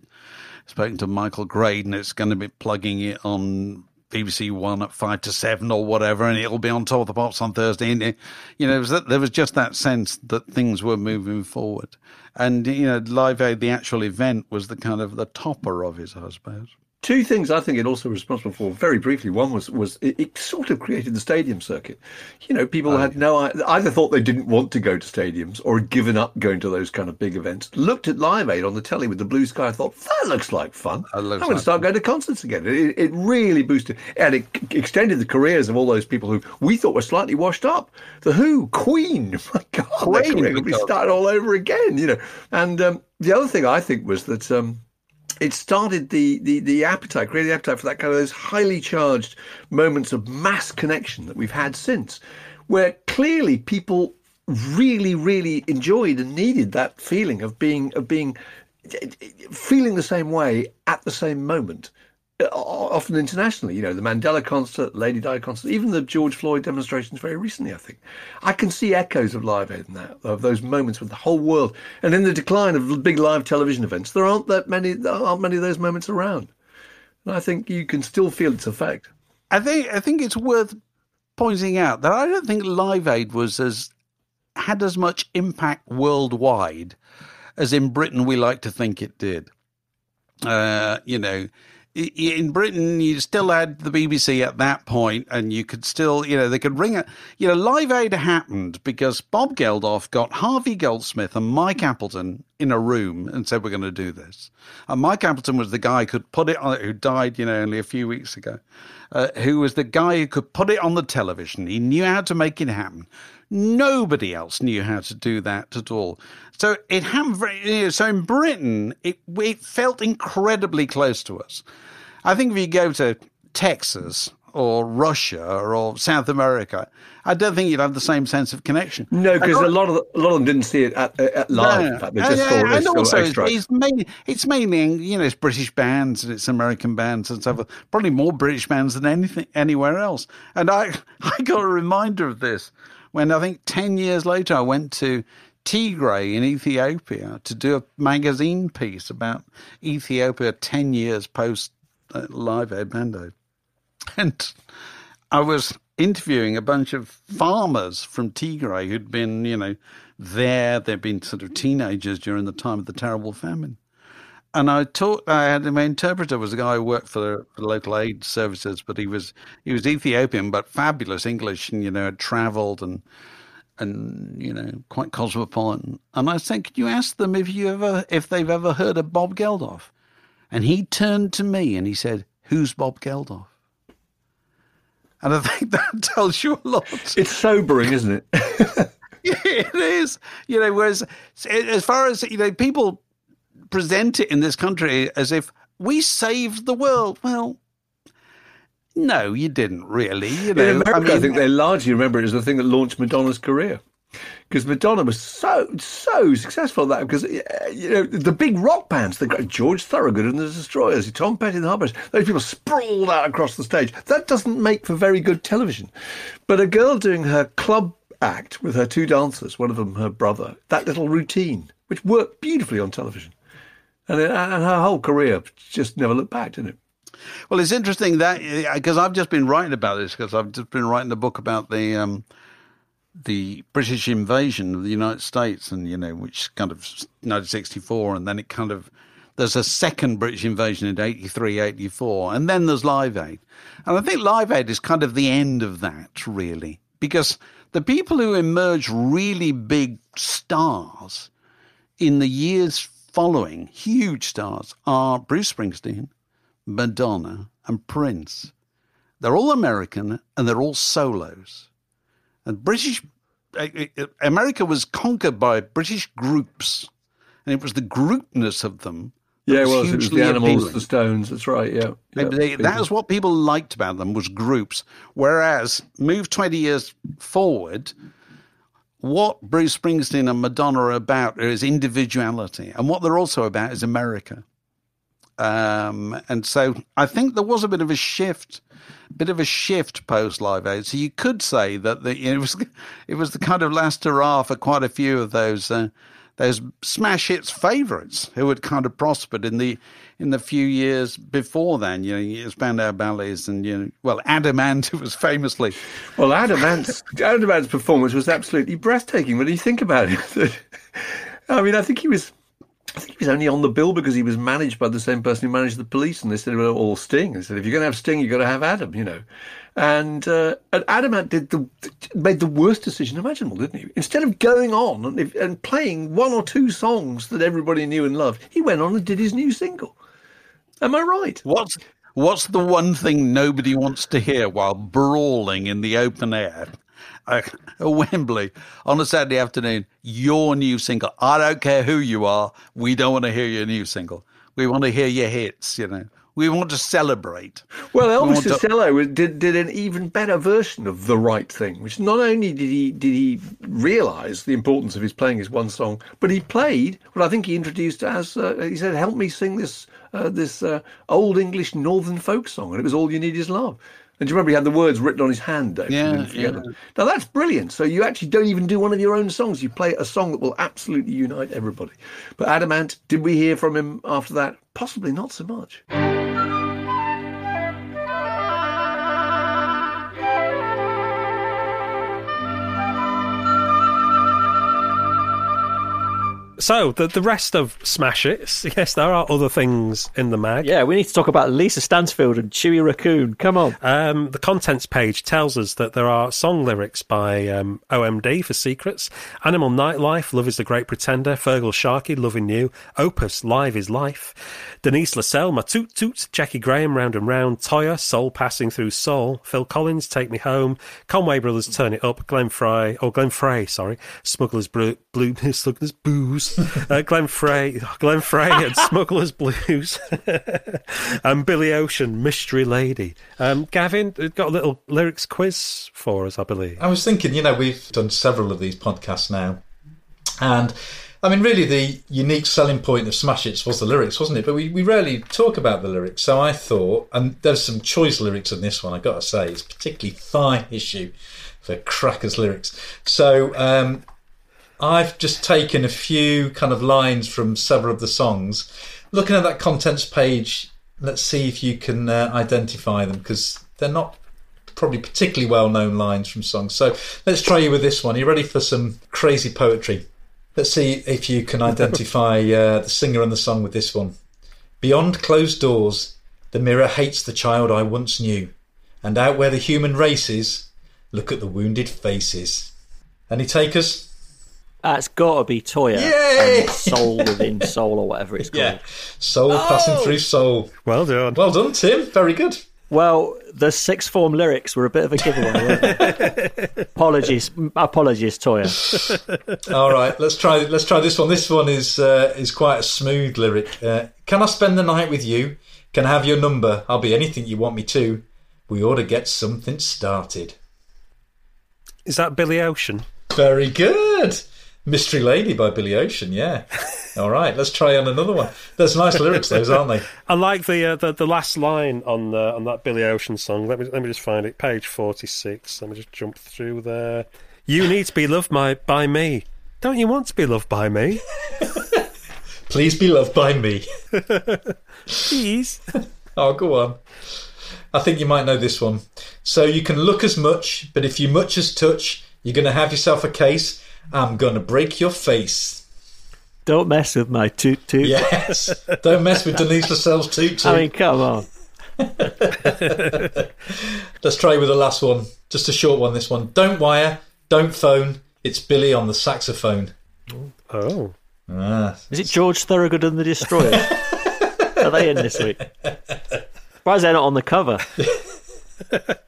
Speaker 15: spoken to Michael Grade and it's gonna be plugging it on BBC One at five to seven or whatever, and it'll be on top of the pops on Thursday. And it- you know, it was that, there was just that sense that things were moving forward, and you know, Live Aid, the actual event, was the kind of the topper of it, I suppose.
Speaker 16: Two things I think it also responsible for, very briefly. One was was it, it sort of created the stadium circuit. You know, people had no either thought they didn't want to go to stadiums or had given up going to those kind of big events. Looked at Live Aid on the telly with the blue sky, thought that looks like fun. I'm going to start going to concerts again. It, it really boosted and it c- extended the careers of all those people who we thought were slightly washed up. The Who, Queen, my God, their
Speaker 15: Queen,
Speaker 16: career be started all over again. You know, and um, the other thing I think was that. Um, it started the, the, the appetite, created the appetite for that kind of those highly charged moments of mass connection that we've had since, where clearly people really, really enjoyed and needed that feeling of being of being feeling the same way at the same moment. Uh, Often internationally, you know, the Mandela concert, Lady Di concert, even the George Floyd demonstrations very recently, I think. I can see echoes of Live Aid in that, of those moments with the whole world. And in the decline of big live television events, there aren't that many, there aren't many of those moments around. And I think you can still feel its effect.
Speaker 15: I think I think it's worth pointing out that I don't think Live Aid was as had as much impact worldwide as in Britain we like to think it did. Uh, you know, in Britain you still had the BBC at that point, and you could still, you know, they could ring it. You know, Live Aid happened because Bob Geldof got Harvey Goldsmith and Mike Appleton in a room and said, "We're going to do this." And Mike Appleton was the guy who could put it on, who died, you know, only a few weeks ago. Uh, who was the guy who could put it on the television? He knew how to make it happen. Nobody else knew how to do that at all. So it. You know, so in Britain, it it felt incredibly close to us. I think if you go to Texas or Russia or South America, I don't think you'd have the same sense of connection.
Speaker 16: No, because a lot of a lot of them didn't see it at, at live. Fact, they just
Speaker 15: and, and also, it's, it's mainly it's mainly you know it's British bands and it's American bands and so forth. Probably more British bands than anything anywhere else. And I I got a reminder of this when I think ten years later I went to Tigray in Ethiopia to do a magazine piece about Ethiopia ten years post uh, Live Aid Band Aid. And I was interviewing a bunch of farmers from Tigray who'd been, you know, there. They'd been sort of teenagers during the time of the terrible famine. And I taught. I had my interpreter was a guy who worked for the, for the local aid services, but he was he was Ethiopian, but fabulous English, and you know had travelled and and you know quite cosmopolitan. And I said, "Could you ask them if you ever if they've ever heard of Bob Geldof?" And he turned to me and he said, "Who's Bob Geldof?" And I think that tells you a lot.
Speaker 16: It's sobering, isn't it?
Speaker 15: yeah, it is. You know, whereas as far as you know, people present it in this country as if we saved the world. Well, no, you didn't really. You know,
Speaker 16: In America, I,
Speaker 15: mean,
Speaker 16: I think they largely remember it as the thing that launched Madonna's career. Because Madonna was so so successful at that because uh, you know the big rock bands, the George Thorogood and the Destroyers, Tom Petty and the Heartbreakers, those people sprawled out across the stage. That doesn't make for very good television. But a girl doing her club act with her two dancers, one of them her brother, that little routine, which worked beautifully on television, and, it, and her whole career just never looked back, did it?
Speaker 15: Well, it's interesting that because I've just been writing about this because I've just been writing a book about the um, the British invasion of the United States, and you know, which kind of 1964, and then it kind of there's a second British invasion in 83, 84, and then there's Live Aid, and I think Live Aid is kind of the end of that, really, because the people who emerge really big stars in the years following, huge stars, are Bruce Springsteen, Madonna, and Prince. They're all American and they're all solos. And British eh, eh, eh, America was conquered by British groups, and it was the groupness of them.
Speaker 16: Yeah, it was.
Speaker 15: It
Speaker 16: was the animals, appealing. the Stones. That's right. Yeah, yeah
Speaker 15: they, that was what people liked about them was groups. Whereas move twenty years forward, what Bruce Springsteen and Madonna are about is individuality, and what they're also about is America. Um, and so I think there was a bit of a shift, bit of a shift post Live Aid. So you could say that the, it was it was the kind of last hurrah for quite a few of those uh, those smash hits favourites who had kind of prospered in the in the few years before then. You know, Spandau Ballets and you know, well, Adam Ant was famously
Speaker 16: well, Adam Ant's Adam Ant's performance was absolutely breathtaking. When you think about it, I mean, I think he was I think he was only on the bill because he was managed by the same person who managed the police, and they said, "Well, all Sting." They said, "If you're going to have Sting, you've got to have Adam," you know. And, uh, and Adam did the made the worst decision imaginable, didn't he? Instead of going on and, and playing one or two songs that everybody knew and loved, he went on and did his new single. Am I right?
Speaker 15: What's What's the one thing nobody wants to hear while brawling in the open air? at Wembley on a Saturday afternoon, your new single. I don't care who you are. We don't want to hear your new single. We want to hear your hits, you know. We want to celebrate.
Speaker 16: Well, Elvis we Costello to... did, did an even better version of the right thing, which not only did he did he realise the importance of his playing his one song, but he played what I think he introduced as uh, he said, "Help me sing this uh, this uh, old English northern folk song," and it was "All You Need Is Love." And do you remember he had the words written on his hand? Dave?
Speaker 15: Yeah, yeah.
Speaker 16: Now that's brilliant. So you actually don't even do one of your own songs. You play a song that will absolutely unite everybody. But Adam Ant, did we hear from him after that? Possibly not so much.
Speaker 1: So the the rest of Smash Hits, yes, there are other things in the mag.
Speaker 3: Yeah, we need to talk about Lisa Stansfield and Chewy Raccoon. Come on.
Speaker 1: Um, the contents page tells us that there are song lyrics by um, OMD for Secrets, Animal Nightlife, Love is the Great Pretender, Feargal Sharkey, Loving You, Opus, Live is Life, Denise LaSalle, My Toot Toot, Jaki Graham, Round and Round, Toyah, Soul Passing Through Soul, Phil Collins, Take Me Home, Conway Brothers, Turn It Up, Glenn Fry, or Glenn Frey, sorry, Smuggler's Blue, Blue Smuggler's Booze uh, Glenn Frey, Glenn Frey and Smuggler's Blues, and Billy Ocean, Mystery Lady. Um, Gavin, got a little lyrics quiz for us, I believe.
Speaker 2: I was thinking, you know, we've done several of these podcasts now, and I mean, really, the unique selling point of Smash Hits was the lyrics, wasn't it? But we, we rarely talk about the lyrics. So I thought, and there's some choice lyrics in this one, I've got to say, it's particularly thigh issue for crackers lyrics. So um, I've just taken a few kind of lines from several of the songs. Looking at that contents page, let's see if you can uh, identify them because they're not probably particularly well known lines from songs. So let's try you with this one. Are you ready for some crazy poetry? Let's see if you can identify uh, the singer and the song with this one. Beyond closed doors, the mirror hates the child I once knew. And out where the human race is, look at the wounded faces. Any takers?
Speaker 3: That's got to be Toyah.
Speaker 2: Yay!
Speaker 3: soul within soul, or whatever it's called. Yeah.
Speaker 2: Soul oh! passing through soul.
Speaker 1: Well done.
Speaker 2: Well done, Tim. Very good.
Speaker 3: Well, the six form lyrics were a bit of a giveaway. apologies, apologies, Toyah.
Speaker 2: All right, let's try. Let's try this one. This one is uh, is quite a smooth lyric. Uh, Can I spend the night with you? Can I have your number? I'll be anything you want me to. We ought to get something started.
Speaker 1: Is that Billy Ocean?
Speaker 2: Very good. Mystery Lady by Billy Ocean. Yeah. All right, let's try on another one. There's nice lyrics, those, aren't they?
Speaker 1: I like the uh, the, the last line on uh, on that Billy Ocean song. Let me let me just find it. Page forty six. Let me just jump through there. You need to be loved by by me. Don't you want to be loved by me?
Speaker 2: Please be loved by me.
Speaker 1: Please.
Speaker 2: oh, go on. I think you might know this one. So you can look as much, but if you much as touch, you're going to have yourself a case. I'm going to break your face.
Speaker 3: Don't mess with my toot toot.
Speaker 2: Yes. Don't mess with Denise LaSalle toot toot.
Speaker 3: I mean, come on.
Speaker 2: Let's try with the last one. Just a short one, this one. Don't wire, don't phone. It's Billy on the saxophone.
Speaker 1: Oh.
Speaker 2: Ah.
Speaker 3: Is it George Thorogood and the Destroyer? Are they in this week? Why is they not on the cover?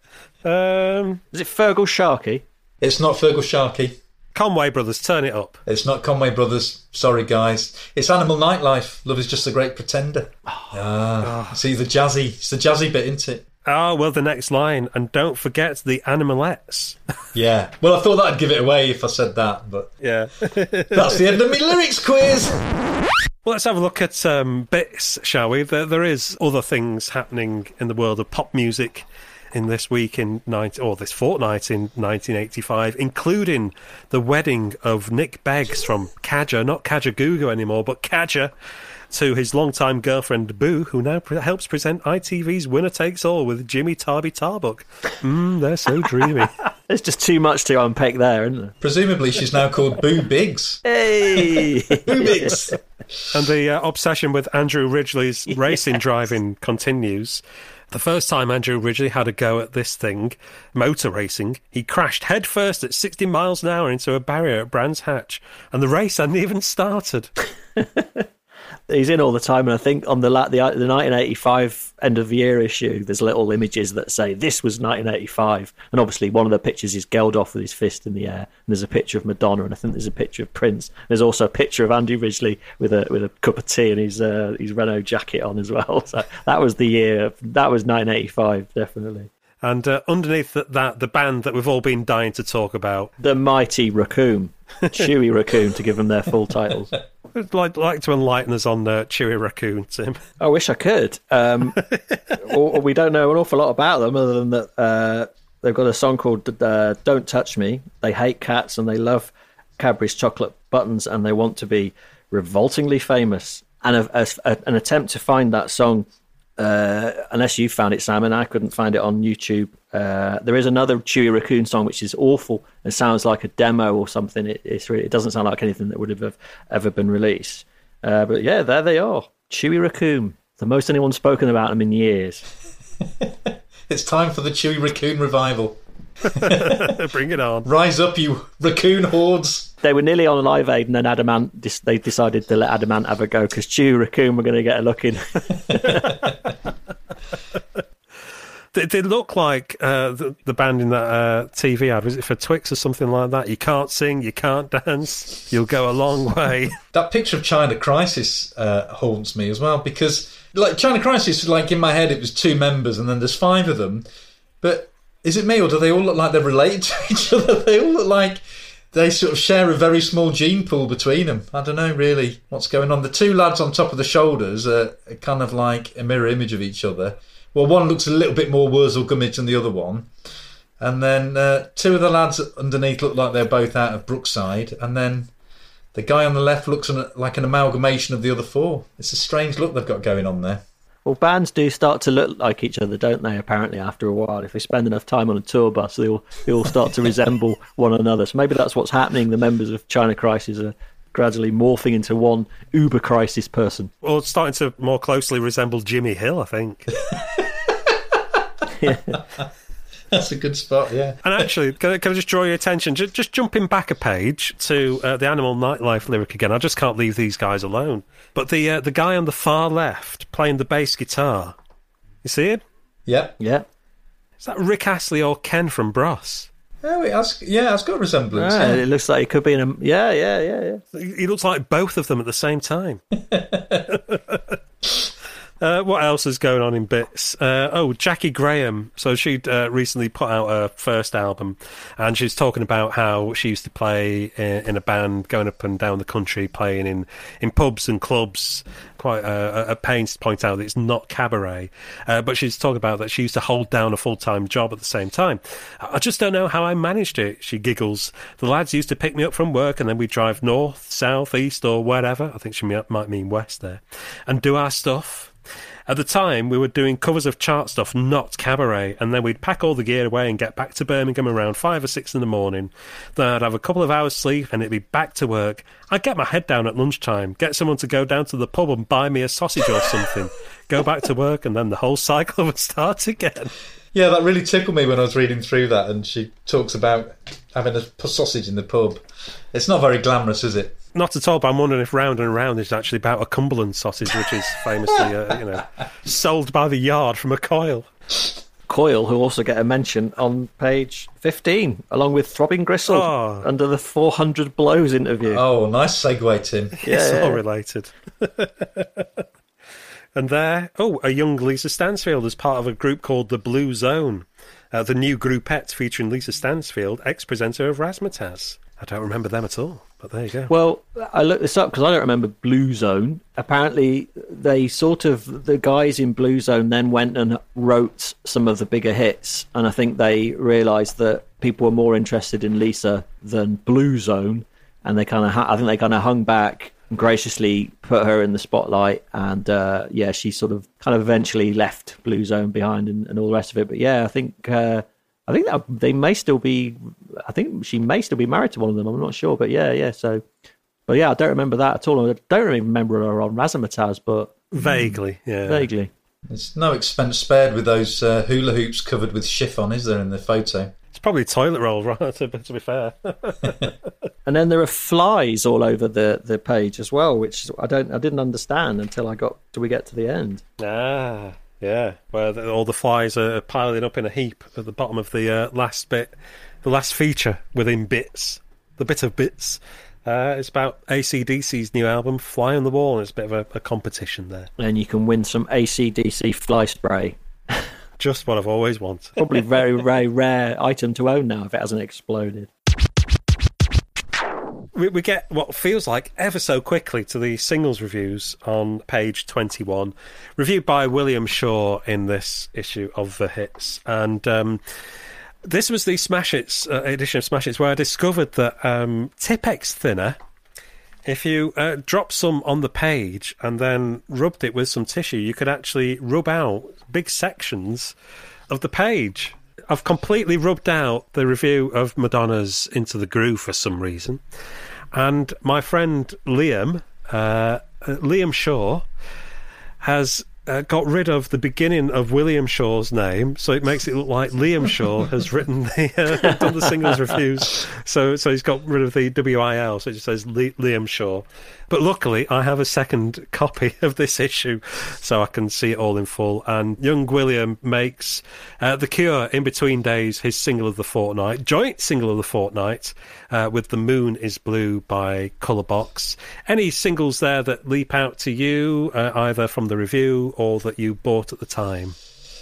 Speaker 1: Um,
Speaker 3: is it Feargal Sharkey?
Speaker 2: It's not Feargal Sharkey.
Speaker 1: Conway Brothers, turn it up.
Speaker 2: It's not Conway Brothers. Sorry, guys. It's Animal Nightlife. Love is just a great pretender. ah, see the jazzy. It's the jazzy bit, isn't it?
Speaker 1: Ah, well, the next line, and don't forget the animalettes.
Speaker 2: Yeah. Well, I thought that'd give it away if I said that, but
Speaker 1: yeah,
Speaker 2: that's the end of my lyrics quiz.
Speaker 1: Well, let's have a look at um, bits, shall we? There, there is other things happening in the world of pop music in this week in 19, or this fortnight in 1985, including the wedding of Nick Beggs from Kaja, not Kajagoogoo anymore, but Kaja, to his longtime girlfriend Boo, who now pre- helps present ITV's Winner Takes All with Jimmy Tarby Tarbuck. Mmm, they're so dreamy.
Speaker 3: There's just too much to unpack there, isn't there?
Speaker 2: Presumably, she's now called Boo Biggs.
Speaker 3: Hey,
Speaker 2: Boo Biggs.
Speaker 1: And the uh, obsession with Andrew Ridgeley's racing driving continues. The first time Andrew Ridgeley had a go at this thing, motor racing, he crashed headfirst at 60 miles an hour into a barrier at Brands Hatch, and the race hadn't even started.
Speaker 3: He's in all the time, and I think on the la- the, the 1985 end of the year issue, there's little images that say this was 1985, and obviously one of the pictures is Geldof with his fist in the air, and there's a picture of Madonna, and I think there's a picture of Prince. There's also a picture of Andy Ridgeley with a with a cup of tea and his uh, his Renault jacket on as well. So that was the year. That was 1985, definitely.
Speaker 1: And uh, underneath that, that, the band that we've all been dying to talk about,
Speaker 3: The Mighty Raccoon, Chewy Raccoon, to give them their full titles.
Speaker 1: I'd like, like to enlighten us on uh, Chewy Raccoon, Tim.
Speaker 3: I wish I could. Um, or, or we don't know an awful lot about them other than that uh, they've got a song called uh, "Don't Touch Me." They hate cats and they love Cadbury's chocolate buttons and they want to be revoltingly famous. And a, a, a, an attempt to find that song, uh, unless you found it, Simon, I couldn't find it on YouTube. Uh, there is another Chewy Raccoon song which is awful. and sounds like a demo or something. It, it's really, it doesn't sound like anything that would have ever been released. Uh, but yeah, there they are. Chewy Raccoon. The most anyone's spoken about them in years.
Speaker 2: It's time for the Chewy Raccoon revival.
Speaker 1: Bring it on.
Speaker 2: Rise up, you raccoon hordes.
Speaker 3: They were nearly on Live Aid, and then Adam Ant dis- they decided to let Adam Ant have a go because Chewy Raccoon were going to get a look in.
Speaker 1: They, they look like uh, the, the band in that uh, TV ad. Was it for Twix or something like that? You can't sing, you can't dance, you'll go a long way.
Speaker 2: That picture of China Crisis uh, haunts me as well because, like, China Crisis, like in my head, it was two members and then there's five of them. But is it me or do they all look like they're related to each other? They all look like they sort of share a very small gene pool between them. I don't know really what's going on. The two lads on top of the shoulders are, kind of like a mirror image of each other. Well, one looks a little bit more Wurzel Gummidge than the other one. And then uh, two of the lads underneath look like they're both out of Brookside. And then the guy on the left looks like an amalgamation of the other four. It's a strange look they've got going on there.
Speaker 3: Well, bands do start to look like each other, don't they? Apparently, after a while, if they spend enough time on a tour bus, they all they all start to resemble one another. So maybe that's what's happening. The members of China Crisis are gradually morphing into one Uber Crisis person.
Speaker 1: Or it's starting to more closely resemble Jimmy Hill, I think.
Speaker 2: That's a good spot, yeah.
Speaker 1: And actually, can I, can I just draw your attention? Just, just jumping back a page to uh, the Animal Nightlife lyric again. I just can't leave these guys alone. But the uh, the guy on the far left playing the bass guitar, you see him?
Speaker 2: Yep.
Speaker 3: Yeah.
Speaker 1: Is that Rick Astley or Ken from Bros?
Speaker 2: Oh, it has, yeah, it's got resemblance.
Speaker 3: Ah,
Speaker 2: yeah.
Speaker 3: It looks like it could be in a. Yeah, yeah, yeah, yeah.
Speaker 1: He looks like both of them at the same time. Uh, what else is going on in Bitz? Uh, oh, Jaki Graham. So she'd uh, recently put out her first album, and she's talking about how she used to play in, in a band, going up and down the country, playing in, in pubs and clubs. Quite a pains to point out that it's not cabaret, uh, but she's talking about that she used to hold down a full time job at the same time. I just don't know how I managed it. She giggles. The lads used to pick me up from work, and then we'd drive north, south, east, or wherever. I think she might mean west there, and do our stuff. At the time, we were doing covers of chart stuff, not cabaret, and then we'd pack all the gear away and get back to Birmingham around five or six in the morning. Then I'd have a couple of hours sleep and it'd be back to work. I'd get my head down at lunchtime, get someone to go down to the pub and buy me a sausage or something, go back to work, and then the whole cycle would start again.
Speaker 2: Yeah, that really tickled me when I was reading through that, and she talks about having a sausage in the pub. It's not very glamorous, is it?
Speaker 1: Not at all, but I'm wondering if Round and Round is actually about a Cumberland sausage, which is famously, uh, you know, sold by the yard from a coil.
Speaker 3: Coil, who also get a mention on page 15, along with Throbbing Gristle
Speaker 1: Oh.
Speaker 3: under the 400 Blows interview.
Speaker 2: Oh, nice segue, Tim.
Speaker 1: It's
Speaker 3: Yeah.
Speaker 1: all related. and there, oh, a young Lisa Stansfield as part of a group called the Blue Zone. Uh, the new groupette featuring Lisa Stansfield, ex presenter of Razzmatazz. I don't remember them at all, but there you go.
Speaker 3: Well, I looked this up because I don't remember Blue Zone. Apparently, they sort of the guys in Blue Zone then went and wrote some of the bigger hits, and I think they realised that people were more interested in Lisa than Blue Zone, and they kind of I think they kind of hung back and graciously put her in the spotlight, and uh, yeah, she sort of kind of eventually left Blue Zone behind and, and all the rest of it. But yeah, I think. Uh, I think that they may still be. I think she may still be married to one of them. I'm not sure, but yeah, yeah. So, but yeah, I don't remember that at all. I don't even remember her on Razzmatazz, but
Speaker 1: Vaguely, yeah.
Speaker 3: vaguely.
Speaker 2: There's no expense spared with those uh, hula hoops covered with chiffon, is there, in the photo?
Speaker 1: It's probably toilet roll, right? To, to be fair.
Speaker 3: And then there are flies all over the, the page as well, which I don't I didn't understand until I got till we get to the end.
Speaker 1: ah, yeah. Where the, all the flies are piling up in a heap at the bottom of the uh, last bit, the last feature within Bitz, the bit of Bitz. Uh, it's about ACDC's new album, Fly on the Wall, and it's a bit of a, a competition there.
Speaker 3: And you can win some ACDC fly spray.
Speaker 1: Just what I've always wanted.
Speaker 3: Probably very very rare item to own now if it hasn't exploded.
Speaker 1: We, we get what feels like ever so quickly to the singles reviews on page 21, reviewed by William Shaw in this issue of Ver Hits. And um, this was the Smash Hits uh, edition of Smash Hits where I discovered that um, Tipp-Ex thinner, if you uh, drop some on the page and then rubbed it with some tissue, you could actually rub out big sections of the page. I've completely rubbed out the review of Madonna's Into the Groove for some reason. And my friend Liam, uh, uh, Liam Shaw, has uh, got rid of the beginning of William Shaw's name, so it makes it look like Liam Shaw has written the uh, done the singles reviews. So so he's got rid of the WIL, so it just says Liam Shaw. But luckily, I have a second copy of this issue, so I can see it all in full. And young William makes uh, The Cure in between days his single of the fortnight, joint single of the fortnight, uh, with The Moon is Blue by Colourbox. Any singles there that leap out to you, uh, either from the review or that you bought at the time?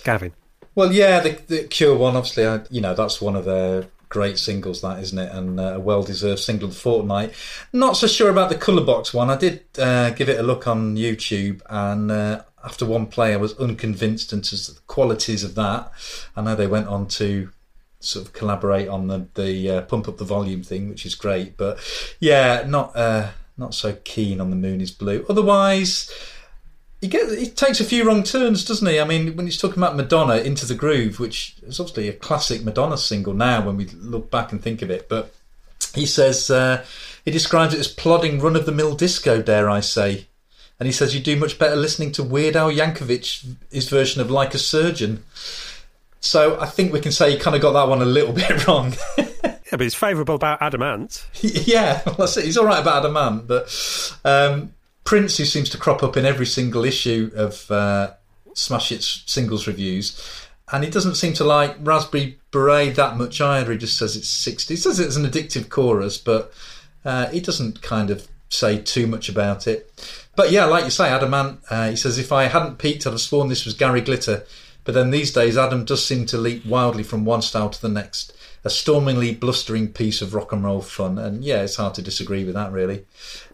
Speaker 1: Gavin.
Speaker 2: Well, yeah, the, the Cure one, obviously, I, you know, that's one of their great singles, that isn't it? And uh, a well-deserved single of fortnight. Not so sure about the Colourbox one. I did uh, give it a look on YouTube, and uh, after one play, I was unconvinced into the qualities of that. I know they went on to sort of collaborate on the the uh, pump up the volume thing, which is great. But yeah, not uh, not so keen on the moon is blue. Otherwise. He, get, he takes a few wrong turns, doesn't he? I mean, when he's talking about Madonna into the groove, which is obviously a classic Madonna single now when we look back and think of it, but he says uh, he describes it as plodding run of the mill disco, dare I say. And he says you do much better listening to Weird Al Yankovic, his version of Like a Surgeon. So I think we can say he kind of got that one a little bit wrong.
Speaker 1: Yeah, but it's favourable about Adam Ant.
Speaker 2: yeah, well, that's it. He's all right about Adam Ant, but um, Prince, who seems to crop up in every single issue of uh, Smash Hits singles reviews, and he doesn't seem to like Raspberry Beret that much either. He just says it's 60. He says it's an addictive chorus, but uh, he doesn't kind of say too much about it. But yeah, like you say, Adam Ant, uh, he says, if I hadn't peaked, I'd have sworn this was Gary Glitter. But then these days, Adam does seem to leap wildly from one style to the next. A stormingly blustering piece of rock and roll fun. And yeah, it's hard to disagree with that, really.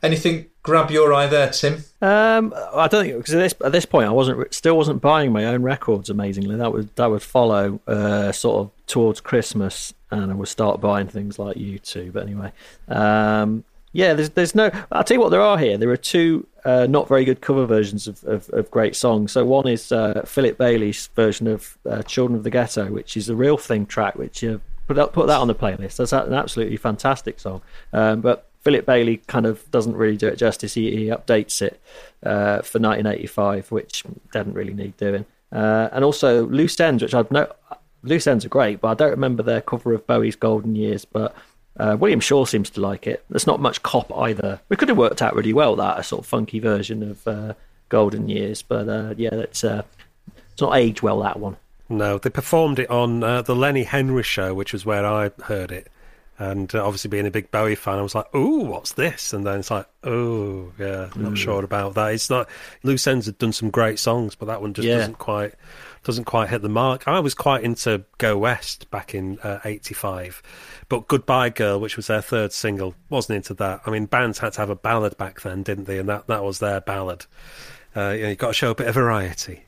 Speaker 2: Anything grab your eye there, Tim?
Speaker 3: Um, I don't think because at this, at this point I wasn't still wasn't buying my own records. Amazingly, that would that would follow uh, sort of towards Christmas, and I would start buying things like U2. But anyway, um, yeah, there's there's no. I'll tell you what there are here. There are two uh, not very good cover versions of, of, of, great songs. So one is uh, Philip Bailey's version of uh, "Children of the Ghetto," which is a real thing track, which uh, put that, put that on the playlist. That's an absolutely fantastic song. Um, but Philip Bailey kind of doesn't really do it justice. He, he updates it uh, for 1985, which didn't really need doing. Uh, and also Loose Ends, which I've no Loose Ends are great, but I don't remember their cover of Bowie's Golden Years. But uh, William Shaw seems to like it. There's not much cop either. We could have worked out really well that a sort of funky version of uh, Golden Years, but uh, yeah, that's uh, it's not aged well that one.
Speaker 1: No, they performed it on uh, the Lenny Henry show, which was where I heard it. And uh, obviously, being a big Bowie fan, I was like, "Ooh, what's this?" And then it's like, "Oh, yeah, not mm. sure about that." It's not. Loose Ends had done some great songs, but that one just yeah. doesn't quite doesn't quite hit the mark. I was quite into Go West back in '85, uh, but Goodbye Girl, which was their third single, wasn't into that. I mean, bands had to have a ballad back then, didn't they? And that that was their ballad. Uh, you know, you've got to show a bit of variety.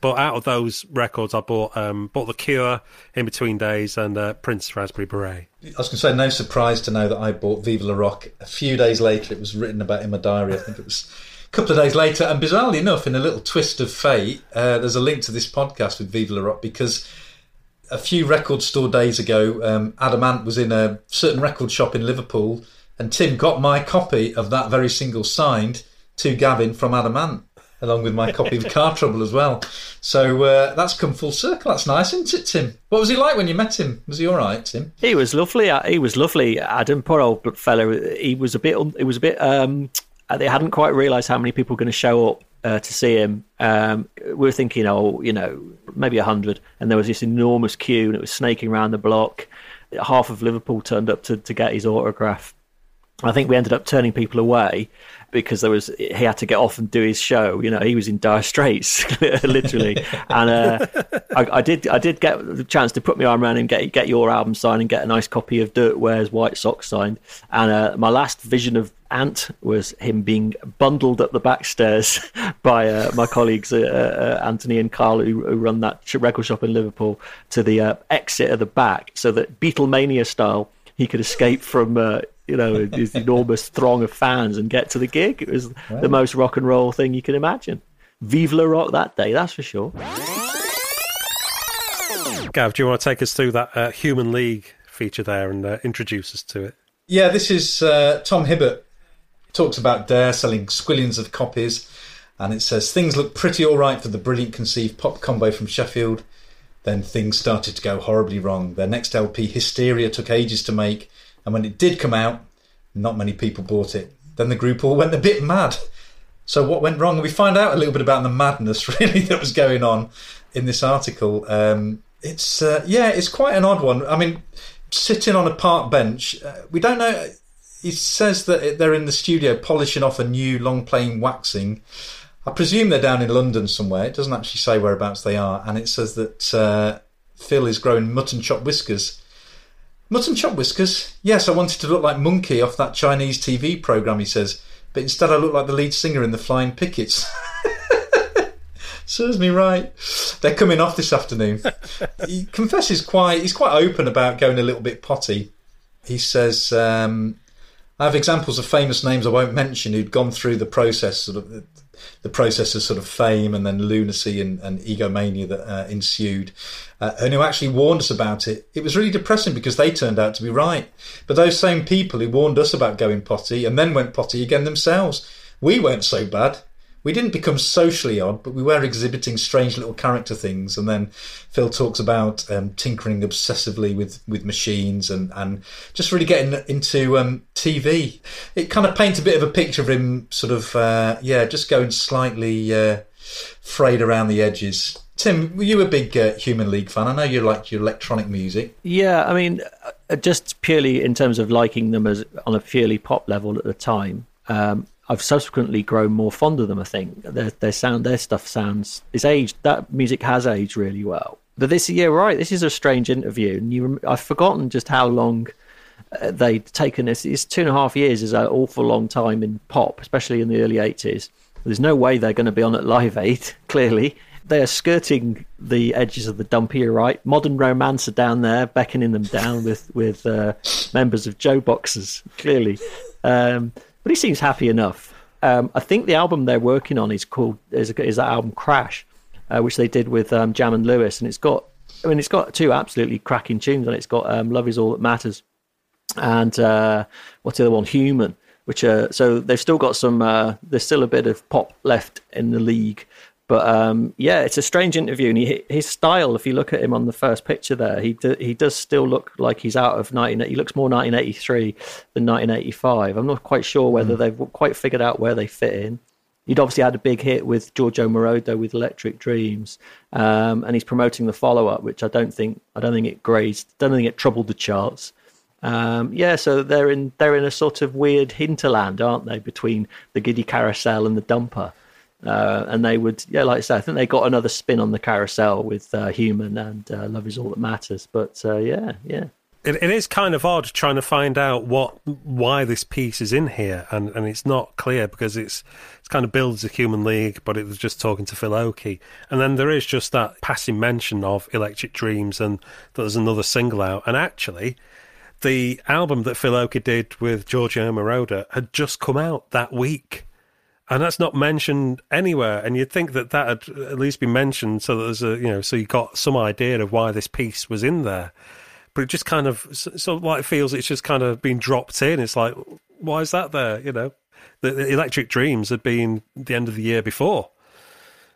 Speaker 1: But out of those records, I bought um, bought The Cure, In Between Days, and uh, Prince Raspberry Beret.
Speaker 2: I was going to say, no surprise to know that I bought Vive le Rock. A few days later, it was written about in my diary. I think it was a couple of days later. And bizarrely enough, in a little twist of fate, uh, there's a link to this podcast with Vive le Rock because a few record store days ago, um, Adam Ant was in a certain record shop in Liverpool, and Tim got my copy of that very single signed to Gavin from Adam Ant along with my copy of Car Trouble as well. So uh, that's come full circle. That's nice, isn't it, Tim? What was he like when you met him? Was he all right, Tim?
Speaker 3: He was lovely. Uh, he was lovely. Adam, poor old fellow. He was a bit. It was a bit. Um, uh, they hadn't quite realised how many people were going to show up uh, to see him. Um, we were thinking, oh, you know, maybe hundred, and there was this enormous queue, and it was snaking around the block. Half of Liverpool turned up to, to get his autograph. I think we ended up turning people away because there was he had to get off and do his show. You know, he was in dire straits, literally. and uh, I, I, did I did get the chance to put my arm around him, get get your album signed, and get a nice copy of Dirk Wears White Sox signed. And uh, my last vision of Ant was him being bundled up the back stairs by uh, my colleagues uh, uh, Anthony and Carl, who, who, run that record shop in Liverpool, to the uh, exit of the back, so that Beatlemania style he could escape from uh, you know this enormous throng of fans and get to the gig. It was the most rock and roll thing you can imagine. Vive le rock that day, that's for sure.
Speaker 1: Gav, do you want to take us through that uh, Human League feature there and uh, introduce us to it?
Speaker 2: Yeah, this is uh, Tom Hibbert talks about Dare selling squillions of copies, and it says things look pretty all right for the brilliant conceived pop combo from Sheffield. Then things started to go horribly wrong. Their next LP, Hysteria, took ages to make, and when it did come out, not many people bought it. Then the group all went a bit mad. So what went wrong? We find out a little bit about the madness really that was going on in this article. Um, it's uh, yeah, it's quite an odd one. I mean, sitting on a park bench, uh, we don't know. He says that they're in the studio polishing off a new long plane waxing. I presume they're down in London somewhere. It doesn't actually say whereabouts they are, and it says that uh, Phil is growing mutton chop whiskers. Mutton chop whiskers? Yes, I wanted to look like Monkey off that Chinese TV program. He says, but instead I look like the lead singer in the Flying Pickets. Serves me right. They're coming off this afternoon. he confesses quite. He's quite open about going a little bit potty. He says, um, "I have examples of famous names I won't mention who'd gone through the process, sort of the process of sort of fame and then lunacy and, and egomania that uh, ensued, uh, and who actually warned us about it. It was really depressing because they turned out to be right. But those same people who warned us about going potty and then went potty again themselves, we weren't so bad we didn't become socially odd, but we were exhibiting strange little character things. And then Phil talks about um, tinkering obsessively with, with machines and, and just really getting into um, TV. It kind of paints a bit of a picture of him, sort of, uh, yeah, just going slightly uh, frayed around the edges. Tim, were you a big uh, Human League fan? I know you liked your electronic music.
Speaker 3: Yeah, I mean, uh, just purely in terms of liking them as on a purely pop level at the time. Um, I've subsequently grown more fond of them. I think their, their sound, their stuff sounds is aged. That music has aged really well. But this year, right, this is a strange interview, and you, I've forgotten just how long uh, they'd taken this. It's two and a half years is an awful long time in pop, especially in the early eighties. There's no way they're going to be on at Live Aid. Clearly, they are skirting the edges of the dump. You're right. Modern Romance are down there, beckoning them down with with uh, members of JoBoxers. Clearly, um, but he seems happy enough. Um, I think the album they're working on is called is, is that album Crash, uh, which they did with um, Jam and Lewis, and it's got I mean it's got two absolutely cracking tunes, and it's got um, Love Is All That Matters, and uh, what's the other one, Human. Which uh, so they've still got some. Uh, there's still a bit of pop left in the league, but um, yeah, it's a strange interview, and he, his style. If you look at him on the first picture there, he do, he does still look like he's out of 19. He looks more 1983 than 1985. I'm not quite sure whether mm. they've quite figured out where they fit in. He'd obviously had a big hit with Giorgio Moroder with Electric Dreams, um, and he's promoting the follow up, which I don't think I don't think it grazed, don't think it troubled the charts. Um, yeah, so they're in they're in a sort of weird hinterland, aren't they, between the Giddy Carousel and the Dumper? Uh, and they would, yeah, like I said, I think they got another spin on the carousel with uh, Human and uh, Love Is All That Matters. But uh, yeah, yeah.
Speaker 1: It, it is kind of odd trying to find out what why this piece is in here, and, and it's not clear because it's it's kind of builds a human league, but it was just talking to Phil Oakey, and then there is just that passing mention of Electric Dreams, and there's another single out, and actually, the album that Phil Oakey did with Giorgio Moroder had just come out that week and that's not mentioned anywhere. And you'd think that that had at least been mentioned so that there's a you know so you got some idea of why this piece was in there. But it just kind of so like it feels it's just kind of been dropped in. It's like why is that there? You know, the, the Electric Dreams had been the end of the year before,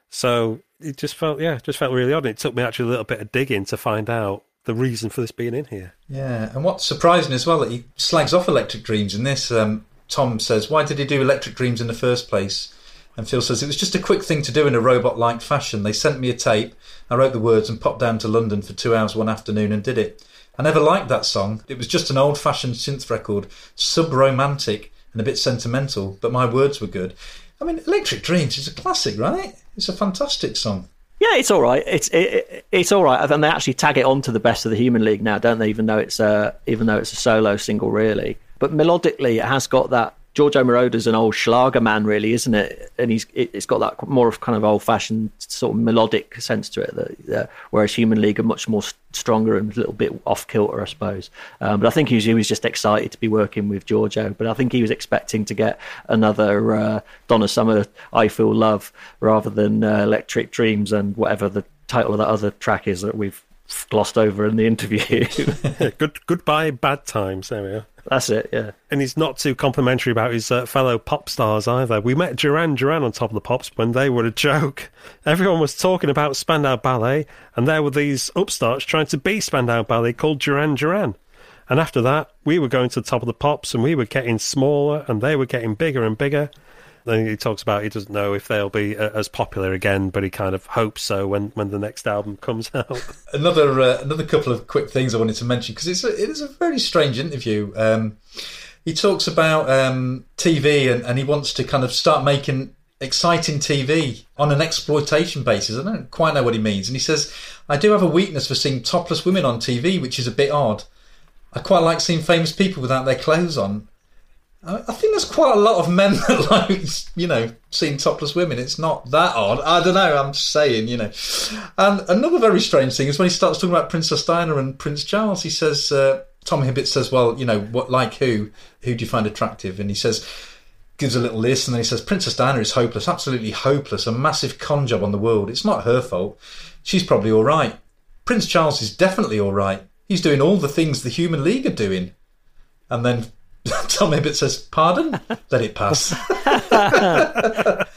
Speaker 1: so it just felt yeah, just felt really odd. And it took me actually a little bit of digging to find out the reason for this being in here.
Speaker 2: Yeah, and what's surprising as well that he slags off Electric Dreams in this. Um, Tom says, Why did he do Electric Dreams in the first place? And Phil says, It was just a quick thing to do in a robot like fashion. They sent me a tape, I wrote the words and popped down to London for two hours one afternoon and did it. I never liked that song. It was just an old fashioned synth record, sub romantic and a bit sentimental, but my words were good. I mean, Electric Dreams is a classic, right? It's a fantastic song.
Speaker 3: Yeah, it's all right. It's it, it's all right. And they actually tag it on to the best of the Human League now, don't they? Even though it's a even though it's a solo single, really. But melodically, it has got that. Giorgio Moroder's an old Schlager man, really, isn't it? And he's it's got that more of kind of old fashioned sort of melodic sense to it. That, uh, whereas Human League are much more stronger and a little bit off kilter, I suppose. Um, but I think he was, he was just excited to be working with Giorgio. But I think he was expecting to get another uh, Donna Summer "I Feel Love" rather than uh, "Electric Dreams" and whatever the title of that other track is that we've glossed over in the interview.
Speaker 1: Good goodbye, bad times. There we are.
Speaker 3: That's it, yeah.
Speaker 1: And he's not too complimentary about his uh, fellow pop stars either. We met Duran Duran on top of the pops when they were a joke. Everyone was talking about Spandau Ballet, and there were these upstarts trying to be Spandau Ballet called Duran Duran. And after that, we were going to the top of the pops, and we were getting smaller, and they were getting bigger and bigger. Then he talks about he doesn't know if they'll be uh, as popular again, but he kind of hopes so when, when the next album comes out.
Speaker 2: Another uh, another couple of quick things I wanted to mention because it's a, it is a very strange interview. Um, he talks about um, TV and, and he wants to kind of start making exciting TV on an exploitation basis. I don't quite know what he means. And he says, I do have a weakness for seeing topless women on TV, which is a bit odd. I quite like seeing famous people without their clothes on. I think there's quite a lot of men that like, you know, seeing topless women. It's not that odd. I don't know. I'm just saying, you know. And another very strange thing is when he starts talking about Princess Diana and Prince Charles. He says, uh, Tom Hibbert says, "Well, you know, what like who? Who do you find attractive?" And he says, gives a little list, and then he says, "Princess Diana is hopeless, absolutely hopeless. A massive con job on the world. It's not her fault. She's probably all right. Prince Charles is definitely all right. He's doing all the things the Human League are doing." And then Tom Hibbert says, "Pardon? Let it pass."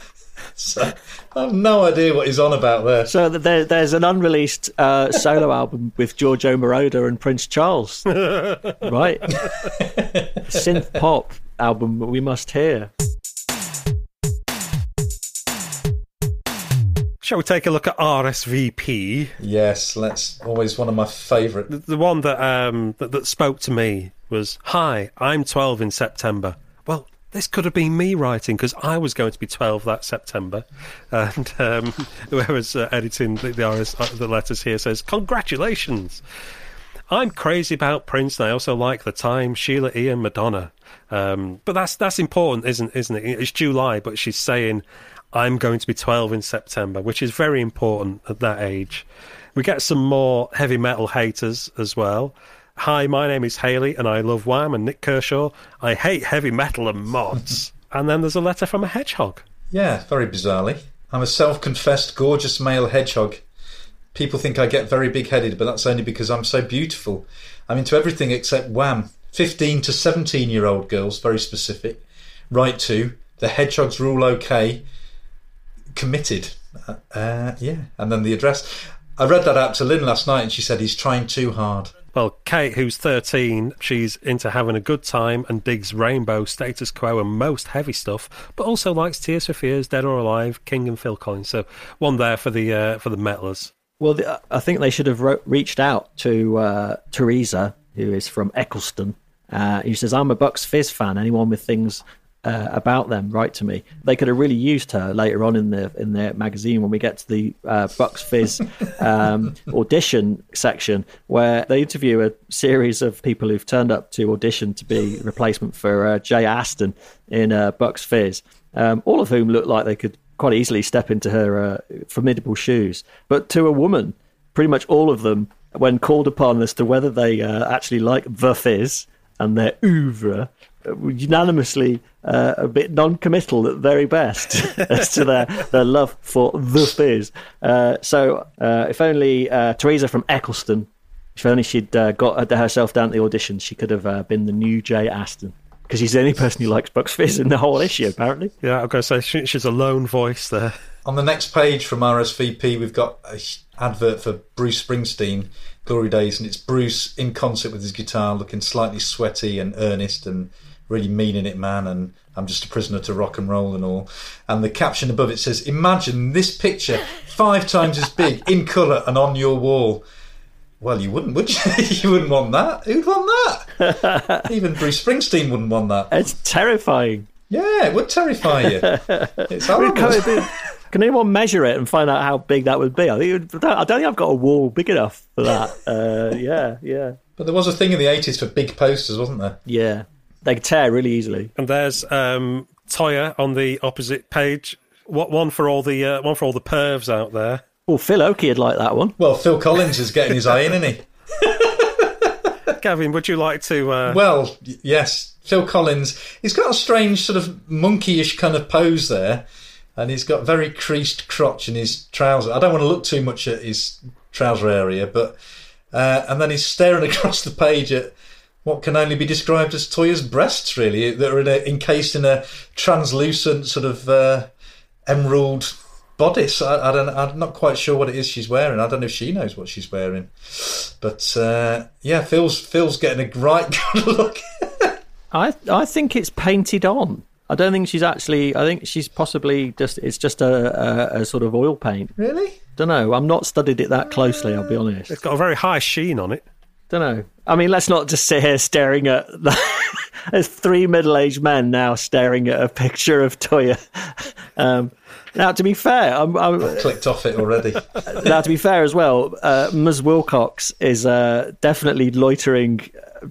Speaker 2: so I have no idea what he's on about there.
Speaker 3: So there, there's an unreleased uh, solo album with Giorgio Moroder and Prince Charles, right? Synth pop album we must hear.
Speaker 1: Shall we take a look at RSVP?
Speaker 2: Yes, let's. Always one of my favourite.
Speaker 1: The, the one that, um, that that spoke to me was, "Hi, I'm 12 in September." Well, this could have been me writing because I was going to be 12 that September, and um, whoever's uh, editing the the, RS, uh, the letters here says, "Congratulations." I'm crazy about Prince, and I also like the time Sheila and Madonna. Um, but that's that's important, isn't isn't it? It's July, but she's saying I'm going to be 12 in September, which is very important at that age. We get some more heavy metal haters as well. Hi, my name is Haley, and I love Wham and Nik Kershaw. I hate heavy metal and mods. and then there's a letter from a hedgehog.
Speaker 2: Yeah, very bizarrely. I'm a self confessed gorgeous male hedgehog. People think I get very big headed, but that's only because I'm so beautiful. I'm into everything except wham. 15 to 17 year old girls, very specific. Right to, the hedgehogs rule okay. Committed. Uh, uh, yeah. And then the address. I read that out to Lynn last night and she said he's trying too hard.
Speaker 1: Well, Kate, who's 13, she's into having a good time and digs Rainbow, Status Quo, and most heavy stuff, but also likes Tears for Fears, Dead or Alive, King and Phil Collins. So one there for the uh, for the metalers.
Speaker 3: Well, the, I think they should have reached out to uh, Teresa, who is from Eccleston. Uh, who says, "I'm a Bucks Fizz fan. Anyone with things uh, about them, write to me." They could have really used her later on in the in their magazine when we get to the uh, Bucks Fizz um, audition section, where they interview a series of people who've turned up to audition to be replacement for uh, Jay Aston in uh, Bucks Fizz. Um, all of whom look like they could quite easily step into her uh, formidable shoes. But to a woman, pretty much all of them, when called upon as to whether they uh, actually like the fizz and their oeuvre, unanimously uh, a bit non-committal at the very best as to their, their love for the fizz. Uh, so uh, if only Teresa from Eccleston, if only she'd got herself down to the audition, she could have been the new Jay Aston because he's the only person who likes Bucks Fizz in the whole issue, apparently.
Speaker 1: Yeah, I'm going to say she, she's a lone voice there.
Speaker 2: On the next page from RSVP, we've got an advert for Bruce Springsteen, Glory Days, and it's Bruce in concert with his guitar, looking slightly sweaty and earnest and really meaning it, man. And I'm just a prisoner to rock and roll and all. And the caption above it says, Imagine this picture five times as big in colour and on your wall. Well, you wouldn't, would you? you wouldn't want that. Who'd want that? Even Bruce Springsteen wouldn't want that.
Speaker 3: It's terrifying.
Speaker 2: Yeah, it would terrify you. It's horrible.
Speaker 3: Can anyone measure it and find out how big that would be? I think I don't think I've got a wall big enough for that. Uh, yeah, yeah.
Speaker 2: But there was a thing in the eighties for big posters, wasn't there?
Speaker 3: Yeah, they could tear really easily.
Speaker 1: And there's um, Toyah on the opposite page. What one for all the uh, one for all the pervs out there?
Speaker 3: Well, Phil Oakey would like that one.
Speaker 2: Well, Phil Collins is getting his eye in, isn't he?
Speaker 1: Gavin, would you like to? Uh...
Speaker 2: Well, yes, Phil Collins. He's got a strange sort of monkeyish kind of pose there, and he's got very creased crotch in his trousers. I don't want to look too much at his trouser area, but uh, and then he's staring across the page at what can only be described as Toyah's breasts, really, that are in a, encased in a translucent sort of uh, emerald bodice. I, I, don't. I'm not quite sure what it is she's wearing. I don't know if she knows what she's wearing. But uh, yeah, Phil's Phil's getting a right good look.
Speaker 3: I I think it's painted on. I don't think she's actually. I think she's possibly just. It's just a, a, a sort of oil paint.
Speaker 2: Really?
Speaker 3: Don't know. I'm not studied it that closely. I'll be honest.
Speaker 1: It's got a very high sheen on it.
Speaker 3: Don't know. I mean, let's not just sit here staring at. The There's three middle-aged men now staring at a picture of Toyah. Um, now, to be fair, I'm, I'm
Speaker 2: I've clicked off it already.
Speaker 3: now, to be fair as well, uh, Ms. Willcox is uh, definitely loitering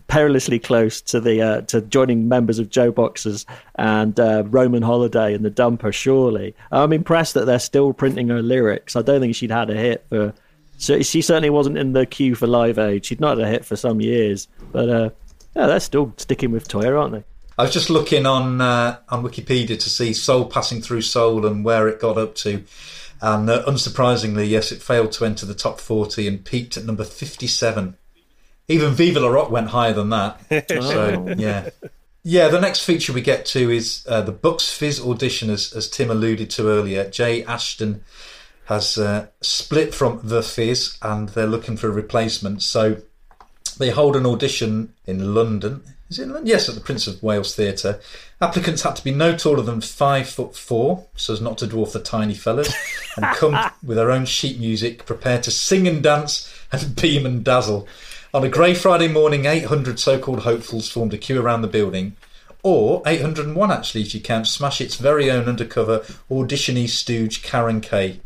Speaker 3: perilously close to the uh, to joining members of JoBoxers and uh, Roman Holiday and the Dumper. Surely, I'm impressed that they're still printing her lyrics. I don't think she'd had a hit for. So she certainly wasn't in the queue for Live Aid. She'd not had a hit for some years, but uh, yeah, they're still sticking with Toyah, aren't they?
Speaker 2: I was just looking on uh, on Wikipedia to see Soul passing through Soul and where it got up to, and uh, unsurprisingly, yes, it failed to enter the top forty and peaked at number fifty-seven. Even Vive le Rock went higher than that. so yeah, yeah. The next feature we get to is uh, the Bucks Fizz audition, as, as Tim alluded to earlier. Jay Aston has uh, split from the Fizz, and they're looking for a replacement. So they hold an audition in London Is it in London? Yes, at the Prince of Wales Theatre. Applicants had to be no taller than five foot four, so as not to dwarf the tiny fellas, and come with their own sheet music, prepared to sing and dance and beam and dazzle. On a grey Friday morning, 800 so called hopefuls formed a queue around the building, or 801 actually, if you count Smash It's very own undercover auditionee stooge Karen Kay.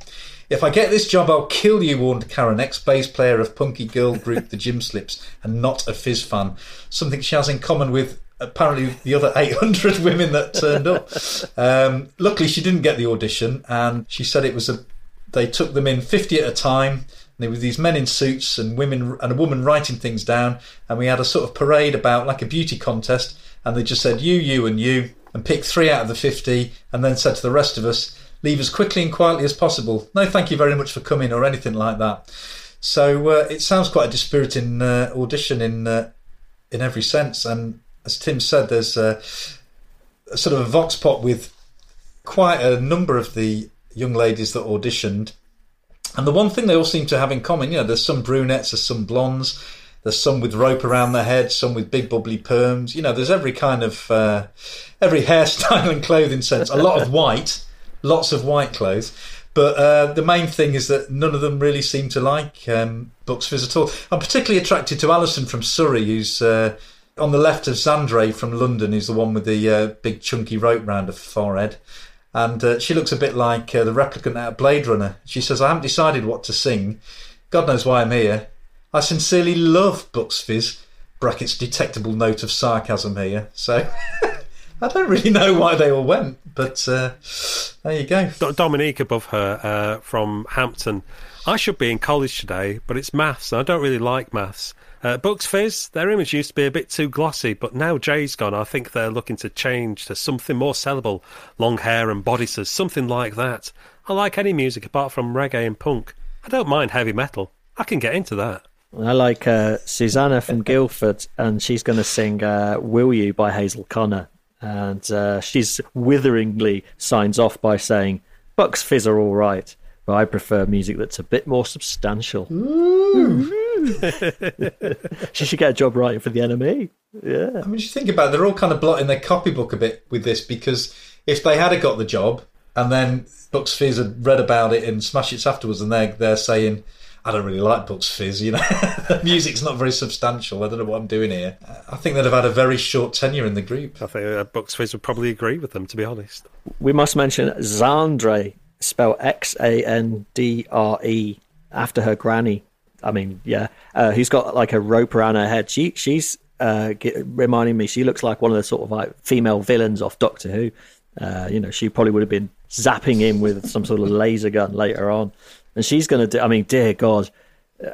Speaker 2: If I get this job, I'll kill you, warned Karen, ex bass player of punky girl group The Gymslips and not a Fizz fan. Something she has in common with apparently the other 800 women that turned up. Um, luckily, she didn't get the audition, and she said it was a. They took them in 50 at a time. There were these men in suits and women and a woman writing things down, and we had a sort of parade about like a beauty contest, and they just said you, you, and you, and picked three out of the 50, and then said to the rest of us, leave as quickly and quietly as possible. No, thank you very much for coming or anything like that. So uh, it sounds quite a dispiriting uh, audition in uh, in every sense. And as Tim said, there's a, a sort of a vox pop with quite a number of the young ladies that auditioned. And the one thing they all seem to have in common, you know, there's some brunettes, there's some blondes, there's some with rope around their head, some with big bubbly perms. You know, there's every kind of uh, every hairstyle and clothing sense. A lot of white, lots of white clothes. But uh, the main thing is that none of them really seem to like um, Fizz at all. I'm particularly attracted to Alison from Surrey, who's uh, on the left of Xandre from London, who's the one with the uh, big chunky rope round her forehead. And uh, she looks a bit like uh, the replicant out of Blade Runner. She says, I haven't decided what to sing. God knows why I'm here. I sincerely love Bucks Fizz. Brackets detectable note of sarcasm here. So I don't really know why they all went, but uh, there you go.
Speaker 1: Dominique above her uh, from Hampton. I should be in college today, but it's maths, and I don't really like maths. Uh, Bucks Fizz, their image used to be a bit too glossy, but now Jay's gone, I think they're looking to change to something more sellable. Long hair and bodices, something like that. I like any music apart from reggae and punk. I don't mind heavy metal. I can get into that.
Speaker 3: I like uh, Susanna from Guildford, and she's going to sing uh, Will You by Hazel O'Connor and uh, she's witheringly signs off by saying, "Bucks Fizz are all right, but I prefer music that's a bit more substantial." she should get a job writing for the enemy. Yeah.
Speaker 2: I mean, you think about it, they're all kind of blotting their copybook a bit with this because if they had got the job and then Bucks Fizz had read about it and Smash Hits afterwards, and they're they're saying I don't really like Bucks Fizz, you know. the music's not very substantial. I don't know what I'm doing here. I think they'd have had a very short tenure in the group.
Speaker 1: I think uh, Bucks Fizz would probably agree with them, to be honest.
Speaker 3: We must mention Xandre, spelled X A N D R E, after her granny. I mean, yeah, uh, who's got like a rope around her head. She she's uh, get, reminding me. She looks like one of the sort of like female villains off Doctor Who. Uh, you know, she probably would have been zapping him with some sort of laser gun later on and she's going to do. I mean, dear God,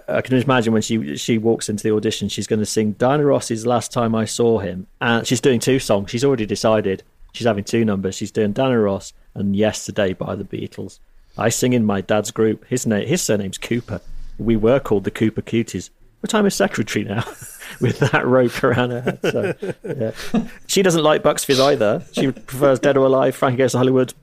Speaker 3: I can imagine when she she walks into the audition, she's going to sing Diana Ross's "Last Time I Saw Him," and she's doing two songs. She's already decided she's having two numbers. She's doing Diana Ross and "Yesterday" by the Beatles. I sing in my dad's group. His name, his surname's Cooper. We were called the Cooper Cuties. But I'm a secretary now, with that rope around her head. So, yeah. She doesn't like Bucks either. She prefers Dead or Alive, Frankie Goes to Hollywood,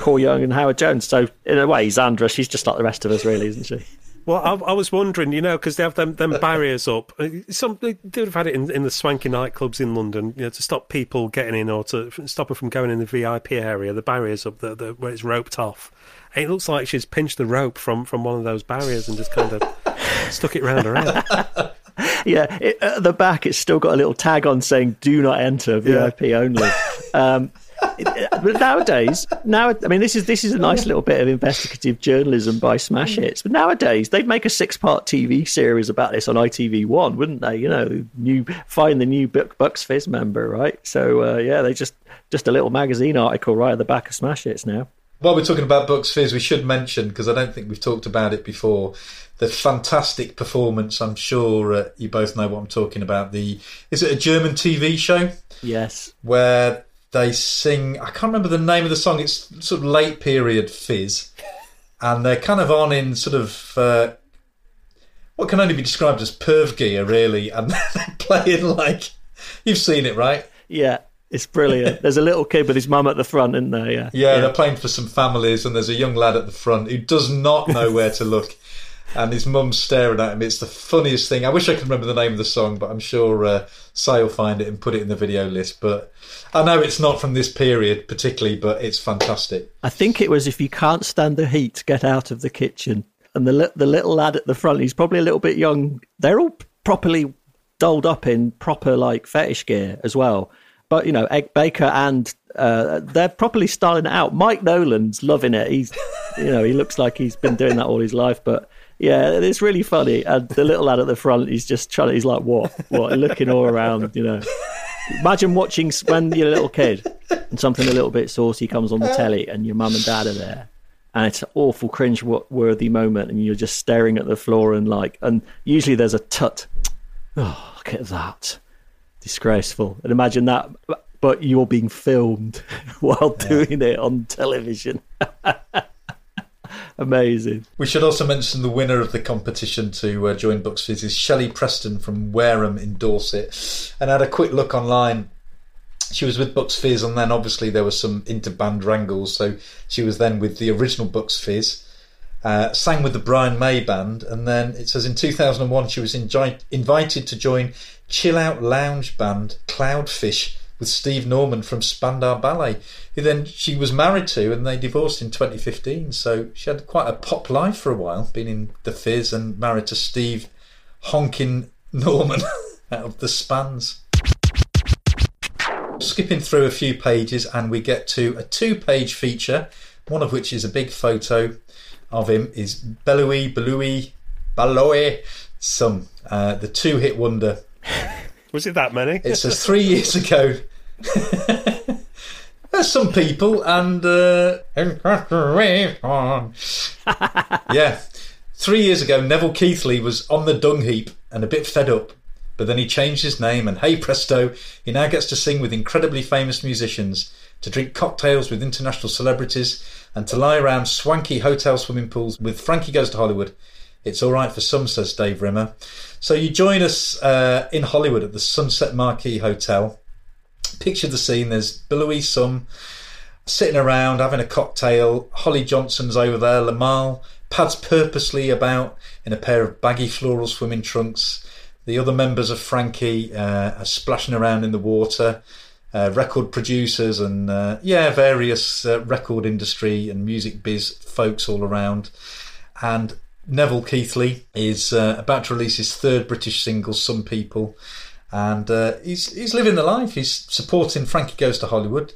Speaker 3: Paul Young and Howard Jones. So in a way, Zandra, she's just like the rest of us, really, isn't she?
Speaker 1: Well, I, I was wondering, you know, because they have them, them barriers up. Uh, some they would have had it in, in the swanky nightclubs in London, you know, to stop people getting in or to stop them from going in the VIP area. The barriers up the, the, where it's roped off. And it looks like she's pinched the rope from, from one of those barriers and just kind of stuck it round her head.
Speaker 3: yeah, it, at the back, it's still got a little tag on saying "Do not enter, VIP yeah. only." Um, but nowadays, now I mean, this is this is a nice little bit of investigative journalism by Smash Hits. But nowadays, they'd make a six-part TV series about this on ITV One, wouldn't they? You know, new find the new book Bucks Fizz member, right? So uh, yeah, they just just a little magazine article right at the back of Smash Hits now.
Speaker 2: While we're talking about Bucks Fizz, we should mention because I don't think we've talked about it before. The fantastic performance. I'm sure uh, you both know what I'm talking about. The is it a German TV show?
Speaker 3: Yes.
Speaker 2: Where they sing. I can't remember the name of the song. It's sort of late period fizz, and they're kind of on in sort of uh, what can only be described as perv gear, really, and they're playing like you've seen it, right?
Speaker 3: Yeah. It's brilliant. There's a little kid with his mum at the front, isn't there? Yeah.
Speaker 2: yeah. yeah. they're playing for some families, and there's a young lad at the front who does not know where to look. and his mum's staring at him. It's the funniest thing. I wish I could remember the name of the song, but I'm sure uh, Say will find it and put it in the video list. But I know it's not from this period particularly, but it's fantastic.
Speaker 3: I think it was if you can't stand the heat, get out of the kitchen. And the the little lad at the front, he's probably a little bit young. They're all properly dolled up in proper like fetish gear as well. But you know, Egg Baker and uh, they're properly styling it out. Mike Nolan's loving it. He's, you know, he looks like he's been doing that all his life. But yeah, it's really funny. And the little lad at the front, he's just trying. He's like, what, what, looking all around. You know, imagine watching when you're a little kid and something a little bit saucy comes on the telly, and your mum and dad are there. And it's an awful cringe-worthy moment, and you're just staring at the floor and like, and usually there's a tut. Oh, look at that disgraceful. And imagine that, but you're being filmed while doing it on television. Amazing.
Speaker 2: We should also mention the winner of the competition to uh, join Bucks Fizz is Shelley Preston from Wareham in Dorset. And I had a quick look online. She was with Bucks Fizz, and then obviously there was some interband wrangles. So she was then with the original Bucks Fizz. Uh, sang with the Brian May band, and then it says in 2001 she was invi- invited to join chill out lounge band Cloudfish with Steve Norman from Spandau Ballet, who then she was married to, and they divorced in 2015. So she had quite a pop life for a while, being in the Fizz and married to Steve Honkin Norman out of the Spans. Skipping through a few pages, and we get to a two-page feature, one of which is a big photo of him. Is Beloui Beloui Baloe Some, uh, the two-hit wonder
Speaker 1: Was it that many?
Speaker 2: It says three years ago. There's some people, and uh, yeah, three years ago, Neville Keighley was on the dung heap and a bit fed up, but then he changed his name, and hey presto, he now gets to sing with incredibly famous musicians, to drink cocktails with international celebrities, and to lie around swanky hotel swimming pools with Frankie Goes to Hollywood. It's all right for some, says Dave Rimmer. So you join us uh, in Hollywood at the Sunset Marquis Hotel. Picture the scene. There's Belouis Some sitting around having a cocktail. Holly Johnson's over there. Lamal pads purposely about in a pair of baggy floral swimming trunks. The other members of Frankie uh, are splashing around in the water. Uh, record producers and uh, yeah, various uh, record industry and music biz folks all around. And Neville Keighley is uh, about to release his third British single, Some People, and uh, he's he's living the life. He's supporting Frankie Goes to Hollywood.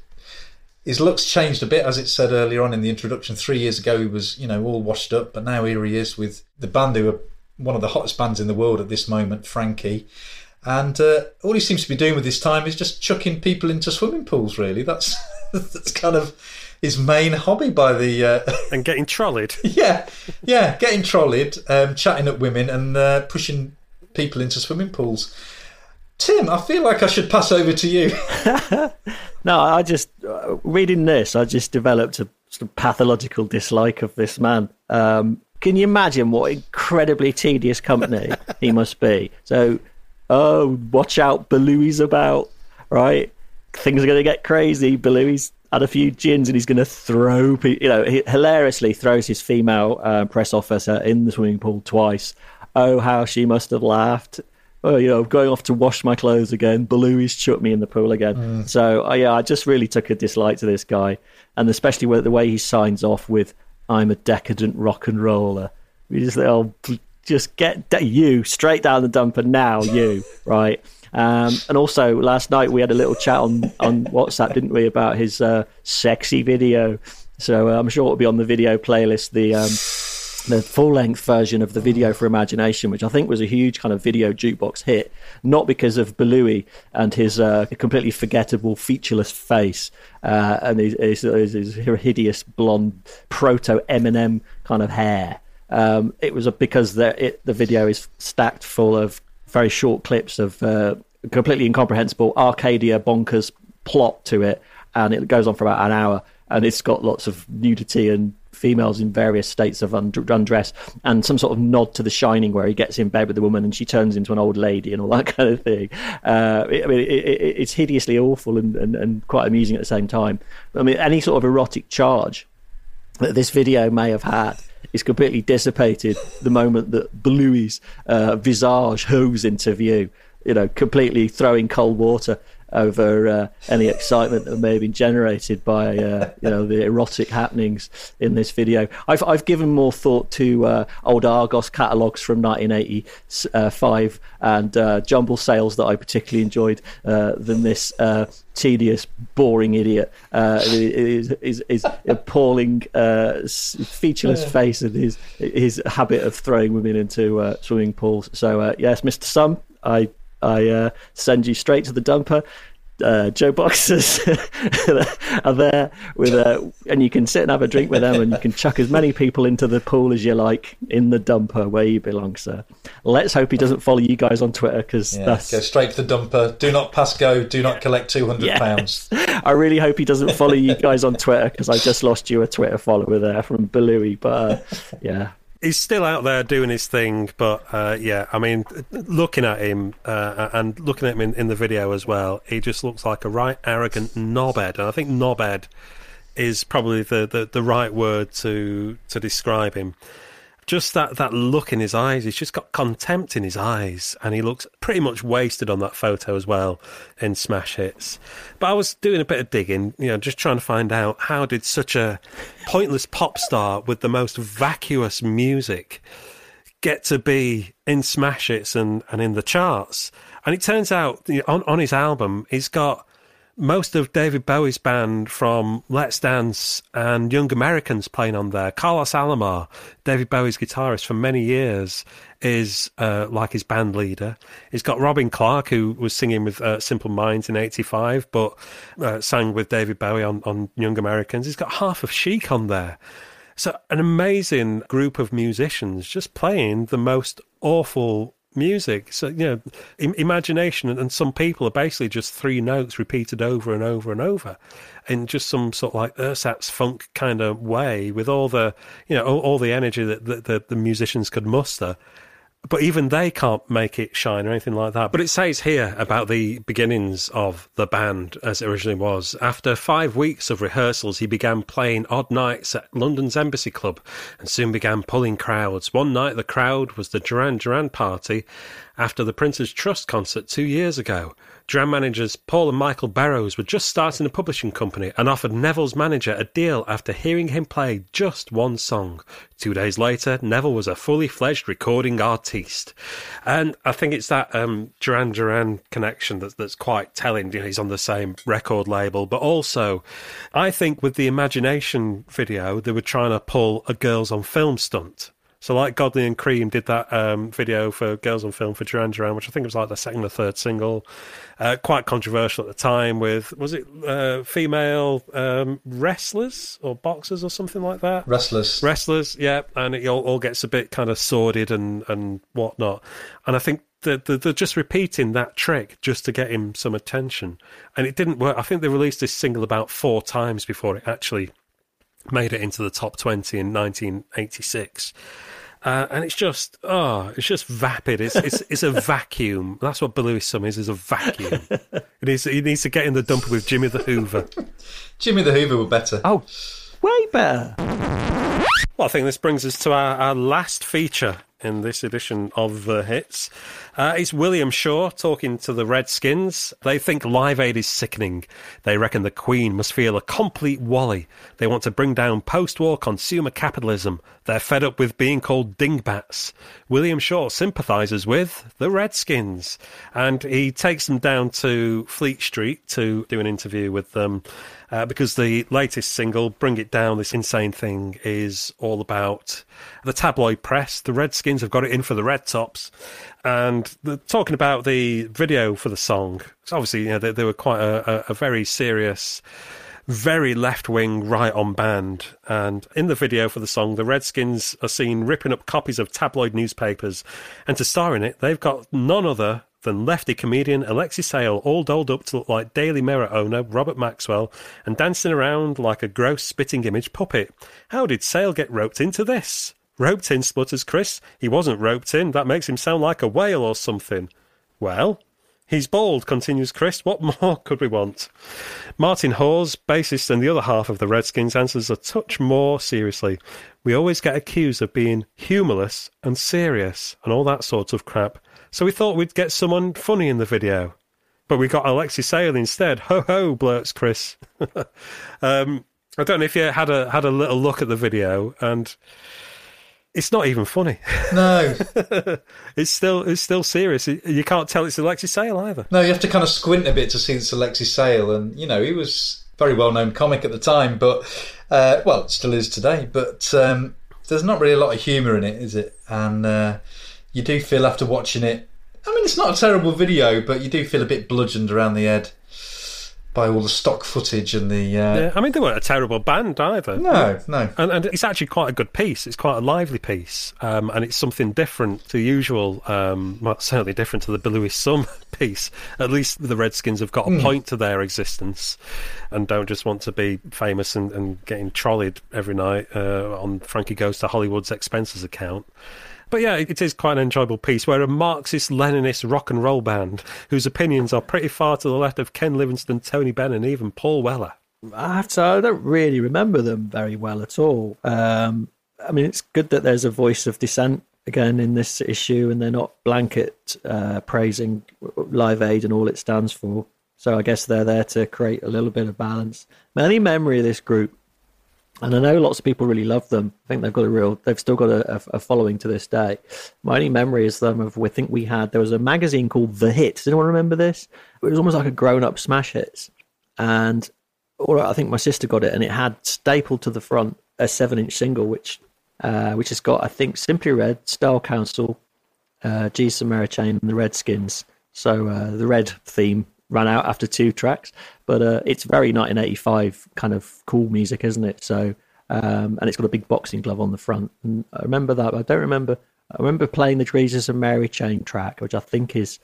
Speaker 2: His looks changed a bit, as it said earlier on in the introduction. Three years ago, he was you know all washed up, but now here he is with the band who are one of the hottest bands in the world at this moment, Frankie. And uh, all he seems to be doing with his time is just chucking people into swimming pools. Really, that's that's kind of his main hobby by the uh...
Speaker 1: and getting trolled.
Speaker 2: yeah, yeah, getting trolled, um, chatting up women, and uh, pushing people into swimming pools. Tim, I feel like I should pass over to you.
Speaker 3: no, I just uh, reading this, I just developed a sort of pathological dislike of this man. Um, can you imagine what incredibly tedious company he must be? So, oh, watch out, Beloui's about, right? Things are going to get crazy. Beloui's had a few gins and he's going to throw, you know, he hilariously throws his female uh, press officer in the swimming pool twice. Oh, how she must have laughed. Oh, you know, going off to wash my clothes again. Beloui's chucked me in the pool again. Mm. So, uh, yeah, I just really took a dislike to this guy. And especially with the way he signs off with, I'm a decadent rock and roller. We just, oh, just get you straight down the dumper now, you, right? Um, and also, last night we had a little chat on, on WhatsApp, didn't we, about his uh, sexy video. So uh, I'm sure it'll be on the video playlist. The um, the full length version of the video for Imagination, which I think was a huge kind of video jukebox hit, not because of Belouis and his uh, completely forgettable, featureless face uh, and his, his, his, hideous blonde proto Eminem kind of hair. Um, it was because the, it, the video is stacked full of very short clips of uh, completely incomprehensible Arcadia bonkers plot to it, and it goes on for about an hour, and it's got lots of nudity and females in various states of undress and some sort of nod to The Shining where he gets in bed with the woman and she turns into an old lady and all that kind of thing. Uh, I mean, it, it, it's hideously awful and, and, and quite amusing at the same time. I mean, any sort of erotic charge that this video may have had is completely dissipated the moment that Bluey's uh, visage hooves into view. You know, completely throwing cold water over uh, any excitement that may have been generated by uh, you know the erotic happenings in this video. I've I've given more thought to uh, old Argos catalogues from 1985 and uh, jumble sales that I particularly enjoyed uh, than this uh, tedious, boring idiot. Uh, his, his, his appalling, uh, featureless face and his his habit of throwing women into uh, swimming pools. So uh, yes, Mr. Some, I I uh, send you straight to the dumper. Uh, JoBoxers are there with a, and you can sit and have a drink with them, and you can chuck as many people into the pool as you like in the dumper where you belong, sir. Let's hope he doesn't follow you guys on Twitter because
Speaker 2: Yeah,
Speaker 3: that's.
Speaker 2: Go straight to the dumper. Do not pass go. Do not collect two hundred pounds.
Speaker 3: I really hope he doesn't follow you guys on Twitter because I just lost you a Twitter follower there from Belouis. But uh, yeah,
Speaker 1: He's still out there doing his thing, but uh, yeah, I mean, looking at him uh, and looking at him in, in the video as well, he just looks like a right arrogant knobhead, and I think knobhead is probably the, the, the right word to to describe him. Just that, that look in his eyes, he's just got contempt in his eyes, and he looks pretty much wasted on that photo as well in Smash Hits. But I was doing a bit of digging, you know, just trying to find out how did such a pointless pop star with the most vacuous music get to be in Smash Hits and, and in the charts? And it turns out on, on his album, he's got most of David Bowie's band from Let's Dance and Young Americans playing on there. Carlos Alomar, David Bowie's guitarist for many years, is uh, like his band leader. He's got Robin Clark, who was singing with uh, Simple Minds in '85, but uh, sang with David Bowie on, on Young Americans. He's got half of Chic on there. So, an amazing group of musicians just playing the most awful music. So, you know, im- imagination and, some people are basically just three notes repeated over and over and over in just some sort of like ersatz funk kind of way with all the, you know, all, all the energy that the, the, the musicians could muster. But even they can't make it shine or anything like that. But it says here about the beginnings of the band as it originally was. After five weeks of rehearsals, he began playing odd nights at London's Embassy Club and soon began pulling crowds. One night, the crowd was the Duran Duran party after the Prince's Trust concert two years ago. Duran managers Paul and Michael Berrows were just starting a publishing company and offered Neville's manager a deal after hearing him play just one song. Two days later, Neville was a fully fledged recording artiste. And I think it's that um, Duran Duran connection that's, that's quite telling. You know, he's on the same record label, but also, I think with the Imagination video, they were trying to pull a girls on film stunt. So, like Godley and Creme did that um, video for Girls on Film for Duran Duran, which I think was like the second or third single. Uh, quite controversial at the time with, was it uh, female um, wrestlers or boxers or something like that?
Speaker 2: Wrestlers.
Speaker 1: Wrestlers, yeah. And it all, all gets a bit kind of sordid and, and whatnot. And I think that they're, they're just repeating that trick just to get him some attention. And it didn't work. I think they released this single about four times before it actually made it into the top 20 in 1986. Uh, and it's just, oh, it's just vapid. It's it's, it's a vacuum. That's what Belouis Some is, is a vacuum. It needs, he needs to get in the dumper with Jimmy the Hoover.
Speaker 2: Jimmy the Hoover were better.
Speaker 3: Oh, way better.
Speaker 1: Well, I think this brings us to our, our last feature in this edition of Ver Hits. Uh, it's William Shaw talking to the Redskins. They think Live Aid is sickening. They reckon the Queen must feel a complete wally. They want to bring down post war consumer capitalism. They're fed up with being called dingbats. William Shaw sympathises with the Redskins. And he takes them down to Fleet Street to do an interview with them. Uh, because the latest single, Bring It Down, this insane thing, is all about the tabloid press. The Redskins have got it in for the Red Tops. And the, talking about the video for the song, obviously, you know, they, they were quite a, a, a very serious, very left wing, right on band. And in the video for the song, the Redskins are seen ripping up copies of tabloid newspapers. And to star in it, they've got none other than lefty comedian Alexei Sayle, all dolled up to look like Daily Mirror owner Robert Maxwell and dancing around like a gross spitting image puppet. How did Sayle get roped into this? Roped in, sputters Chris. He wasn't roped in. That makes him sound like a whale or something. Well, He's bald, continues Chris. What more could we want? Martin Hewes, bassist and the other half of the Redskins, answers a touch more seriously. We always get accused of being humorless and serious and all that sort of crap. So we thought we'd get someone funny in the video. But we got Alexei Sayle instead. Ho ho, blurts Chris. um, I don't know if you had a had a little look at the video, and it's not even funny.
Speaker 2: No,
Speaker 1: it's still it's still serious. You can't tell it's Alexei Sayle either.
Speaker 2: No, you have to kind of squint a bit to see it's Alexei Sayle, and you know he was a very well known comic at the time, but uh, well, it still is today. But um, there's not really a lot of humour in it, is it? And uh, you do feel after watching it. I mean, it's not a terrible video, but you do feel a bit bludgeoned around the head by all the stock footage and the. Uh...
Speaker 1: Yeah, I mean, they weren't a terrible band either.
Speaker 2: No, no.
Speaker 1: And, and it's actually quite a good piece. It's quite a lively piece. Um, and it's something different to the usual, um, well, certainly different to the Billy Sum piece. At least the Redskins have got a mm. point to their existence and don't just want to be famous and, and getting trolleyed every night uh, on Frankie Goes to Hollywood's expenses account. But yeah, it is quite an enjoyable piece where a Marxist Leninist rock and roll band whose opinions are pretty far to the left of Ken Livingstone, Tony Benn, and even Paul Weller.
Speaker 3: I have to I don't really remember them very well at all. Um, I mean, it's good that there's a voice of dissent again in this issue, and they're not blanket uh, praising Live Aid and all it stands for. So I guess they're there to create a little bit of balance. Any memory of this group and I know lots of people really love them. I think they've got a real, they've still got a, a, following to this day. My only memory is them of, we think we had, there was a magazine called The Hits. Does anyone remember this? It was almost like a grown up smash hits. And or I think my sister got it and it had stapled to the front a seven inch single, which, uh, which has got, I think, Simply Red, Style Council, uh, and Mary Chain, and the Redskins. So uh, the red theme ran out after two tracks. But uh, it's very 1985 kind of cool music, isn't it? So, um, and it's got a big boxing glove on the front. And I remember that. I don't remember. I remember playing the Jesus and Mary Chain track, which I think is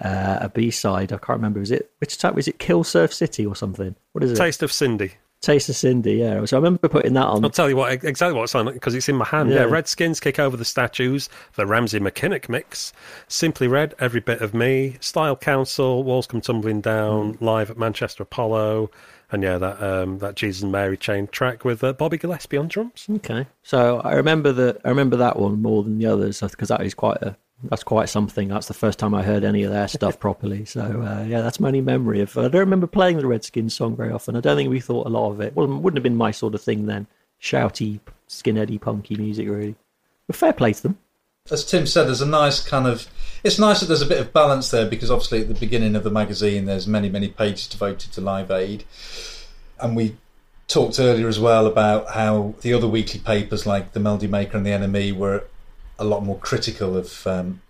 Speaker 3: uh, a B side. I can't remember. Is it which type? Was it Kill Surf City or something? What is it?
Speaker 1: Taste of Cindy.
Speaker 3: Taste of Cindy, yeah. So I remember putting that on.
Speaker 1: I'll tell you what exactly what it's on because it's in my hand. Yeah. yeah, Redskins kick over the statues. The Ramsey McKinnock mix. Simply Red, Every Bit of Me. Style Council, Walls Come Tumbling Down. Mm. Live at Manchester Apollo. And yeah, that um, that Jesus and Mary chain track with uh, Bobby Gillespie on drums.
Speaker 3: Okay, so I remember that I remember that one more than the others because that is quite a that's quite something. That's the first time I heard any of their stuff properly. So uh, yeah, that's my only memory of. I don't remember playing the Redskins song very often. I don't think we thought a lot of it. Well, it wouldn't have been my sort of thing then. Shouty, skinheady, punky music, really. But fair play to them.
Speaker 2: As Tim said, there's a nice kind of. It's nice that there's a bit of balance there because obviously at the beginning of the magazine there's many many pages devoted to Live Aid, and we talked earlier as well about how the other weekly papers like the Melody Maker and the NME were a lot more critical of um,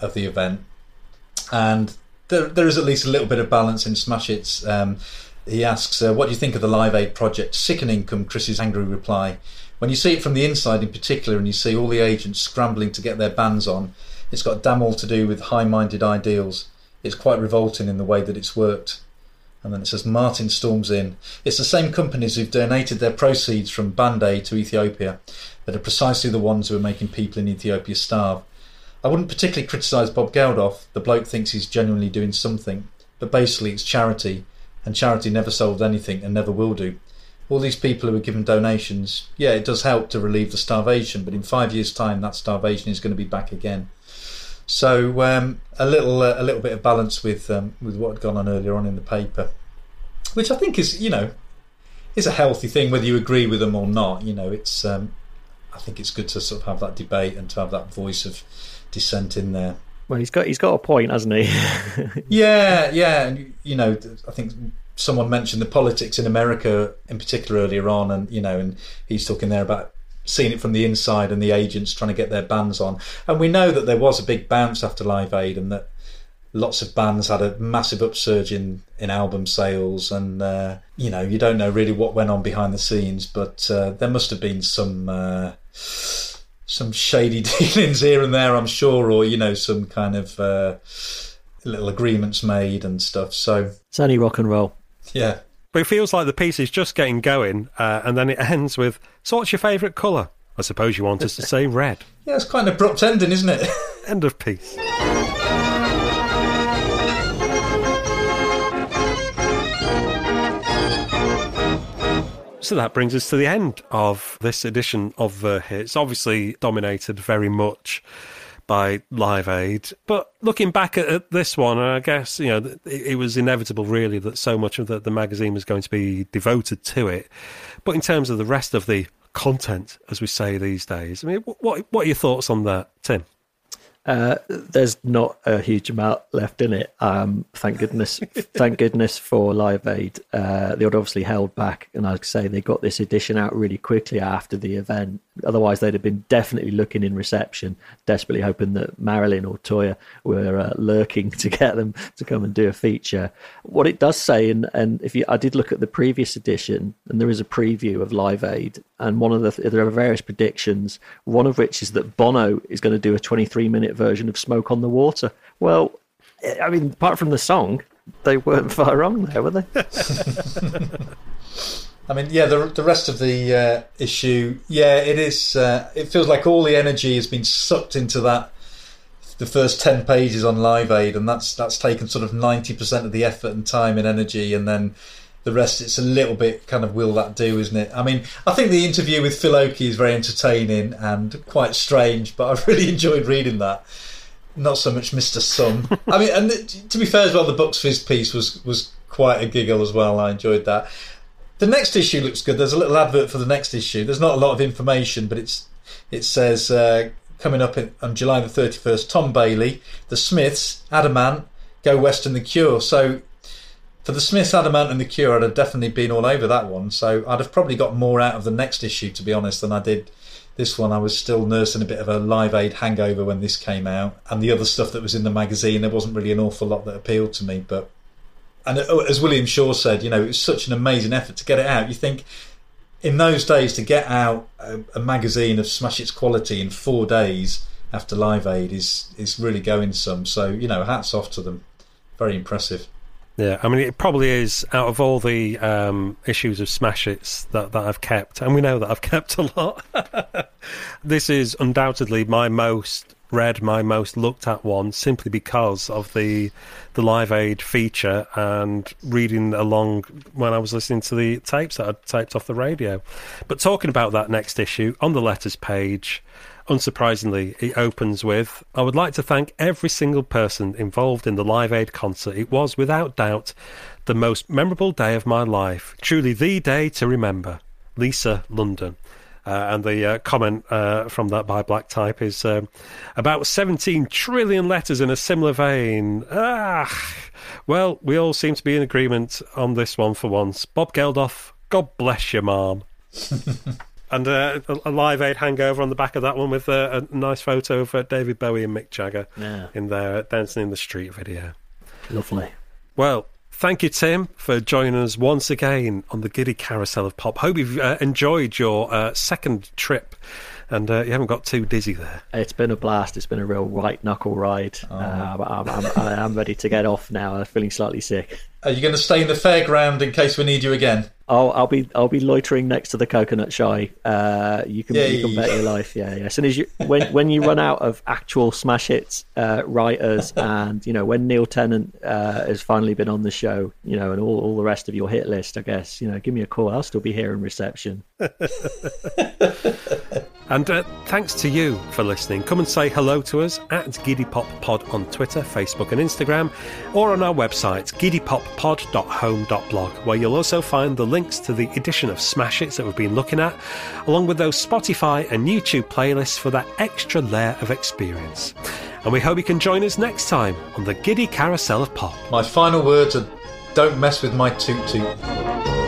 Speaker 2: of the event, and there there is at least a little bit of balance in Smash Hits. Um, he asks, uh, "What do you think of the Live Aid project?" Sickening, come Chris's angry reply. When you see it from the inside, in particular, and you see all the agents scrambling to get their bands on, it's got damn all to do with high-minded ideals. It's quite revolting in the way that it's worked. And then it says Martin storms in. It's the same companies who've donated their proceeds from Band Aid to Ethiopia that are precisely the ones who are making people in Ethiopia starve. I wouldn't particularly criticise Bob Geldof. The bloke thinks he's genuinely doing something, but basically it's charity, and charity never solved anything and never will do. All these people who are given donations, yeah, it does help to relieve the starvation, but in five years' time, that starvation is going to be back again. So um, a little, uh, a little bit of balance with um, with what had gone on earlier on in the paper, which I think is, you know, is a healthy thing, whether you agree with them or not. You know, it's um, I think it's good to sort of have that debate and to have that voice of dissent in there.
Speaker 3: Well, he's got he's got a point, hasn't he?
Speaker 2: yeah, yeah, and you know, I think someone mentioned the politics in America in particular earlier on, and you know, and he's talking there about seeing it from the inside and the agents trying to get their bands on, and we know that there was a big bounce after Live Aid, and that lots of bands had a massive upsurge in in album sales, and uh, you know, you don't know really what went on behind the scenes, but uh, there must have been some. Uh, some shady dealings here and there, I'm sure, or you know, some kind of uh, little agreements made and stuff. So
Speaker 3: it's only rock and roll.
Speaker 2: Yeah,
Speaker 1: but it feels like the piece is just getting going, uh, and then it ends with, "So, what's your favourite colour?" I suppose you want us to say red.
Speaker 2: Yeah, it's quite an abrupt ending, isn't it?
Speaker 1: End of piece. So that brings us to the end of this edition of Ver Hits. Obviously, dominated very much by Live Aid. But looking back at, at this one, I guess, you know, it, it, was inevitable, really, that so much of the, the magazine was going to be devoted to it. But in terms of the rest of the content, as we say these days, I mean, what, what are your thoughts on that, Tim?
Speaker 3: Uh, there's not a huge amount left in it. Um, thank goodness. thank goodness for Live Aid. Uh, they obviously held back, and I'd say they got this edition out really quickly after the event. Otherwise, they'd have been definitely looking in reception, desperately hoping that Marilyn or Toyah were uh, lurking to get them to come and do a feature. What it does say, and, and if you, I did look at the previous edition, and there is a preview of Live Aid, and one of the there are various predictions. One of which is that Bono is going to do a 23 minute version of Smoke on the Water. Well, I mean, apart from the song, they weren't far wrong there, were they?
Speaker 2: I mean, yeah, the the rest of the uh, issue, yeah, it is. Uh, it feels like all the energy has been sucked into that. The first ten pages on Live Aid, and that's that's taken sort of ninety percent of the effort and time and energy, and then the rest it's a little bit kind of will that do, isn't it? I mean, I think the interview with Phil Oakey is very entertaining and quite strange, but I really enjoyed reading that. Not so much Mr. Sun. I mean, and to be fair as well, the Bucks Fizz piece was was quite a giggle as well. I enjoyed that. The next issue looks good. There's a little advert for the next issue. There's not a lot of information, but it's it says uh, coming up in, on July the 31st. Tom Bailey, The Smiths, Adam Ant, Go West and The Cure. So for the Smiths, Adam Ant, and the Cure, I'd have definitely been all over that one. So I'd have probably got more out of the next issue, to be honest, than I did this one. I was still nursing a bit of a Live Aid hangover when this came out, and the other stuff that was in the magazine, there wasn't really an awful lot that appealed to me. But and uh, as William Shaw said, you know, it was such an amazing effort to get it out. You think in those days to get out a, a magazine of Smash Hits quality in four days after Live Aid is is really going some. So you know, hats off to them. Very impressive.
Speaker 1: Yeah, I mean, it probably is out of all the um, issues of Smash Hits that, that I've kept, and we know that I've kept a lot. this is undoubtedly my most read, my most looked at one, simply because of the the Live Aid feature and reading along when I was listening to the tapes that I'd taped off the radio. But talking about that next issue on the letters page. Unsurprisingly, it opens with I would like to thank every single person involved in the Live Aid concert. It was, without doubt, the most memorable day of my life. Truly the day to remember. Lisa London. Uh, and the uh, comment uh, from that by Black Type is um, about 17 trillion letters in a similar vein. Ah, well, we all seem to be in agreement on this one for once. Bob Geldof, God bless you, Mom. and uh, a live aid hangover on the back of that one with uh, a nice photo of uh, David Bowie and Mick Jagger
Speaker 3: yeah.
Speaker 1: in there dancing in the street video.
Speaker 3: Lovely.
Speaker 1: Well, thank you, Tim, for joining us once again on the Giddy Carousel of Pop. Hope you've uh, enjoyed your uh, second trip and uh, you haven't got too dizzy there.
Speaker 3: It's been a blast. It's been a real white knuckle ride. Oh. Uh, I'm, I'm, I'm, ready to get off now. I'm feeling slightly sick.
Speaker 2: Are you going to stay in the fairground in case we need you again?
Speaker 3: I'll, I'll be I'll be loitering next to the coconut shy. Uh, you can you can bet your life. Yeah, yeah. As soon as you when when you run out of actual smash hits uh, writers, and you know when Neil Tennant uh, has finally been on the show, you know, and all, all the rest of your hit list, I guess you know, give me a call. I'll still be here in reception.
Speaker 1: And uh, thanks to you for listening. Come and say hello to us at Giddy Pop Pod on Twitter, Facebook, and Instagram, or on our website, giddypoppod.home.blog, where you'll also find the links to the edition of Smash Hits that we've been looking at, along with those Spotify and YouTube playlists for that extra layer of experience. And we hope you can join us next time on the Giddy Carousel of Pop.
Speaker 2: My final words are don't mess with my toot toot.